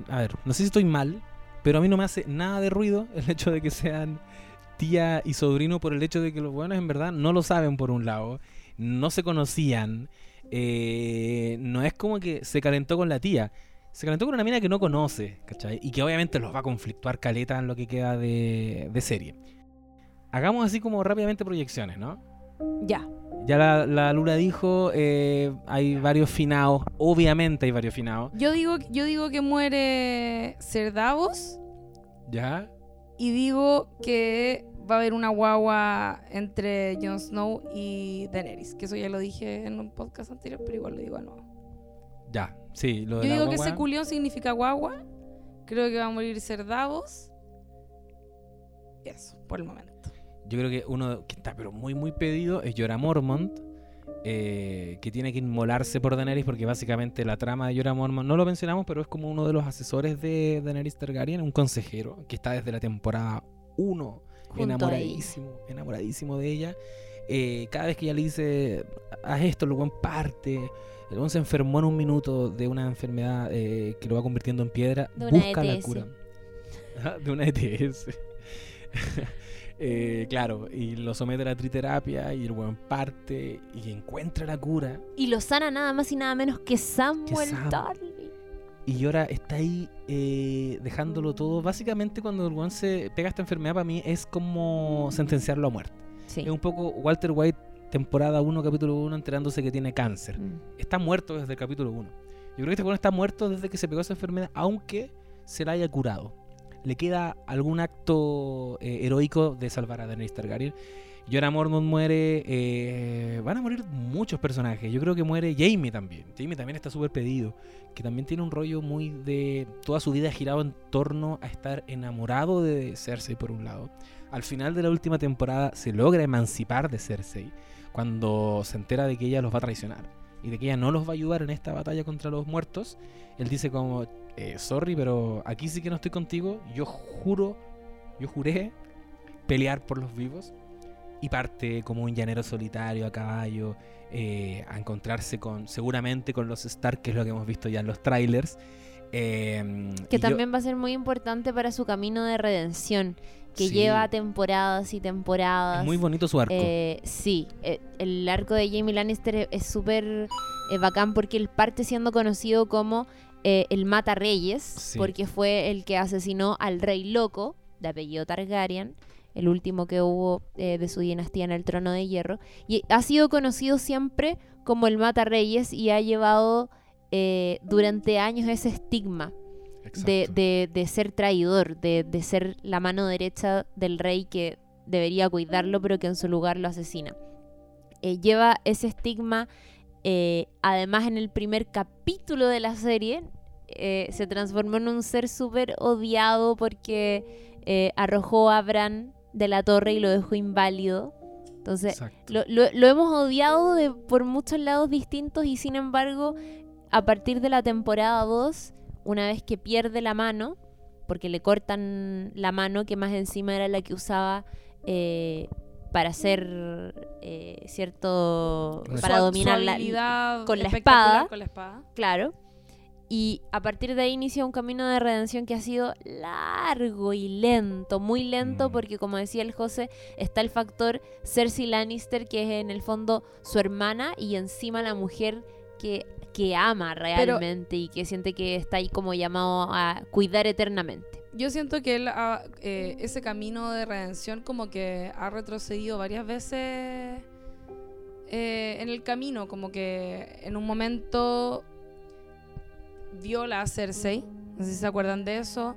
A ver, no sé si estoy mal, pero a mí no me hace nada de ruido el hecho de que sean tía y sobrino por el hecho de que los buenos en verdad no lo saben por un lado, no se conocían, eh, no es como que se calentó con la tía, se calentó con una mina que no conoce, ¿cachai? Y que obviamente los va a conflictuar caleta en lo que queda de, de serie. Hagamos así como rápidamente proyecciones, ¿no? Ya. Ya la, la Lula dijo, eh, hay varios finados, obviamente hay varios finados, Yo digo, yo digo que muere Ser Davos ¿ya? y digo que va a haber una guagua entre Jon Snow y Daenerys, que eso ya lo dije en un podcast anterior, pero igual lo digo de nuevo. Ya, sí, lo Yo de digo que ese culión significa guagua. Creo que va a morir Ser Davos. Eso, por el momento. Yo creo que uno que está pero muy muy pedido es Jorah Mormont, eh, que tiene que inmolarse por Daenerys porque básicamente la trama de Jorah Mormont, no lo mencionamos, pero es como uno de los asesores de Daenerys Targaryen, un consejero que está desde la temporada 1 Junto enamoradísimo, enamoradísimo de ella. Eh, cada vez que ella le dice, haz esto, el buen parte. El se enfermó en un minuto de una enfermedad eh, que lo va convirtiendo en piedra. Busca la ETS. cura. De una ETS. Eh, claro, y lo somete a la triterapia y el weón parte y encuentra la cura. Y lo sana nada más y nada menos que Samuel Sam. Tarly. Y ahora está ahí eh, dejándolo todo. Básicamente cuando el weón se pega esta enfermedad para mí es como sentenciarlo a muerte. Sí. Es un poco Walter White, temporada 1, capítulo 1, enterándose que tiene cáncer. Mm. Está muerto desde el capítulo 1. Yo creo que este weón está muerto desde que se pegó esa enfermedad, aunque se la haya curado. Le queda algún acto eh, heroico de salvar a Daenerys Targaryen. Jorah Mormont muere. eh, van a morir muchos personajes. Yo creo que muere Jamie también. Jamie también está súper pedido. Que también tiene un rollo muy de. Toda su vida girado en torno a estar enamorado de Cersei, por un lado. Al final de la última temporada se logra emancipar de Cersei. Cuando se entera de que ella los va a traicionar. Y de que ella no los va a ayudar en esta batalla contra los muertos. Él dice como. Eh, sorry, pero aquí sí que no estoy contigo. Yo juro. Yo juré pelear por los vivos y parte como un llanero solitario a caballo eh, a encontrarse con seguramente con los Stark que es lo que hemos visto ya en los trailers Eh, Que yo- también va a ser muy importante para su camino de redención, que Sí. lleva temporadas y temporadas. es muy bonito su arco Eh, sí, eh, el arco de Jamie Lannister es- es súper eh, bacán porque él parte siendo conocido como eh, el Mata Reyes, Sí. porque fue el que asesinó al rey loco, de apellido Targaryen, el último que hubo eh, de su dinastía en el trono de hierro, y ha sido conocido siempre como el Mata Reyes y ha llevado eh, durante años ese estigma de, de- de ser traidor, de, de ser la mano derecha del rey que debería cuidarlo, pero que en su lugar lo asesina. Eh, lleva ese estigma, eh, además en el primer capítulo de la serie, eh, se transformó en un ser súper odiado porque eh, arrojó a Bran de la torre y lo dejó inválido. Entonces, lo, lo- lo hemos odiado de, por muchos lados distintos y sin embargo, a partir de la temporada 2, una vez que pierde la mano, porque le cortan la mano, que más encima era la que usaba para hacer eh, cierto... Para dominar la... con la espada. Con la espada. Claro. Y a partir de ahí inicia un camino de redención que ha sido largo y lento, muy lento, Mm. porque como decía el José, está el factor Cersei Lannister, que es en el fondo su hermana, y encima la mujer que, que ama realmente y que siente que está ahí como llamado a cuidar eternamente. Yo siento que él ha- eh, ese camino de redención como que ha retrocedido varias veces eh, en el camino, como que en un momento viola a Cersei, no sé si se acuerdan de eso,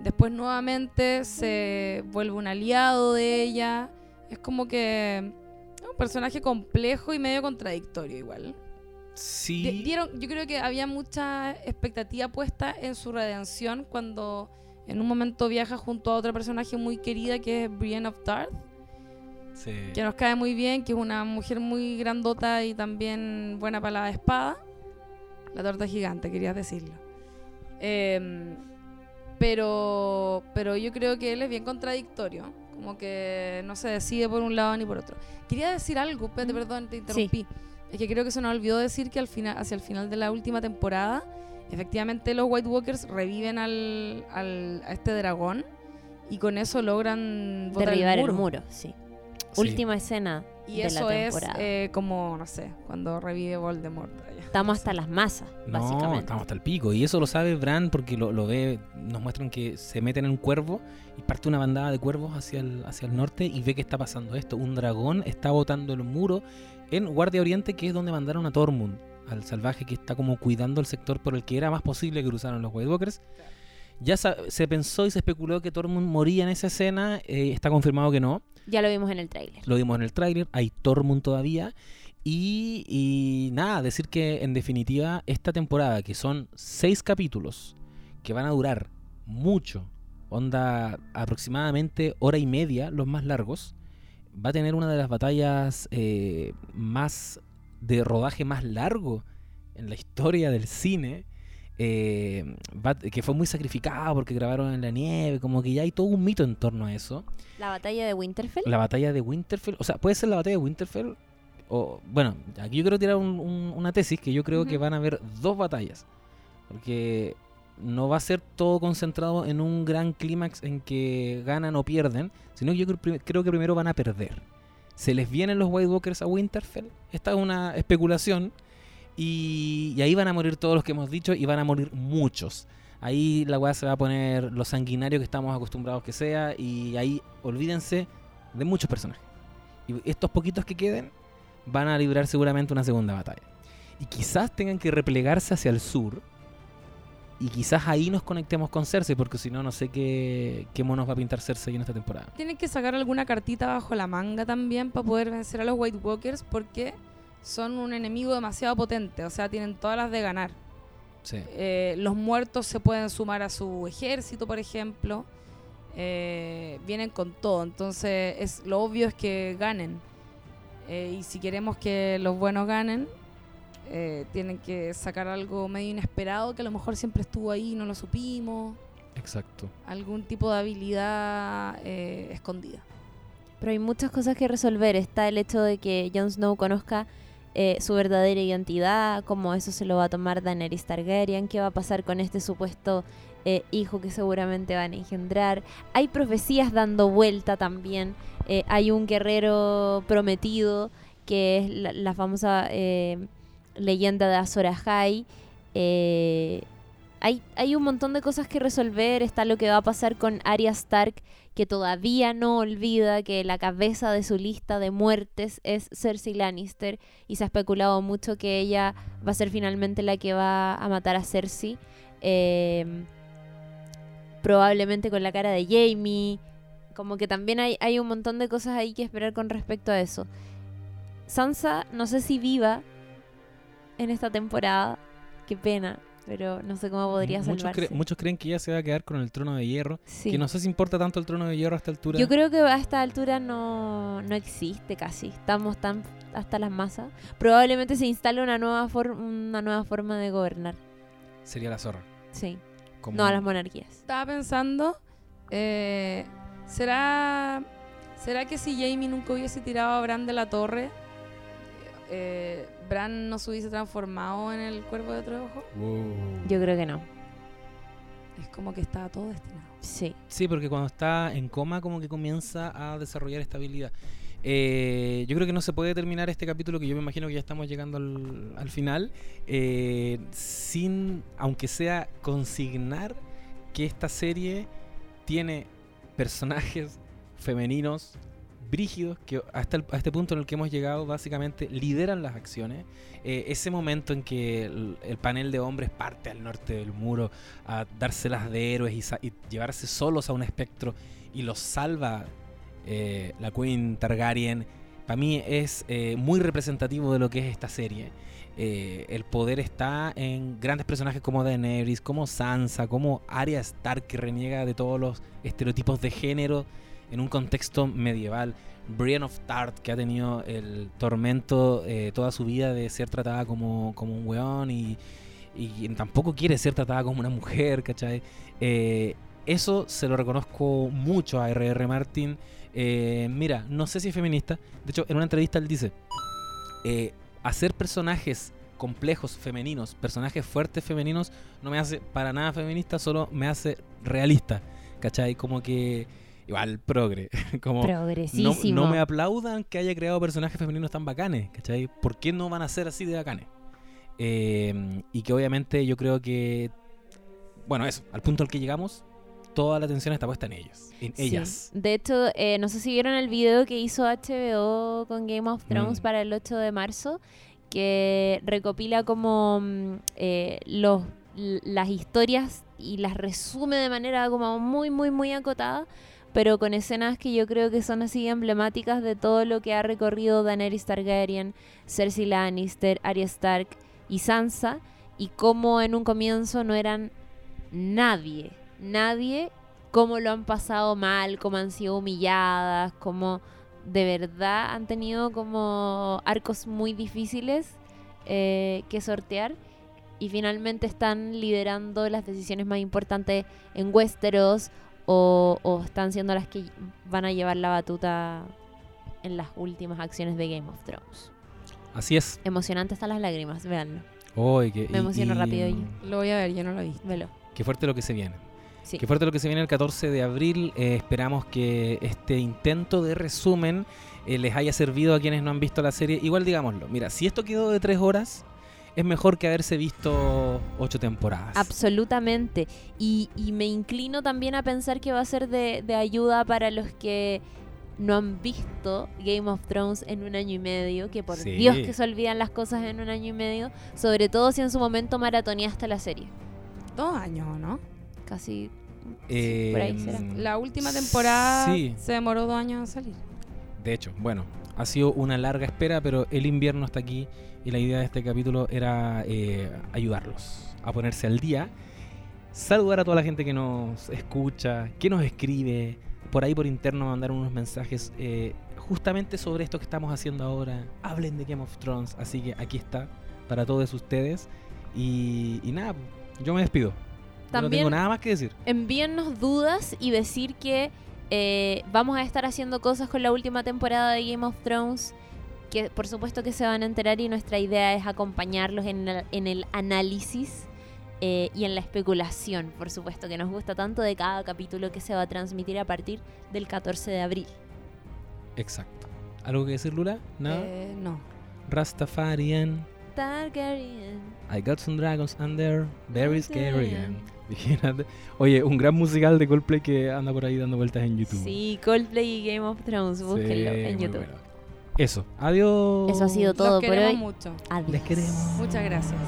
después nuevamente se vuelve un aliado de ella, es como que es un personaje complejo y medio contradictorio igual. sí. Di- dieron, yo creo que había mucha expectativa puesta en su redención cuando en un momento viaja junto a otra personaje muy querida que es Brienne of Tarth, sí. que nos cae muy bien, que es una mujer muy grandota y también buena para la espada. La torta gigante, quería decirlo. Em, pero, pero yo creo que él es bien contradictorio. Como que no se decide por un lado ni por otro. Quería decir algo, Mm. perdón, te interrumpí. Es que creo que se nos olvidó decir que al final, hacia el final de la última temporada, efectivamente los White Walkers reviven al, al- a este dragón y con eso logran botar Derribar el el muro. muro, sí. Sí. Última escena Y de eso la es temporada. eh, como, no sé, cuando revive Voldemort. allá. Estamos hasta las masas, No, básicamente. estamos hasta el pico. Y eso lo sabe Bran porque lo, lo ve. Nos muestran que se meten en un cuervo y parte una bandada de cuervos hacia el, hacia el norte y ve que está pasando esto. Un dragón está botando el muro en Guardia Oriente, que es donde mandaron a Tormund, al salvaje que está como cuidando el sector por el que era más posible que cruzaran los White Walkers. Ya se pensó y se especuló que Tormund moría en esa escena. eh, está confirmado que no. Ya lo vimos en el tráiler. Lo vimos en el tráiler, hay Tormund todavía. Y, y nada, decir que en definitiva esta temporada, que son seis capítulos, que van a durar mucho, onda aproximadamente hora y media, los más largos, va a tener una de las batallas eh, más de rodaje más largo en la historia del cine. eh, que fue muy sacrificado porque grabaron en la nieve, como que ya hay todo un mito en torno a eso. La batalla de Winterfell. La batalla de Winterfell, o sea, puede ser la batalla de Winterfell, o bueno, aquí yo quiero tirar un- un- una tesis que yo creo que van a haber dos batallas, porque no va a ser todo concentrado en un gran clímax en que ganan o pierden, sino que yo creo que primero van a perder. Se les vienen los White Walkers a Winterfell. Esta es una especulación. Y, y ahí van a morir todos los que hemos dicho y van a morir muchos. Ahí la weá se va a poner lo sanguinario que estamos acostumbrados que sea. Y ahí olvídense de muchos personajes. Y estos poquitos que queden van a librar seguramente una segunda batalla. Y quizás tengan que replegarse hacia el sur. Y quizás ahí nos conectemos con Cersei, porque si no, no sé qué, qué monos va a pintar Cersei en esta temporada. Tienen que sacar alguna cartita bajo la manga también para poder vencer a los White Walkers porque son un enemigo demasiado potente, o sea, tienen todas las de ganar. Sí. Eh, los muertos se pueden sumar a su ejército, por ejemplo. Eh, vienen con todo, entonces es, lo obvio es que ganen. Eh, y si queremos que los buenos ganen, eh, tienen que sacar algo medio inesperado que a lo mejor siempre estuvo ahí y no lo supimos. Exacto. Algún tipo de habilidad eh, escondida. Pero hay muchas cosas que resolver. Está el hecho de que Jon Snow conozca eh, su verdadera identidad, cómo eso se lo va a tomar Daenerys Targaryen, qué va a pasar con este supuesto eh, hijo que seguramente van a engendrar. Hay profecías dando vuelta también. Eh, hay un guerrero prometido, que es la, la famosa eh, leyenda de Azor Ahai. Eh, hay, hay un montón de cosas que resolver. Está lo que va a pasar con Arya Stark, que todavía no olvida que la cabeza de su lista de muertes es Cersei Lannister. Y se ha especulado mucho que ella va a ser finalmente la que va a matar a Cersei. Eh, probablemente con la cara de Jamie. Como que también hay, hay un montón de cosas ahí que esperar con respecto a eso. Sansa, no sé si viva en esta temporada. Qué pena, pero no sé cómo podría muchos, salvarse. cre- muchos creen que ella se va a quedar con el trono de hierro. Sí. Que no sé si importa tanto el trono de hierro a esta altura. Yo creo que a esta altura no, no existe casi. Estamos tan hasta las masas. Probablemente se instale una nueva, for- una nueva forma de gobernar. Sería la zorra. Sí. Como- No a las monarquías. Estaba pensando, eh, ¿será, ¿será que si Jamie nunca hubiese tirado a Bran de la torre, eh, Bran no se hubiese transformado en el cuervo de otro ojo? Wow. Yo creo que no. Es como que estaba todo destinado. Sí. Sí, porque cuando está en coma como que comienza a desarrollar estabilidad. Eh, yo creo que no se puede terminar este capítulo, que yo me imagino que ya estamos llegando al, al final, eh, sin, aunque sea, consignar que esta serie tiene personajes femeninos brígidos que hasta este punto en el que hemos llegado básicamente lideran las acciones. Eh, ese momento en que el, el panel de hombres parte al norte del muro a dárselas de héroes y, llevarse solos a un espectro y los salva eh, la Queen Targaryen, para mí es eh, muy representativo de lo que es esta serie. El poder está en grandes personajes como Daenerys, como Sansa, como Arya Stark que reniega de todos los estereotipos de género en un contexto medieval. Brienne of Tart que ha tenido el tormento eh, toda su vida de ser tratada como, como un weón y, y tampoco quiere ser tratada como una mujer, ¿cachai? Eh, eso se lo reconozco mucho a R.R. Martin. Eh, mira, no sé si es feminista. De hecho, en una entrevista él dice, hacer personajes complejos femeninos, personajes fuertes femeninos, no me hace para nada feminista, solo me hace realista. ¿Cachai? Como que... Igual, progre. Como, no, no me aplaudan que haya creado personajes femeninos tan bacanes, ¿cachai? ¿Por qué no van a ser así de bacanes? Eh, y que obviamente yo creo que, bueno, eso, al punto al que llegamos, toda la atención está puesta en ellos, en Sí. ellas. De hecho, eh, no sé si vieron el video que hizo HBO con Game of Thrones Mm. para el 8 de marzo, que recopila como mm, eh, los, las historias y las resume de manera como muy, muy, muy acotada, pero con escenas que yo creo que son así emblemáticas de todo lo que ha recorrido Daenerys Targaryen, Cersei Lannister, Arya Stark y Sansa, y cómo en un comienzo no eran nadie, nadie cómo lo han pasado mal, cómo han sido humilladas, cómo de verdad han tenido como arcos muy difíciles eh, que sortear y finalmente están liderando las decisiones más importantes en Westeros o, o están siendo las que van a llevar la batuta en las últimas acciones de Game of Thrones. Así es. Emocionante hasta las lágrimas, véanlo, que- Me emociono y, rápido yo. Lo voy a ver, yo no lo he visto. velo. qué fuerte lo que se viene. Sí. Qué fuerte lo que se viene el 14 de abril. Eh, esperamos que este intento de resumen eh, les haya servido a quienes no han visto la serie. Igual digámoslo, mira, si esto quedó de tres horas, es mejor que haberse visto ocho temporadas. Absolutamente. Y, y me inclino también a pensar que va a ser de, de ayuda para los que no han visto Game of Thrones en un año y medio, que por Sí. Dios que se olvidan las cosas en un año y medio, sobre todo si en su momento maratoneaste la serie. Dos años, ¿no? Casi Eh, por ahí será. La última temporada Sí. se demoró dos años en salir. De hecho, bueno, ha sido una larga espera, pero el invierno está aquí y la idea de este capítulo era eh, ayudarlos a ponerse al día. Saludar a toda la gente que nos escucha, que nos escribe, por ahí por interno mandar unos mensajes eh, justamente sobre esto que estamos haciendo ahora. Hablen de Game of Thrones, así que aquí está para todos ustedes. Y, y nada, yo me despido. No tengo nada más que decir. envíennos dudas y decir que eh, vamos a estar haciendo cosas con la última temporada de Game of Thrones que por supuesto que se van a enterar y nuestra idea es acompañarlos en el, en el análisis eh, y en la especulación, por supuesto, que nos gusta tanto de cada capítulo que se va a transmitir a partir del 14 de abril. Exacto. ¿Algo que decir, Lula? ¿Nada? Eh, no. Rastafarian. Targaryen. I got some dragons under very scary. Oye, un gran musical de Coldplay que anda por ahí dando vueltas en YouTube. Sí, Coldplay y Game of Thrones, Sí, búsquenlo en YouTube. bueno. Eso. Adiós. Eso ha sido todo Los por queremos hoy. mucho. Adiós. Les queremos. Muchas gracias.